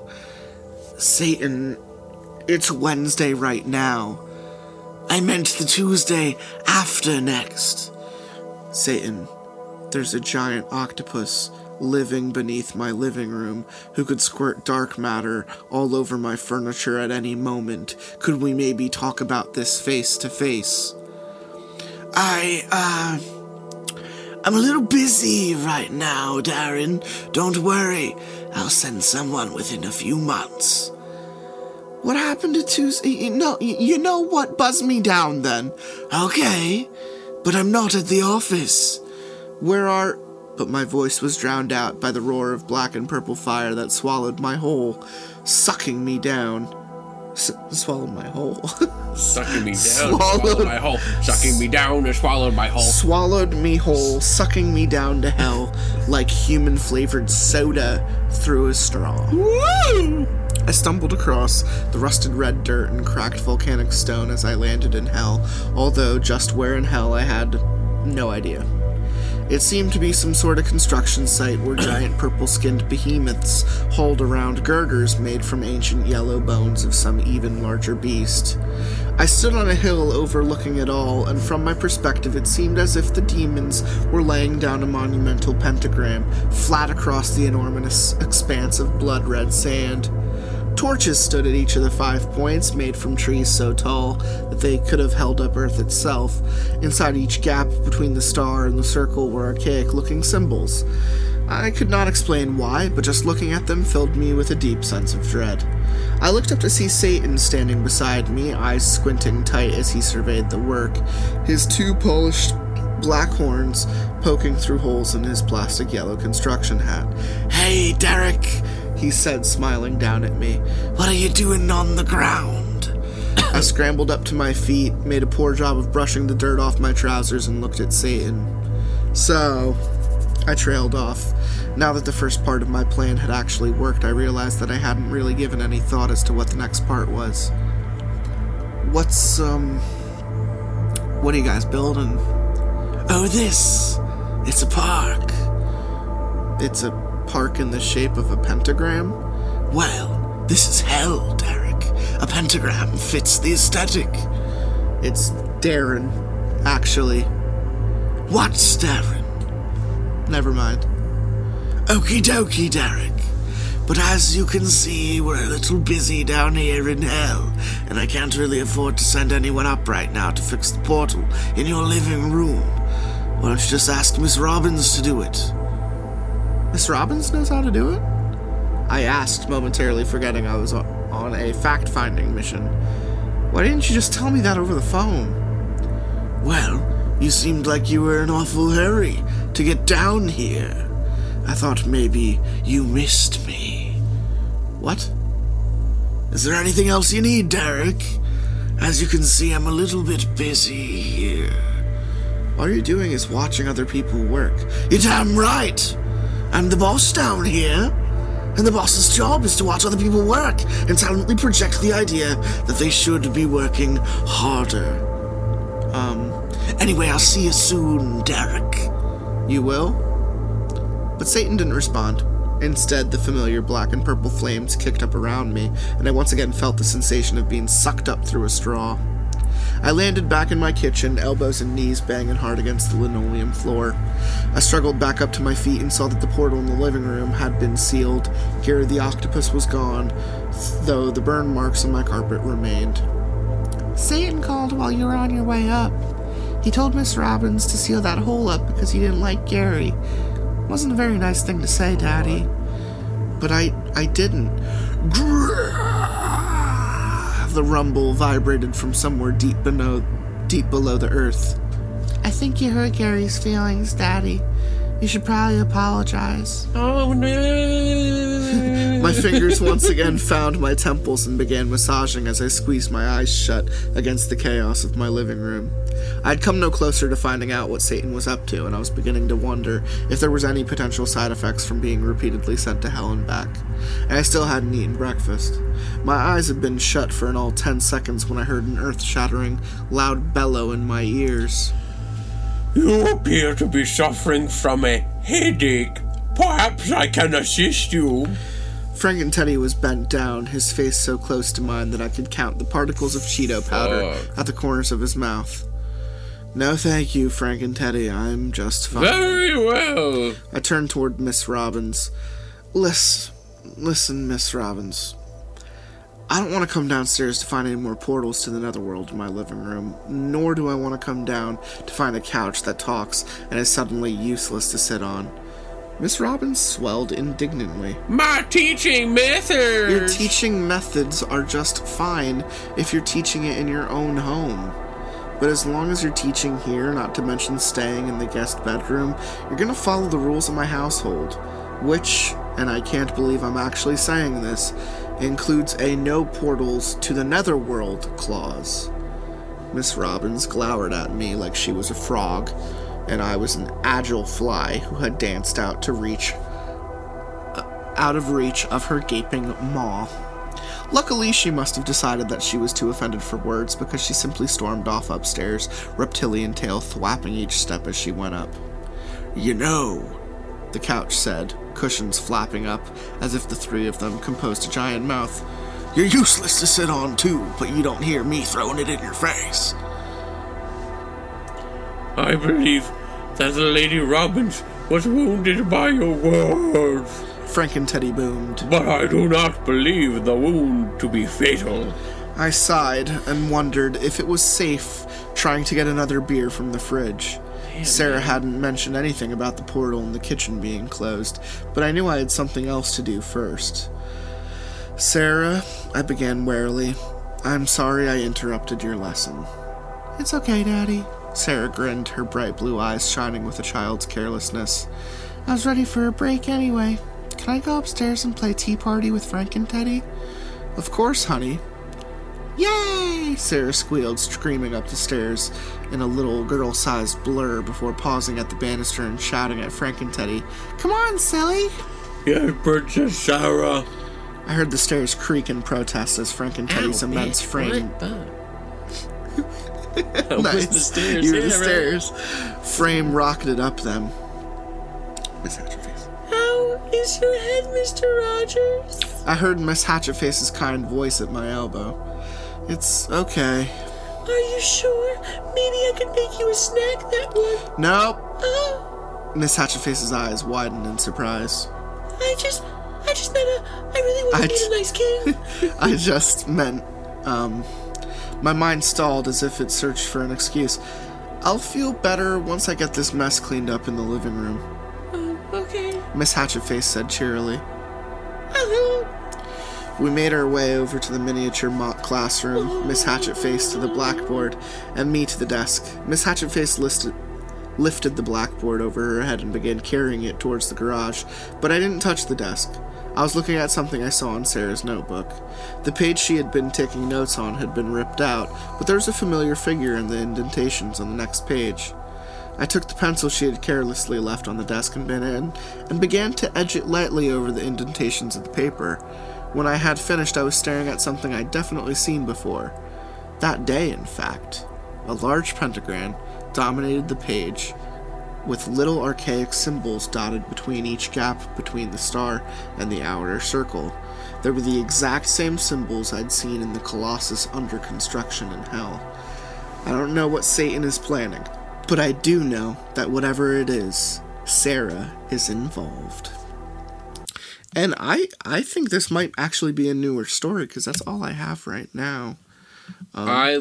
Speaker 7: Satan, it's Wednesday right now. I meant the Tuesday after next. Satan, there's a giant octopus living beneath my living room who could squirt dark matter all over my furniture at any moment. Could we maybe talk about this face to face? I, uh. I'm a little busy right now, Darren. Don't worry. I'll send someone within a few months. What happened to Tuesday? Know, you know what buzzed me down then? Okay, but I'm not at the office. Where are. But my voice was drowned out by the roar of black and purple fire that swallowed my whole, sucking me down. S- swallowed my whole.
Speaker 8: Sucking me down,
Speaker 7: Swallowed.
Speaker 8: swallowed my whole. Sucking me down and swallowed my whole.
Speaker 7: swallowed me whole, sucking me down to hell like human flavored soda through a straw. I stumbled across the rusted red dirt and cracked volcanic stone as I landed in hell, although just where in hell I had no idea. It seemed to be some sort of construction site where giant purple skinned behemoths hauled around girders made from ancient yellow bones of some even larger beast. I stood on a hill overlooking it all, and from my perspective, it seemed as if the demons were laying down a monumental pentagram flat across the enormous expanse of blood red sand. Torches stood at each of the five points, made from trees so tall that they could have held up Earth itself. Inside each gap between the star and the circle were archaic looking symbols. I could not explain why, but just looking at them filled me with a deep sense of dread. I looked up to see Satan standing beside me, eyes squinting tight as he surveyed the work, his two polished black horns poking through holes in his plastic yellow construction hat. Hey, Derek, he said, smiling down at me. What are you doing on the ground? I scrambled up to my feet, made a poor job of brushing the dirt off my trousers, and looked at Satan. So, I trailed off. Now that the first part of my plan had actually worked, I realized that I hadn't really given any thought as to what the next part was. What's, um. What are you guys building? Oh, this! It's a park. It's a park in the shape of a pentagram? Well, this is hell, Derek. A pentagram fits the aesthetic. It's Darren, actually. What's Darren? Never mind. Okie dokie, Derek. But as you can see, we're a little busy down here in hell, and I can't really afford to send anyone up right now to fix the portal in your living room. Why don't you just ask Miss Robbins to do it? Miss Robbins knows how to do it? I asked, momentarily forgetting I was on a fact finding mission. Why didn't you just tell me that over the phone? Well, you seemed like you were in an awful hurry to get down here. I thought maybe you missed me. What? Is there anything else you need, Derek? As you can see, I'm a little bit busy here. All you're doing is watching other people work. You're damn right! I'm the boss down here. And the boss's job is to watch other people work and silently project the idea that they should be working harder. Um, anyway, I'll see you soon, Derek. You will? But Satan didn't respond. Instead, the familiar black and purple flames kicked up around me, and I once again felt the sensation of being sucked up through a straw. I landed back in my kitchen, elbows and knees banging hard against the linoleum floor. I struggled back up to my feet and saw that the portal in the living room had been sealed. Gary the octopus was gone, though the burn marks on my carpet remained. Satan called while you were on your way up. He told Miss Robbins to seal that hole up because he didn't like Gary. Wasn't a very nice thing to say, Daddy. But I I didn't. The rumble vibrated from somewhere deep below deep below the earth. I think you hurt Gary's feelings, Daddy. You should probably apologize.
Speaker 8: Oh no!
Speaker 7: My fingers once again found my temples and began massaging as I squeezed my eyes shut against the chaos of my living room. I'd come no closer to finding out what Satan was up to, and I was beginning to wonder if there was any potential side effects from being repeatedly sent to hell and back. And I still hadn't eaten breakfast. My eyes had been shut for an all ten seconds when I heard an earth shattering, loud bellow in my ears.
Speaker 4: You appear to be suffering from a headache. Perhaps I can assist you.
Speaker 7: Frank and Teddy was bent down, his face so close to mine that I could count the particles of Cheeto powder
Speaker 8: Fuck.
Speaker 7: at the corners of his mouth. No, thank you, Frank and Teddy. I'm just fine.
Speaker 8: Very well.
Speaker 7: I turned toward Miss Robbins. Listen, listen, Miss Robbins. I don't want to come downstairs to find any more portals to the netherworld in my living room, nor do I want to come down to find a couch that talks and is suddenly useless to sit on. Miss Robbins swelled indignantly.
Speaker 8: My teaching methods.
Speaker 7: Your teaching methods are just fine if you're teaching it in your own home. But as long as you're teaching here, not to mention staying in the guest bedroom, you're gonna follow the rules of my household. Which, and I can't believe I'm actually saying this, includes a no portals to the netherworld clause. Miss Robbins glowered at me like she was a frog, and I was an agile fly who had danced out to reach uh, out of reach of her gaping maw. Luckily, she must have decided that she was too offended for words because she simply stormed off upstairs, reptilian tail thwapping each step as she went up. You know, the couch said, cushions flapping up as if the three of them composed a giant mouth. You're useless to sit on, too, but you don't hear me throwing it in your face.
Speaker 4: I believe that the Lady Robbins was wounded by your words,
Speaker 7: Frank and Teddy boomed.
Speaker 4: but I do not believe the wound to be fatal.
Speaker 7: I sighed and wondered if it was safe trying to get another beer from the fridge. Sarah hadn't mentioned anything about the portal in the kitchen being closed, but I knew I had something else to do first. Sarah, I began warily, I'm sorry I interrupted your lesson. It's okay, Daddy. Sarah grinned, her bright blue eyes shining with a child's carelessness. I was ready for a break anyway. Can I go upstairs and play Tea Party with Frank and Teddy? Of course, honey. Yay! Sarah squealed, screaming up the stairs in a little girl sized blur before pausing at the banister and shouting at Frank and Teddy, Come on, silly!
Speaker 4: Yes, Princess Sarah.
Speaker 7: I heard the stairs creak in protest as Frank and Teddy's immense frame.
Speaker 8: That was
Speaker 7: Nice.
Speaker 8: the stairs.
Speaker 7: You were
Speaker 8: yeah,
Speaker 7: the
Speaker 8: right.
Speaker 7: stairs. Frame rocketed up them. Miss Hatchetface.
Speaker 2: Is your head, Mr. Rogers?
Speaker 7: I heard Miss Hatchetface's kind voice at my elbow. It's okay.
Speaker 2: Are you sure? Maybe I could make you a snack that would.
Speaker 7: Nope.
Speaker 2: Oh,
Speaker 7: Miss Hatchetface's eyes widened in surprise.
Speaker 2: I just, I just meant a, I really want to be
Speaker 7: j-
Speaker 2: a nice kid.
Speaker 7: I just meant, um, my mind stalled as if it searched for an excuse. I'll feel better once I get this mess cleaned up in the living room. Miss Hatchetface said cheerily. We made our way over to the miniature mock classroom, Miss Hatchetface to the blackboard, and me to the desk. Miss Hatchetface listed, lifted the blackboard over her head and began carrying it towards the garage, but I didn't touch the desk. I was looking at something I saw in Sarah's notebook. The page she had been taking notes on had been ripped out, but there was a familiar figure in the indentations on the next page. I took the pencil she had carelessly left on the desk and bin in, and began to edge it lightly over the indentations of the paper. When I had finished, I was staring at something I'd definitely seen before. That day, in fact. A large pentagram dominated the page, with little archaic symbols dotted between each gap between the star and the outer circle. They were the exact same symbols I'd seen in the Colossus under construction in Hell. I don't know what Satan is planning, but I do know that whatever it is, Sarah is involved. And I I think this might actually be a newer story because that's all I have right now.
Speaker 6: I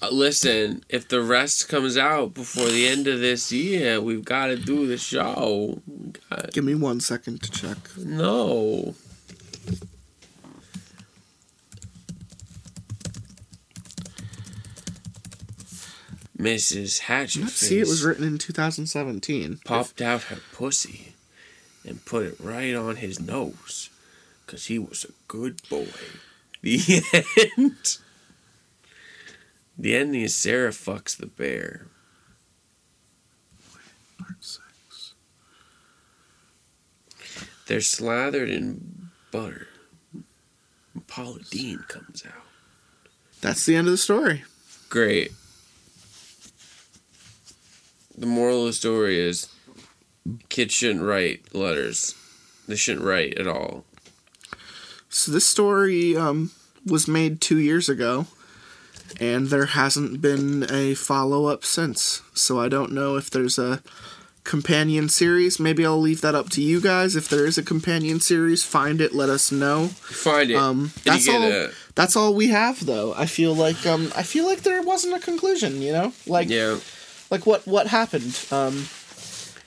Speaker 6: uh, listen. If the rest comes out before the end of this year, we've got to do the show. Got-
Speaker 7: Give me one second to check.
Speaker 6: no. Mrs. Hatchet
Speaker 7: Let's see, it was written in 2017.
Speaker 6: popped out her pussy and put it right on his nose because he was a good boy. The end. The ending is Sarah fucks the bear. They're slathered in butter. Paula Deen comes out.
Speaker 7: That's the end of the story.
Speaker 6: Great. The moral of the story is kids shouldn't write letters. They shouldn't write at all.
Speaker 7: So this story um, was made two years ago, and there hasn't been a follow up since. So I don't know if there's a companion series. Maybe I'll leave that up to you guys. If there is a companion series, find it. Let us know.
Speaker 6: Find it.
Speaker 7: Um, that's all.
Speaker 6: a
Speaker 7: That's all we have, though. I feel like um, I feel like there wasn't a conclusion. You know, like
Speaker 6: yeah.
Speaker 7: Like what what happened. Um,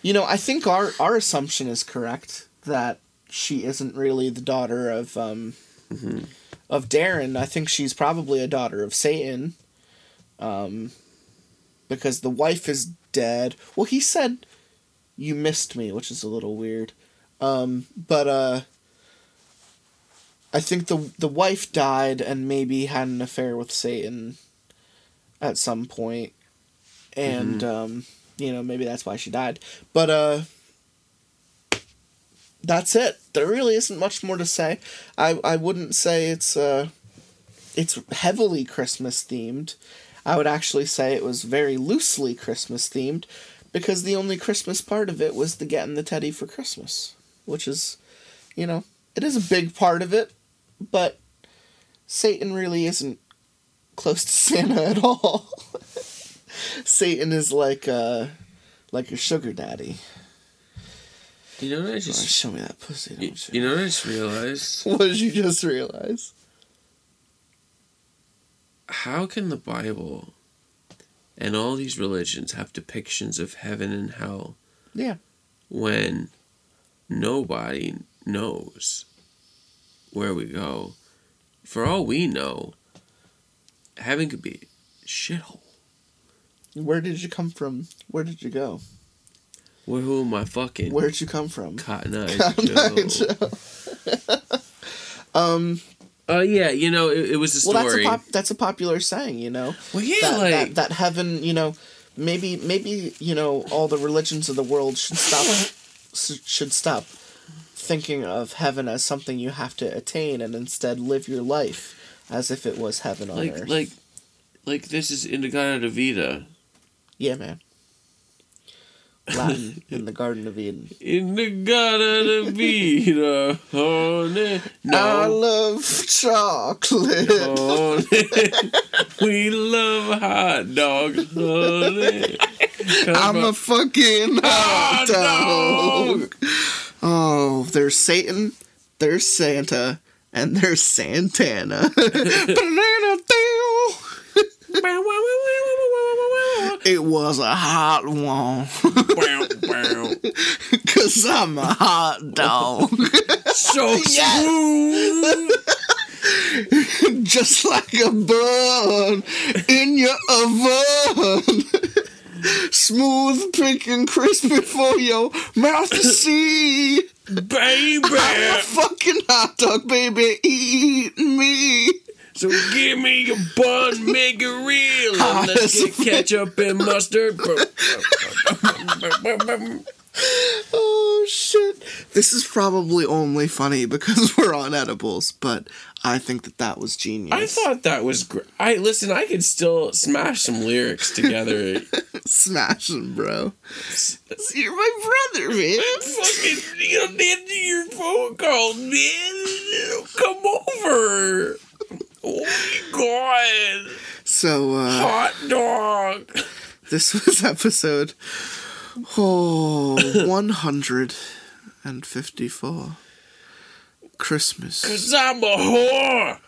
Speaker 7: you know, I think our our assumption is correct that she isn't really the daughter of um, of Darren. I think she's probably a daughter of Satan. Um, because the wife is dead. Well, he said you missed me, which is a little weird. Um, but uh, I think the the wife died and maybe had an affair with Satan at some point, and um, you know maybe that's why she died. But uh, that's it. There really isn't much more to say. I I wouldn't say it's uh, it's heavily Christmas themed. I would actually say it was very loosely Christmas themed because the only Christmas part of it was the getting the teddy for Christmas, which is, you know, it is a big part of it, but Satan really isn't close to Santa at all. Satan is like uh like a sugar daddy.
Speaker 6: You know what I
Speaker 7: Oh,
Speaker 6: just
Speaker 7: show me that pussy.
Speaker 6: you?
Speaker 7: you
Speaker 6: know what I just realized?
Speaker 7: What did you just realize?
Speaker 6: How can the Bible and all these religions have depictions of heaven and hell
Speaker 7: Yeah.
Speaker 6: when nobody knows where we go? For all we know, heaven could be shithole.
Speaker 7: Where did you come from? Where did you go?
Speaker 6: Where who am I fucking?
Speaker 7: Where'd you come from?
Speaker 6: Cotton Eye
Speaker 7: Cotton Eye
Speaker 6: Joe.
Speaker 7: Um.
Speaker 6: Oh yeah, you know it, it was a
Speaker 7: Well, that's
Speaker 6: story.
Speaker 7: a pop, that's a popular saying, you know.
Speaker 6: well, yeah,
Speaker 7: that,
Speaker 6: like
Speaker 7: that that heaven, you know, maybe maybe you know all the religions of the world should stop should stop thinking of heaven as something you have to attain and instead live your life as if it was heaven on
Speaker 6: like
Speaker 7: earth.
Speaker 6: like like this is In-A-Gadda-Da-Vida.
Speaker 7: Yeah, man. Latin in the Garden of Eden.
Speaker 6: In-A-Gadda-Da-Vida. Honey.
Speaker 7: I
Speaker 6: No.
Speaker 7: love chocolate.
Speaker 6: Honey. we love hot dogs. Honey. Come
Speaker 7: I'm a fucking hot
Speaker 6: Hot
Speaker 7: dog. Oh, there's Satan, there's Santa, and there's Santana. It was a hot one. Cause I'm a hot dog.
Speaker 6: so smooth.
Speaker 7: Just like a bun in your oven. Smooth, pink, and crispy for your mouth to see.
Speaker 6: Baby.
Speaker 7: I'm a fucking hot dog, baby. Eat me.
Speaker 6: So give me a bun, make it real, and let's get ketchup and mustard.
Speaker 7: Oh shit. This is probably only funny because we're on edibles, but I think that that was genius.
Speaker 6: I thought that was great. I listen. I could still smash some lyrics together.
Speaker 7: smash them, bro. You're my brother, man.
Speaker 6: Fucking, you don't answer your phone calls, man. Come over. Oh my god.
Speaker 7: So uh,
Speaker 6: Hot dog.
Speaker 7: this was episode oh 154. Christmas
Speaker 6: Cause I'm a whore.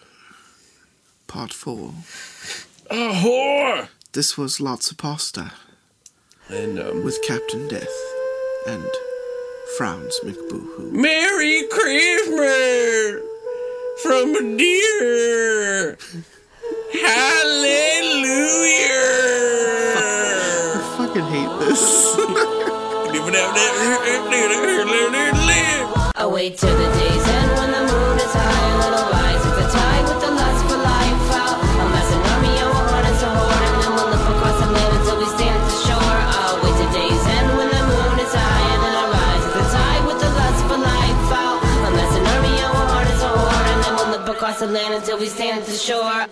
Speaker 7: part four.
Speaker 6: A whore.
Speaker 7: This was lots of pasta
Speaker 6: And um,
Speaker 7: with Captain Death and Frowns McBoohoo.
Speaker 6: Merry Christmas from a deer. Hallelujah.
Speaker 7: I fucking hate this.
Speaker 13: Wait till the day's end land until we stand at the shore.